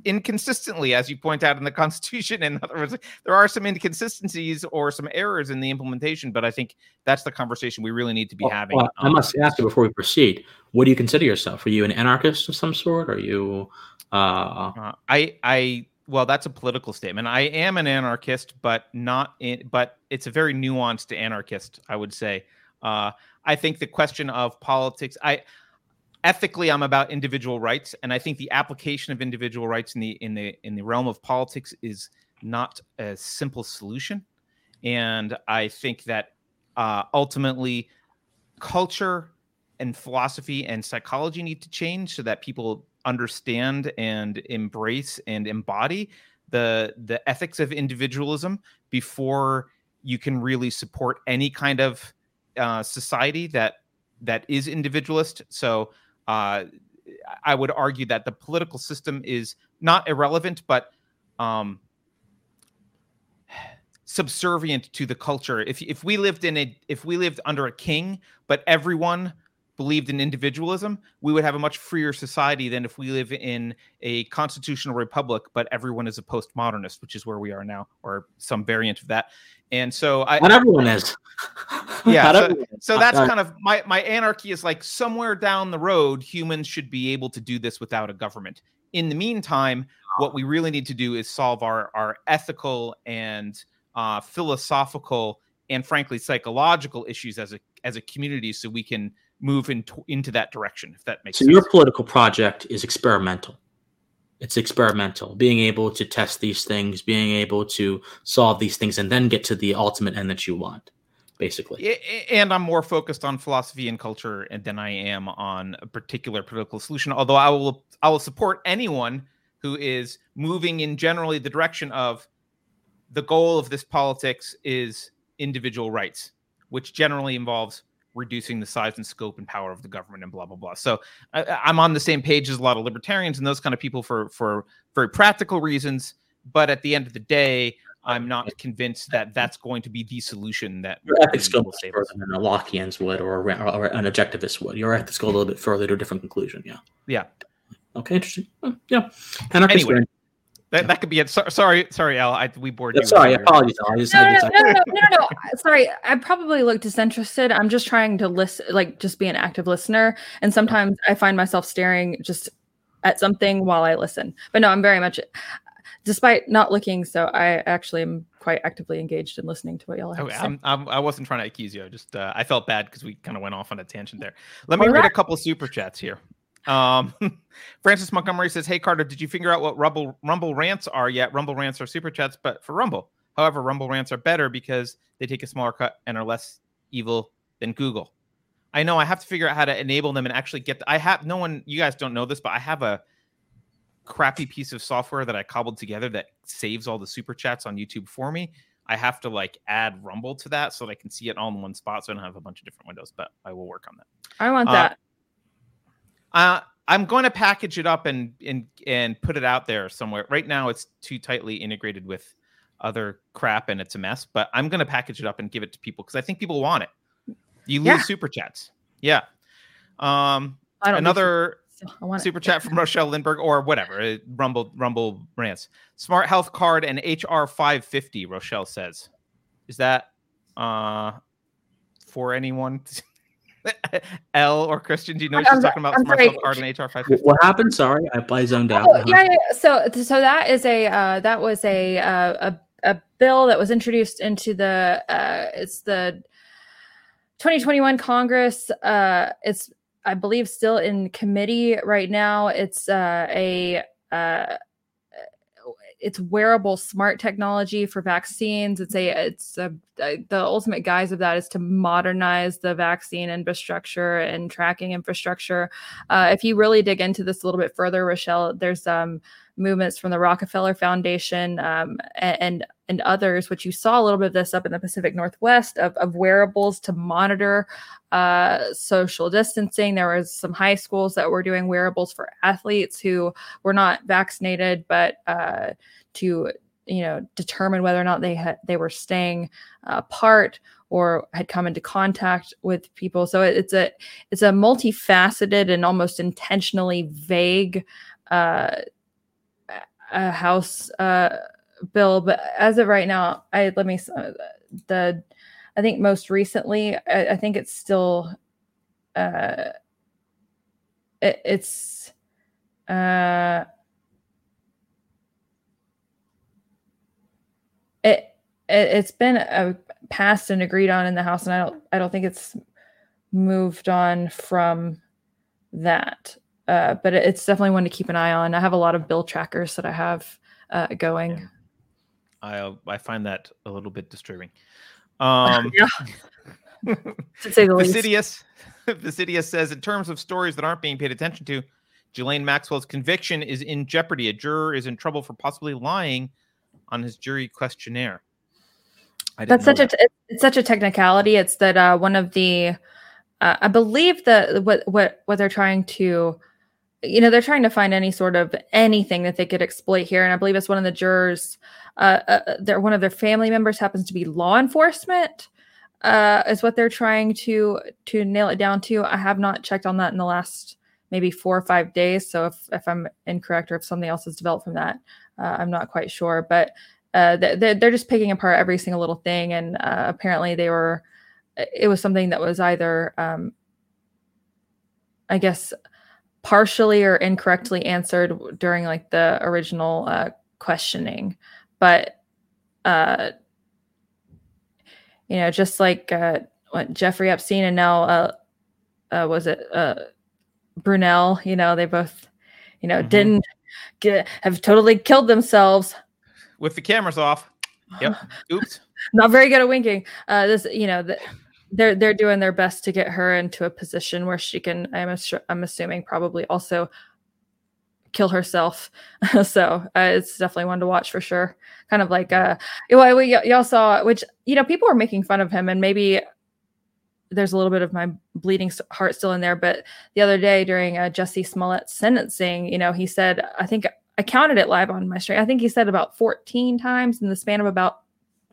inconsistently, as you point out in the Constitution. In other words, there are some inconsistencies or some errors in the implementation, but I think that's the conversation we really need to be well, having. Well, I must ask you before we proceed: What do you consider yourself? Are you an anarchist of some sort? Are you? Uh... Uh, I I well, that's a political statement. I am an anarchist, but not in. But it's a very nuanced anarchist, I would say. Uh, I think the question of politics. I ethically i'm about individual rights and i think the application of individual rights in the in the in the realm of politics is not a simple solution. And i think that uh, ultimately culture and philosophy and psychology need to change so that people understand and embrace and embody the the ethics of individualism before you can really support any kind of uh, society that that is individualist. So uh, I would argue that the political system is not irrelevant, but um, subservient to the culture. If if we lived in a if we lived under a king, but everyone believed in individualism, we would have a much freer society than if we live in a constitutional republic, but everyone is a postmodernist, which is where we are now, or some variant of that. And so I not everyone is. yeah. so, so, that's kind of my my anarchy is like somewhere down the road, humans should be able to do this without a government. In the meantime, what we really need to do is solve our our ethical and uh, philosophical and frankly psychological issues as a as a community, so we can move into into that direction. If that makes sense. so, sense. your political project is experimental it's experimental being able to test these things being able to solve these things and then get to the ultimate end that you want basically and i'm more focused on philosophy and culture than i am on a particular political solution although i will i will support anyone who is moving in generally the direction of the goal of this politics is individual rights which generally involves reducing the size and scope and power of the government and blah blah blah. So I, am on the same page as a lot of libertarians and those kind of people for for very practical reasons. But at the end of the day, I'm not convinced that that's going to be the solution that your ethics go further than a Lockeans would or, or, or, an objectivist would. Your ethics go a little bit further to a different conclusion. Yeah. Yeah. Okay. Interesting. Hmm, yeah. anyway, that, that could be it. So, sorry, sorry, L. I, we bored you. Sorry, apologies. L. I just, no, no, no, no, no, no, no. Sorry, I probably look disinterested. I'm just trying to listen, like just be an active listener. And sometimes I find myself staring just at something while I listen. But no, I'm very much, despite not looking, so I actually am quite actively engaged in listening to what y'all have okay, to say. I'm, I'm, I was not trying to accuse you. I just uh, I felt bad because we kind of went off on a tangent there. Let me All read right. a couple super chats here. Um, Francis Montgomery says, "Hey Carter, did you figure out what Rumble Rumble rants are yet? Rumble rants are super chats, but for Rumble. However, Rumble rants are better because they take a smaller cut and are less evil than Google. I know I have to figure out how to enable them and actually get. The, I have no one. You guys don't know this, but I have a crappy piece of software that I cobbled together that saves all the super chats on YouTube for me. I have to like add Rumble to that so that I can see it all in one spot, so I don't have a bunch of different windows. But I will work on that. I want uh, that. Uh, I'm going to package it up and and and put it out there somewhere. Right now, it's too tightly integrated with other crap and it's a mess. But I'm going to package it up and give it to people because I think people want it. You lose yeah. super chats, yeah. Um, another super it. chat from Rochelle Lindberg or whatever. Uh, Rumble Rumble rants. Smart health card and HR 550. Rochelle says, is that uh for anyone? L or Christian, do you know what she's talking about? I'm Smart sorry. card and HR five. What happened? Sorry, I, I zoned out. Oh, yeah, yeah, So, so that is a uh, that was a, uh, a a bill that was introduced into the uh, it's the 2021 Congress. Uh, it's I believe, still in committee right now. It's uh, a uh, it's wearable smart technology for vaccines. It's a it's a, the ultimate guise of that is to modernize the vaccine infrastructure and tracking infrastructure. Uh, if you really dig into this a little bit further, Rochelle, there's um, movements from the Rockefeller Foundation um, and and others, which you saw a little bit of this up in the Pacific Northwest of, of wearables to monitor uh, social distancing. There was some high schools that were doing wearables for athletes who were not vaccinated, but uh, to you know determine whether or not they had they were staying apart or had come into contact with people. So it's a it's a multifaceted and almost intentionally vague. Uh, house uh, bill, but as of right now, I let me uh, the I think most recently, I, I think it's still uh, it, it's uh, it, it it's been uh, passed and agreed on in the house, and I don't I don't think it's moved on from that. Uh, but it's definitely one to keep an eye on. I have a lot of bill trackers that I have uh, going. Yeah. I I find that a little bit disturbing. Um, yeah. to say the Fastidious, Fastidious says, in terms of stories that aren't being paid attention to, Ghislaine Maxwell's conviction is in jeopardy. A juror is in trouble for possibly lying on his jury questionnaire. That's such that. a it's such a technicality. It's that uh, one of the uh, I believe that what what what they're trying to you know they're trying to find any sort of anything that they could exploit here. And i believe it's one of the jurors uh, uh they're one of their family members happens to be law enforcement uh is what they're trying to to nail it down to. I have not checked on that in the last maybe four or five days. So if if i'm incorrect or if something else has developed from that uh, i'm not quite sure. But uh they're, they're just picking apart every single little thing. And uh, apparently they were it was something that was either um i guess partially or incorrectly answered during like the original uh, questioning. But uh you know just like uh what jeffrey epstein and now uh, uh was it uh brunel you know they both you know mm-hmm. didn't get have totally killed themselves. With the cameras off. Yep. Oops. Not very good at winking. Uh this you know the, they're they're doing their best to get her into a position where she can i'm i'm assuming probably also kill herself. So uh, it's definitely one to watch for sure. Kind of like uh well, we y'all saw which you know people were making fun of him and maybe there's a little bit of my bleeding heart still in there but the other day during uh, Jussie Smollett's sentencing you know he said i think i counted it live on my stream. I think he said about 14 times in the span of about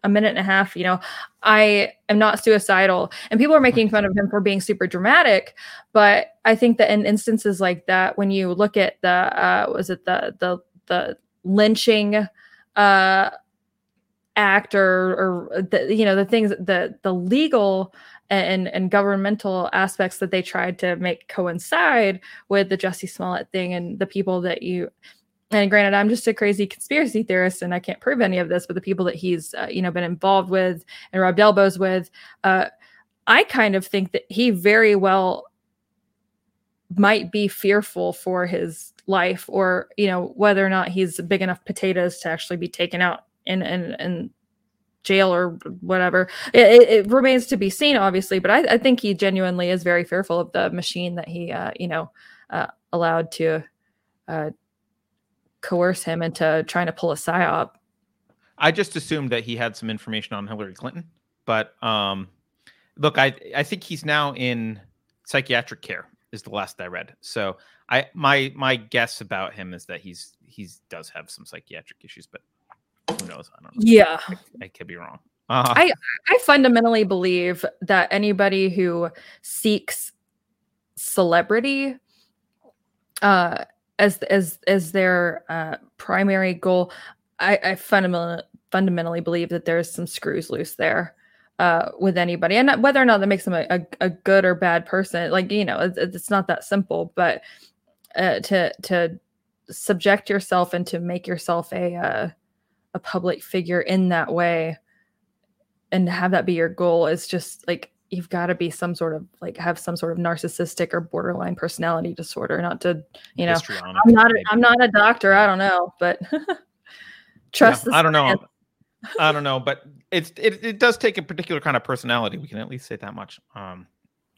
a minute and a half, you know, I am not suicidal. And people are making fun of him for being super dramatic. But I think that in instances like that, when you look at the uh was it the the the lynching uh act or or the, you know the things the the legal and and governmental aspects that they tried to make coincide with the Jussie Smollett thing and the people that you and granted i'm just a crazy conspiracy theorist and i can't prove any of this but the people that he's uh, you know been involved with and rubbed elbows with uh, i kind of think that he very well might be fearful for his life or you know whether or not he's big enough potatoes to actually be taken out in in, in jail or whatever. It, it, remains to be seen obviously but I, I, think he genuinely is very fearful of the machine that he uh, you know uh, allowed to uh, coerce him into trying to pull a psyop. I just assumed that he had some information on Hillary Clinton, but um, look, I I think he's now in psychiatric care. Is the last I read. So I my my guess about him is that he's he's does have some psychiatric issues, but who knows? I don't know. Yeah, I, I could be wrong. Uh, I I fundamentally believe that anybody who seeks celebrity uh as as as their uh, primary goal, I, I fundamentally fundamentally believe that there's some screws loose there uh, with anybody, and whether or not that makes them a, a, a good or bad person, like you know, it's, it's not that simple. But uh, to to subject yourself and to make yourself a uh, a public figure in that way, and have that be your goal is just like you've got to be some sort of like have some sort of narcissistic or borderline personality disorder not to you know i'm not a, i'm not a doctor i don't know but trust yeah, i don't know. i don't know but it's it, it does take a particular kind of personality we can at least say that much um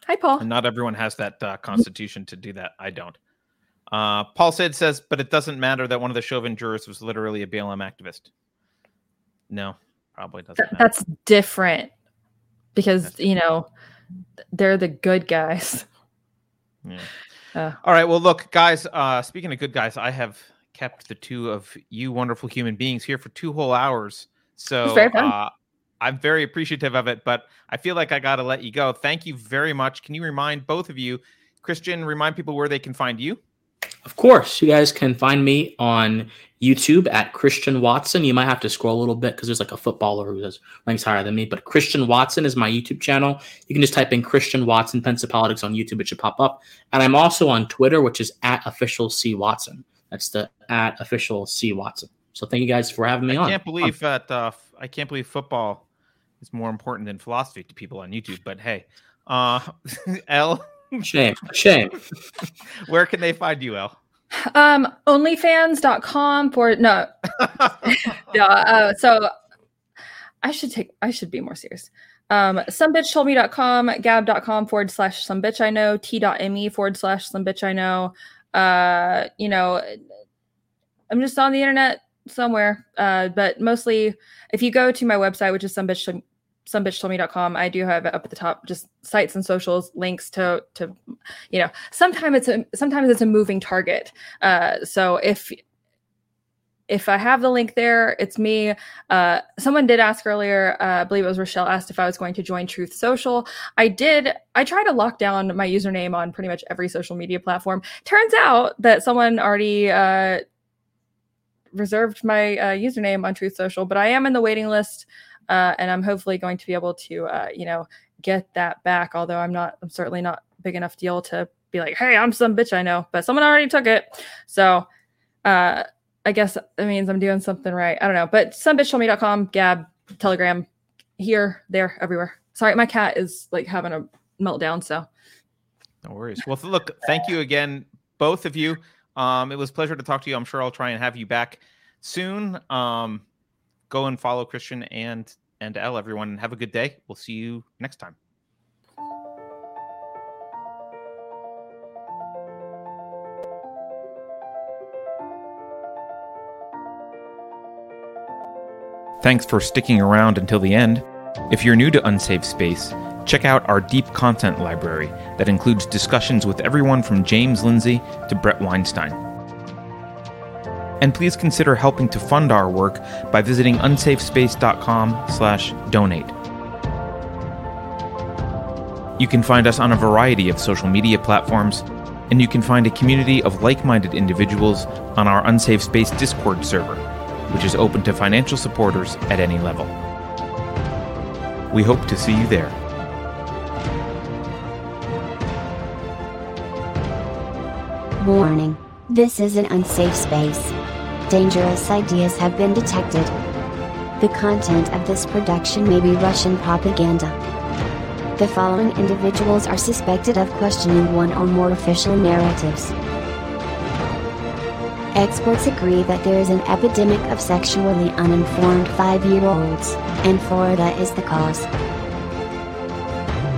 hi paul. and not everyone has that uh, constitution to do that i don't. Uh paul said says but it doesn't matter that one of the chauvin jurors was literally a blm activist. No probably doesn't Th- that's different because you know they're the good guys. Yeah. Uh, All right. Well, look, guys. Uh, speaking of good guys, I have kept the two of you wonderful human beings here for two whole hours. So uh, I'm very appreciative of it, but I feel like I got to let you go. Thank you very much. Can you remind both of you, Christian, remind people where they can find you? Of course, you guys can find me on YouTube at Christian Watson. You might have to scroll a little bit because there's like a footballer who ranks higher than me, but Christian Watson is my YouTube channel. You can just type in Christian Watson Pensa Politics on YouTube; it should pop up. And I'm also on Twitter, which is at official C Watson. That's the at official C Watson. So thank you guys for having me I on. I can't believe that. Uh, I can't believe football is more important than philosophy to people on YouTube. But hey, uh, L. Shame. Shame. Where can they find you, L? Um, onlyfans.com for no. no uh, so I should take I should be more serious. Um, somebitchtoldme.com, gab.com forward slash some bitch I know, t.me forward slash some bitch I know. Uh, you know, I'm just on the internet somewhere. Uh, but mostly if you go to my website, which is some bitch somebitchtoldme.com i do have up at the top just sites and socials links to to you know sometimes it's a sometimes it's a moving target uh so if if I have the link there, it's me. Uh, someone did ask earlier, uh, I believe it was Rochelle, asked if I was going to join Truth Social. I did. I try to lock down my username on pretty much every social media platform. Turns out that someone already uh, reserved my uh, username on Truth Social, but I am in the waiting list uh, and I'm hopefully going to be able to, uh, you know, get that back. Although I'm not, I'm certainly not big enough deal to be like, hey, I'm some bitch I know, but someone already took it. So uh, I guess that means I'm doing something right. I don't know, but somebitchtoldme.com, Gab, Telegram, here, there, everywhere. Sorry, my cat is like having a meltdown. So no worries. Well, look, thank you again, both of you. Um, it was pleasure to talk to you. I'm sure I'll try and have you back soon. Um, go and follow Christian and and L. Everyone, have a good day. We'll see you next time. Thanks for sticking around until the end. If you're new to Unsafe Space, check out our deep content library that includes discussions with everyone from James Lindsay to Bret Weinstein and please consider helping to fund our work by visiting unsafespace.com/donate. You can find us on a variety of social media platforms, and you can find a community of like-minded individuals on our Unsafe Space Discord server, which is open to financial supporters at any level. We hope to see you there. Warning. This is an unsafe space dangerous ideas have been detected. The content of this production may be Russian propaganda. The following individuals are suspected of questioning one or more official narratives. Experts agree that there is an epidemic of sexually uninformed 5-year-olds, and Florida is the cause.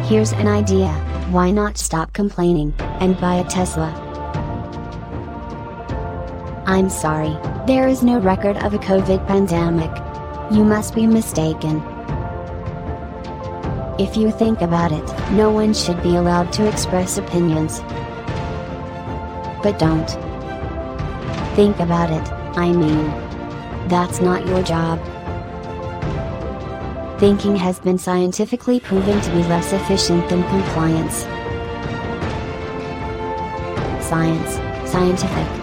Here's an idea, why not stop complaining, and buy a Tesla? I'm sorry, there is no record of a COVID pandemic. You must be mistaken. If you think about it, no one should be allowed to express opinions. But don't. Think about it, I mean. That's not your job. Thinking has been scientifically proven to be less efficient than compliance. Science, scientific